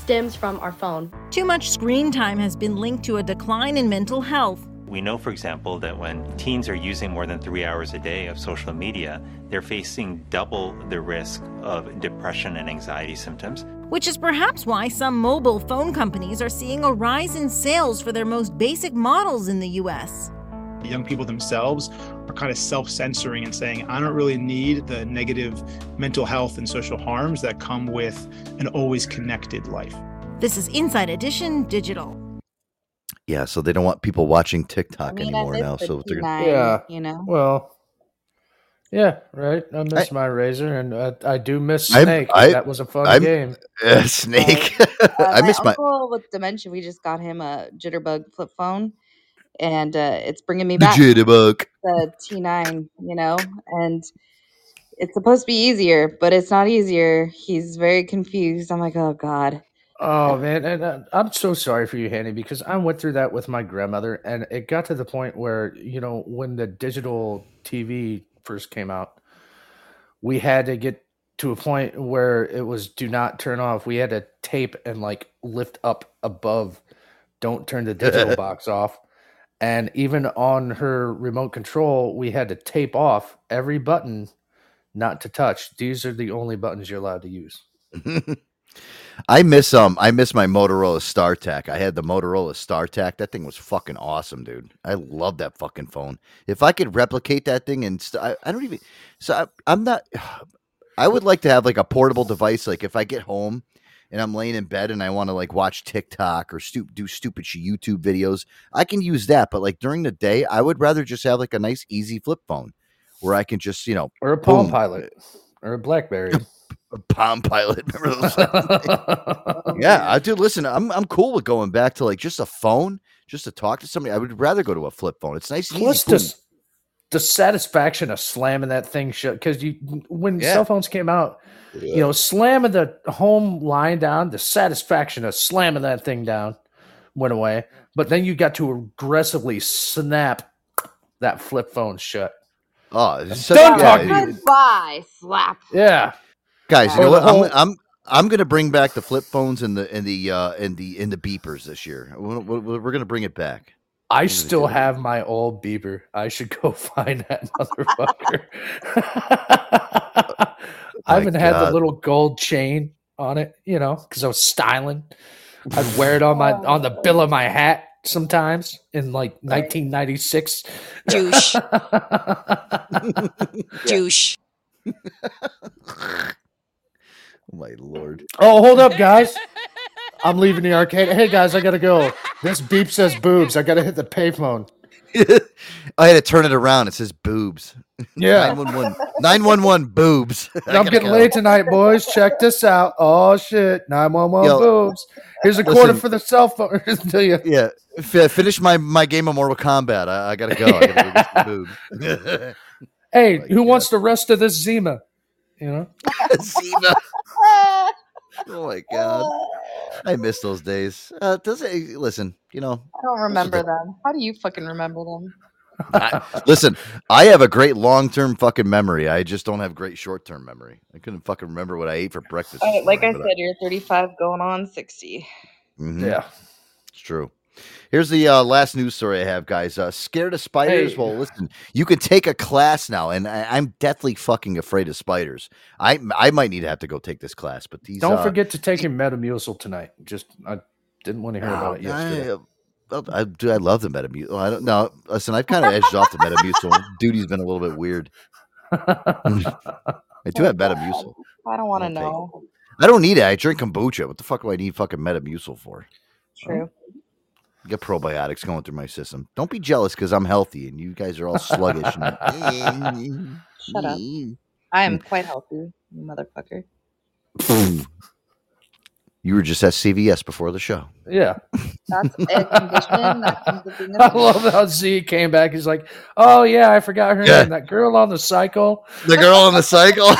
stems from our phone. Too much screen time has been linked to a decline in mental health. We know, for example, that when teens are using more than three hours a day of social media, they're facing double the risk of depression and anxiety symptoms. Which is perhaps why some mobile phone companies are seeing a rise in sales for their most basic models in the US. The young people themselves are kind of self censoring and saying, I don't really need the negative mental health and social harms that come with an always connected life. This is Inside Edition Digital. Yeah, so they don't want people watching TikTok mean, anymore now. So they're T9, Yeah. you know? Well, yeah, right. I miss my razor, and uh, I do miss I'm- Snake. I- that was a fun I'm- game. uh, Snake. Uh, I miss my. uncle with dementia. We just got him a jitterbug flip phone, and uh, it's bringing me The back. jitterbug. The T9, you know, and it's supposed to be easier, but it's not easier. He's very confused. I'm like, oh god. Oh man, and uh, I'm so sorry for you, Hanny, because I went through that with my grandmother, and it got to the point where you know when the digital TV first came out, we had to get to a point where it was do not turn off. We had to tape and like lift up above, don't turn the digital box off, and even on her remote control, we had to tape off every button not to touch. These are the only buttons you're allowed to use. I miss um I miss my Motorola StarTAC. I had the Motorola StarTAC. That thing was fucking awesome, dude. I love that fucking phone. If I could replicate that thing and st- I, I don't even so I, I'm not I would like to have like a portable device like if I get home and I'm laying in bed and I want to like watch TikTok or stu- do stupid YouTube videos, I can use that, but like during the day, I would rather just have like a nice easy flip phone where I can just, you know, Or a Palm boom, Pilot, or a BlackBerry. a Palm Pilot. Remember those? Oh, yeah, I do. Listen, I'm I'm cool with going back to like just a phone, just to talk to somebody. I would rather go to a flip phone. It's nice. and Plus, the, the satisfaction of slamming that thing shut because you when Yeah. cell phones came out, you know, slamming the home line down, the satisfaction of slamming that thing down went away. But then you got to aggressively snap that flip phone shut. Oh, I'm it's such- done yeah, talking. you- Goodbye, slap. Yeah, guys. You know the what? I'm, I'm I'm gonna bring back the flip phones and the and the uh and the in the beepers this year. We're, we're we're gonna bring it back. I still have my old beeper. I should go find that motherfucker. I haven't had the little gold chain on it, you know, because I was styling. I'd wear it on my on the bill of my hat sometimes in like 1996. Douche. Douche. My lord. Oh, hold up, guys. I'm leaving the arcade. Hey, guys, I gotta go. This beep says boobs. I gotta hit the payphone. I had to turn it around. It says boobs. Yeah. 911 911 boobs. I I'm getting go. late tonight, boys. Check this out. Oh shit, nine one one Yo, boobs. Here's a quarter for the cell phone. Until you. Yeah, f- uh, finish my my game of Mortal Kombat. I, I gotta go. I gotta go get boobs. Hey, oh who wants the rest of this Zima? You know. Zima. Oh my god, I miss those days. Uh, does it? Listen, you know, I don't remember them. How do you fucking remember them? I, listen. I have a great long term fucking memory. I just don't have great short term memory. I couldn't fucking remember what I ate for breakfast. This like I said, but you're 35 going on 60. Mhm. Yeah. It's true. Here's the uh, last news story I have, guys. Uh, scared of spiders? Hey. Well, listen, you can take a class now, and I, I'm deathly fucking afraid of spiders. I I might need to have to go take this class, but these Don't uh, forget to take your Metamucil tonight. Just I didn't want to hear about it Oh, yesterday. I, I, do. I love the Metamucil. I don't know. Listen, I've kind of edged off the Metamucil. Duty's been a little bit weird. I do have Metamucil. I don't want to Okay. know. I don't need it. I drink kombucha. What the fuck do I need fucking Metamucil for? True. Get probiotics going through my system. Don't be jealous because I'm healthy and you guys are all sluggish. and- Shut up. I am quite healthy, you motherfucker. you were just at CVS before the show. Yeah. That's a condition that comes with being love how Z came back. He's like, "Oh yeah, I forgot her Yeah. name. That girl on the cycle." The girl on the cycle.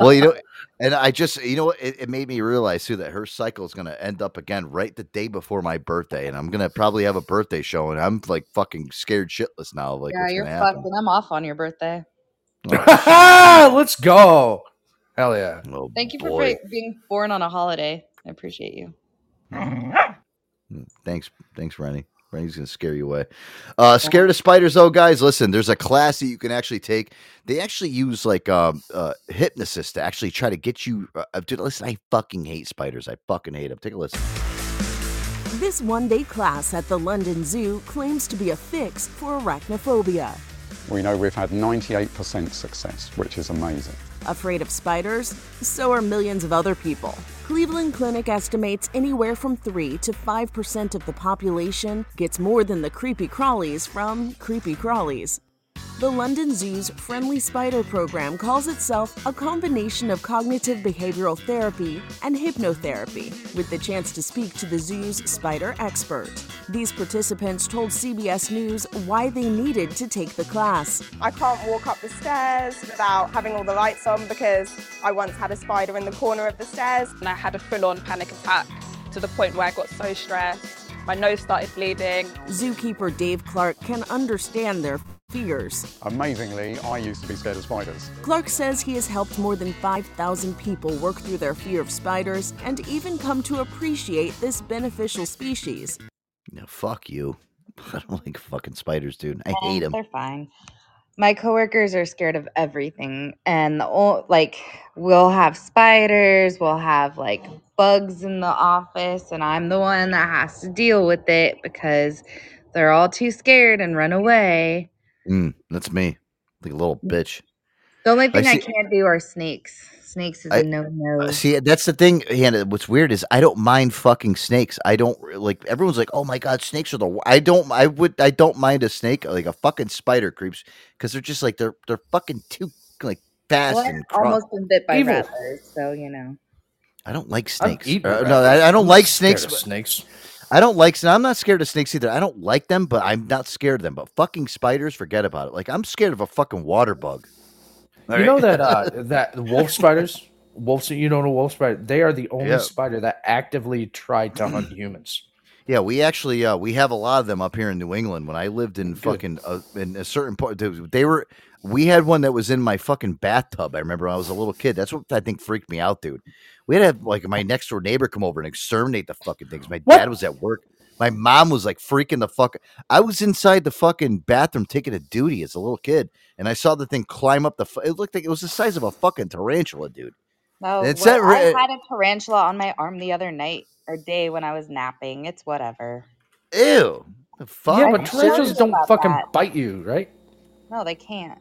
well, you know, and I just, you know, it, it made me realize too that her cycle is going to end up again right the day before my birthday, and I'm going to probably have a birthday show, and I'm like fucking scared shitless now. Like, yeah, you're going fucked, happen? and I'm off on your birthday. Let's go. Hell yeah. Oh, Thank you for boy. be- being born on a holiday. I appreciate you. Mm, Thanks, thanks, Rennie. Right, he's gonna scare you away. Uh, scared of spiders, though, guys. Listen, there's a class that you can actually take. They actually use like um, uh, hypnosis to actually try to get you. Uh, uh, dude, listen, I fucking hate spiders. I fucking hate them. Take a listen. This one day class at the London Zoo claims to be a fix for arachnophobia. We know we've had 98% success, which is amazing. Afraid of spiders? So are millions of other people. Cleveland Clinic estimates anywhere from 3 to 5% of the population gets more than the creepy crawlies from creepy crawlies. The London Zoo's Friendly Spider program calls itself a combination of cognitive behavioral therapy and hypnotherapy, with the chance to speak to the zoo's spider expert. These participants told CBS News why they needed to take the class. I can't walk up the stairs without having all the lights on because I once had a spider in the corner of the stairs. and I had a full-on panic attack to the point where I got so stressed. My nose started bleeding. Zookeeper Dave Clark can understand their fears. Amazingly, I used to be scared of spiders. Clark says he has helped more than 5,000 people work through their fear of spiders and even come to appreciate this beneficial species. No, fuck you. I don't like fucking spiders, dude. I hate them. They're fine. My coworkers are scared of everything, and the ol- like we'll have spiders, we'll have like bugs in the office, and I'm the one that has to deal with it because they're all too scared and run away. Mm, that's me, like a little bitch. The only thing I, see- can't do are snakes. Snakes is I- a no no. See, that's the thing. Hannah, what's weird is I don't mind fucking snakes. I don't like. Everyone's like, "Oh my god, snakes are the." I don't. I would. I don't mind a snake. Like a fucking spider creeps because they're just like they're they're fucking too like fast Well, and. I've almost been bit by Evil. rattlers, so you know. I don't like snakes. eaten Uh, no, I, I don't I'm like snakes. of but- snakes. I don't like. sn- I'm not scared of snakes either. I don't like them, but I'm not scared of them. But fucking spiders, forget about it. Like I'm scared of a fucking water bug. You know that uh, that wolf spiders, wolves. You know the wolf spider. They are the only Yeah. spider that actively tried to hunt humans. Yeah, we actually uh, we have a lot of them up here in New England. When I lived in fucking uh, in a certain part, they- they were. We had one that was in my fucking bathtub. I remember when I was a little kid. That's what I think freaked me out, dude. We had to have like my next door neighbor come over and exterminate the fucking things. My dad was at work. My mom was like freaking the fuck. I was inside the fucking bathroom taking a duty as a little kid, and I saw the thing climb up the. fu- It looked like it was the size of a fucking tarantula, dude. No, It's well, that re- I had a tarantula on my arm the other night or day when I was napping. It's whatever. Ew. The fuck? yeah, but tarantulas don't fucking that. bite you, right? No, they can't.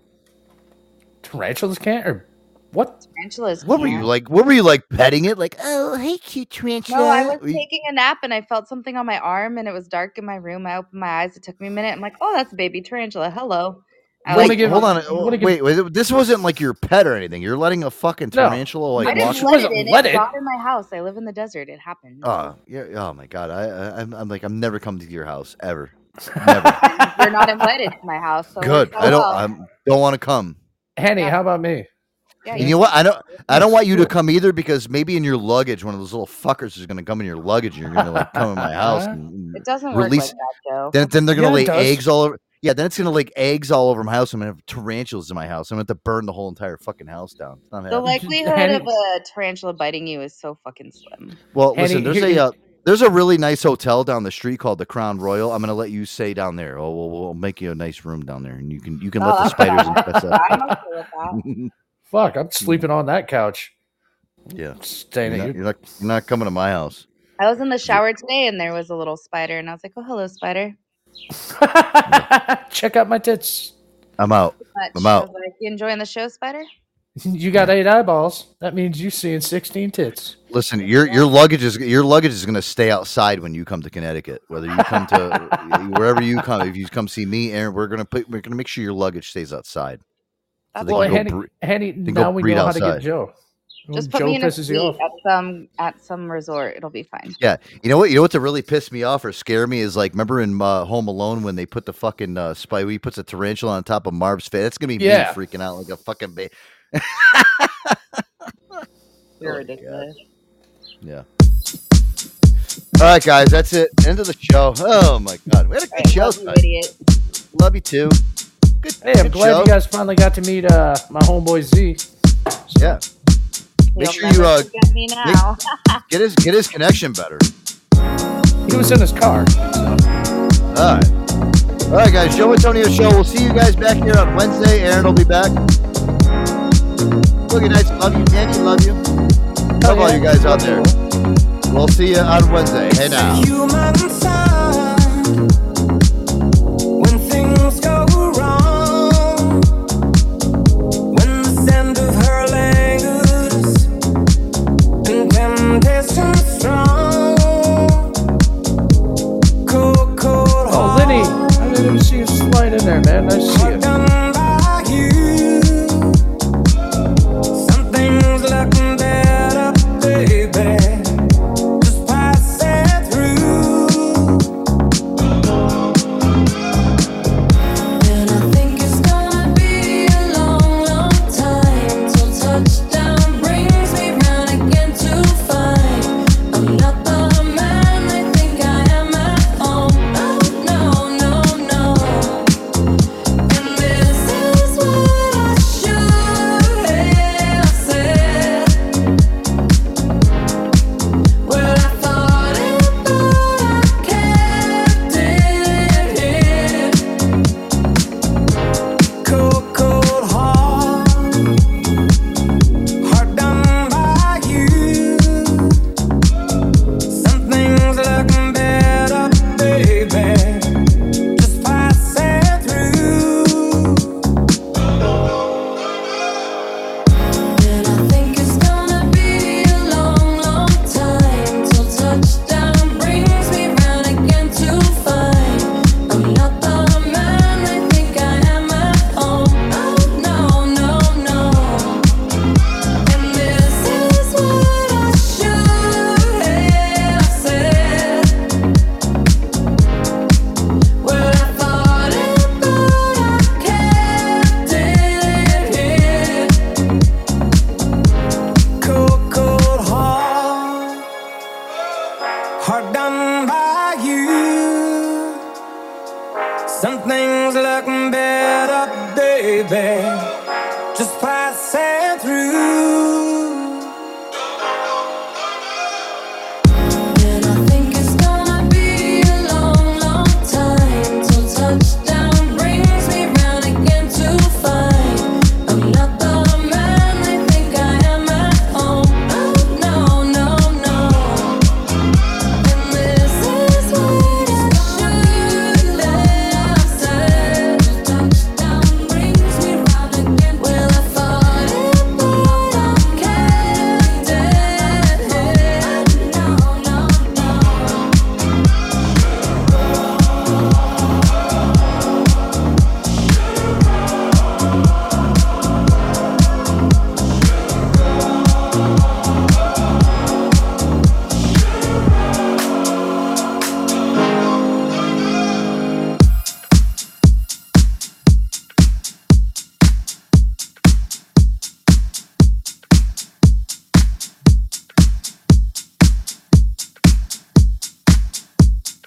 Tarantulas can't, or what? Tarantulas. What were can't. you like? What were you like petting it? Like, oh, hey, cute tarantula. No, I was Were you- taking a nap and I felt something on my arm and it was dark in my room. I opened my eyes. It took me a minute. I'm like, oh, that's a baby tarantula. Hello. I Wait, like, hold on. oh, wait, wait, this wasn't like your pet or anything. You're letting a fucking No. tarantula like I walk. didn't let it in. It got in my house. I live in the desert. It happened. Oh, yeah. Oh my god. I, I I'm, I'm like I'm never coming to your house ever. Never. You're not invited to my house. So Good. let's oh I don't. go I out. don't want to come. Henny, how about me? Yeah, And you know what? I don't. I don't want you to come either because maybe in your luggage, one of those little fuckers is going to come in your luggage, and you're going to like come in my house and It doesn't work release. like that, Joe. Then, then they're going to Yeah, lay eggs all over. Yeah, then it's going to lay eggs all over my house. I'm going to have tarantulas in my house. I'm going to have to burn the whole entire fucking house down. It's not The happening. likelihood of a tarantula biting you is so fucking slim. Well, Henny, listen, there's a uh, there's a really nice hotel down the street called the Crown Royal. I'm gonna let you stay down there. Oh, we'll, we'll make you a nice room down there, and you can you can let Oh, the spiders and pets I'm okay with that. Fuck, I'm sleeping hmm. on that couch. Yeah, Staying you're at not, you. you're not you're not coming to my house. I was in the shower today and there was a little spider and I was like, oh, hello, spider. Check out my tits. I'm out. I'm out. like, you enjoying the show, spider? You got eight eyeballs. That means you seeing sixteen tits. Listen, your your luggage is your luggage is gonna stay outside when you come to Connecticut. Whether you come to wherever you come, if you come see me, Aaron, we're gonna put we're gonna make sure your luggage stays outside. So Well, Henny, bre- Henny they can go now we breed know how to get Joe. Just When put me in a pisses suite at some at some resort. It'll be fine. Yeah, you know what? You know what to really piss me off or scare me is like, remember in uh, Home Alone when they put the fucking uh, spy, he puts a tarantula on top of Marv's face. That's gonna be Yeah. me freaking out like a fucking baby. You're ridiculous. Yeah. All right, guys, that's it. End of the show. Oh my god, we had a good show. Love you, tonight. idiot. Love you too. Good. Hey, I'm good glad show. you guys finally got to meet uh, my homeboy Z. Yeah. Make You'll sure you uh, forget me now. get his get his connection better. He was in his car. Oh, All right. All right, guys. Joe Antonio Show. We'll see you guys back here on Wednesday. Aaron will be back. Boogie Nights, love you. Danny, love you. Love all you guys out there. We'll see you on Wednesday. Hey now. Human sound. in there, man. Nice to see you.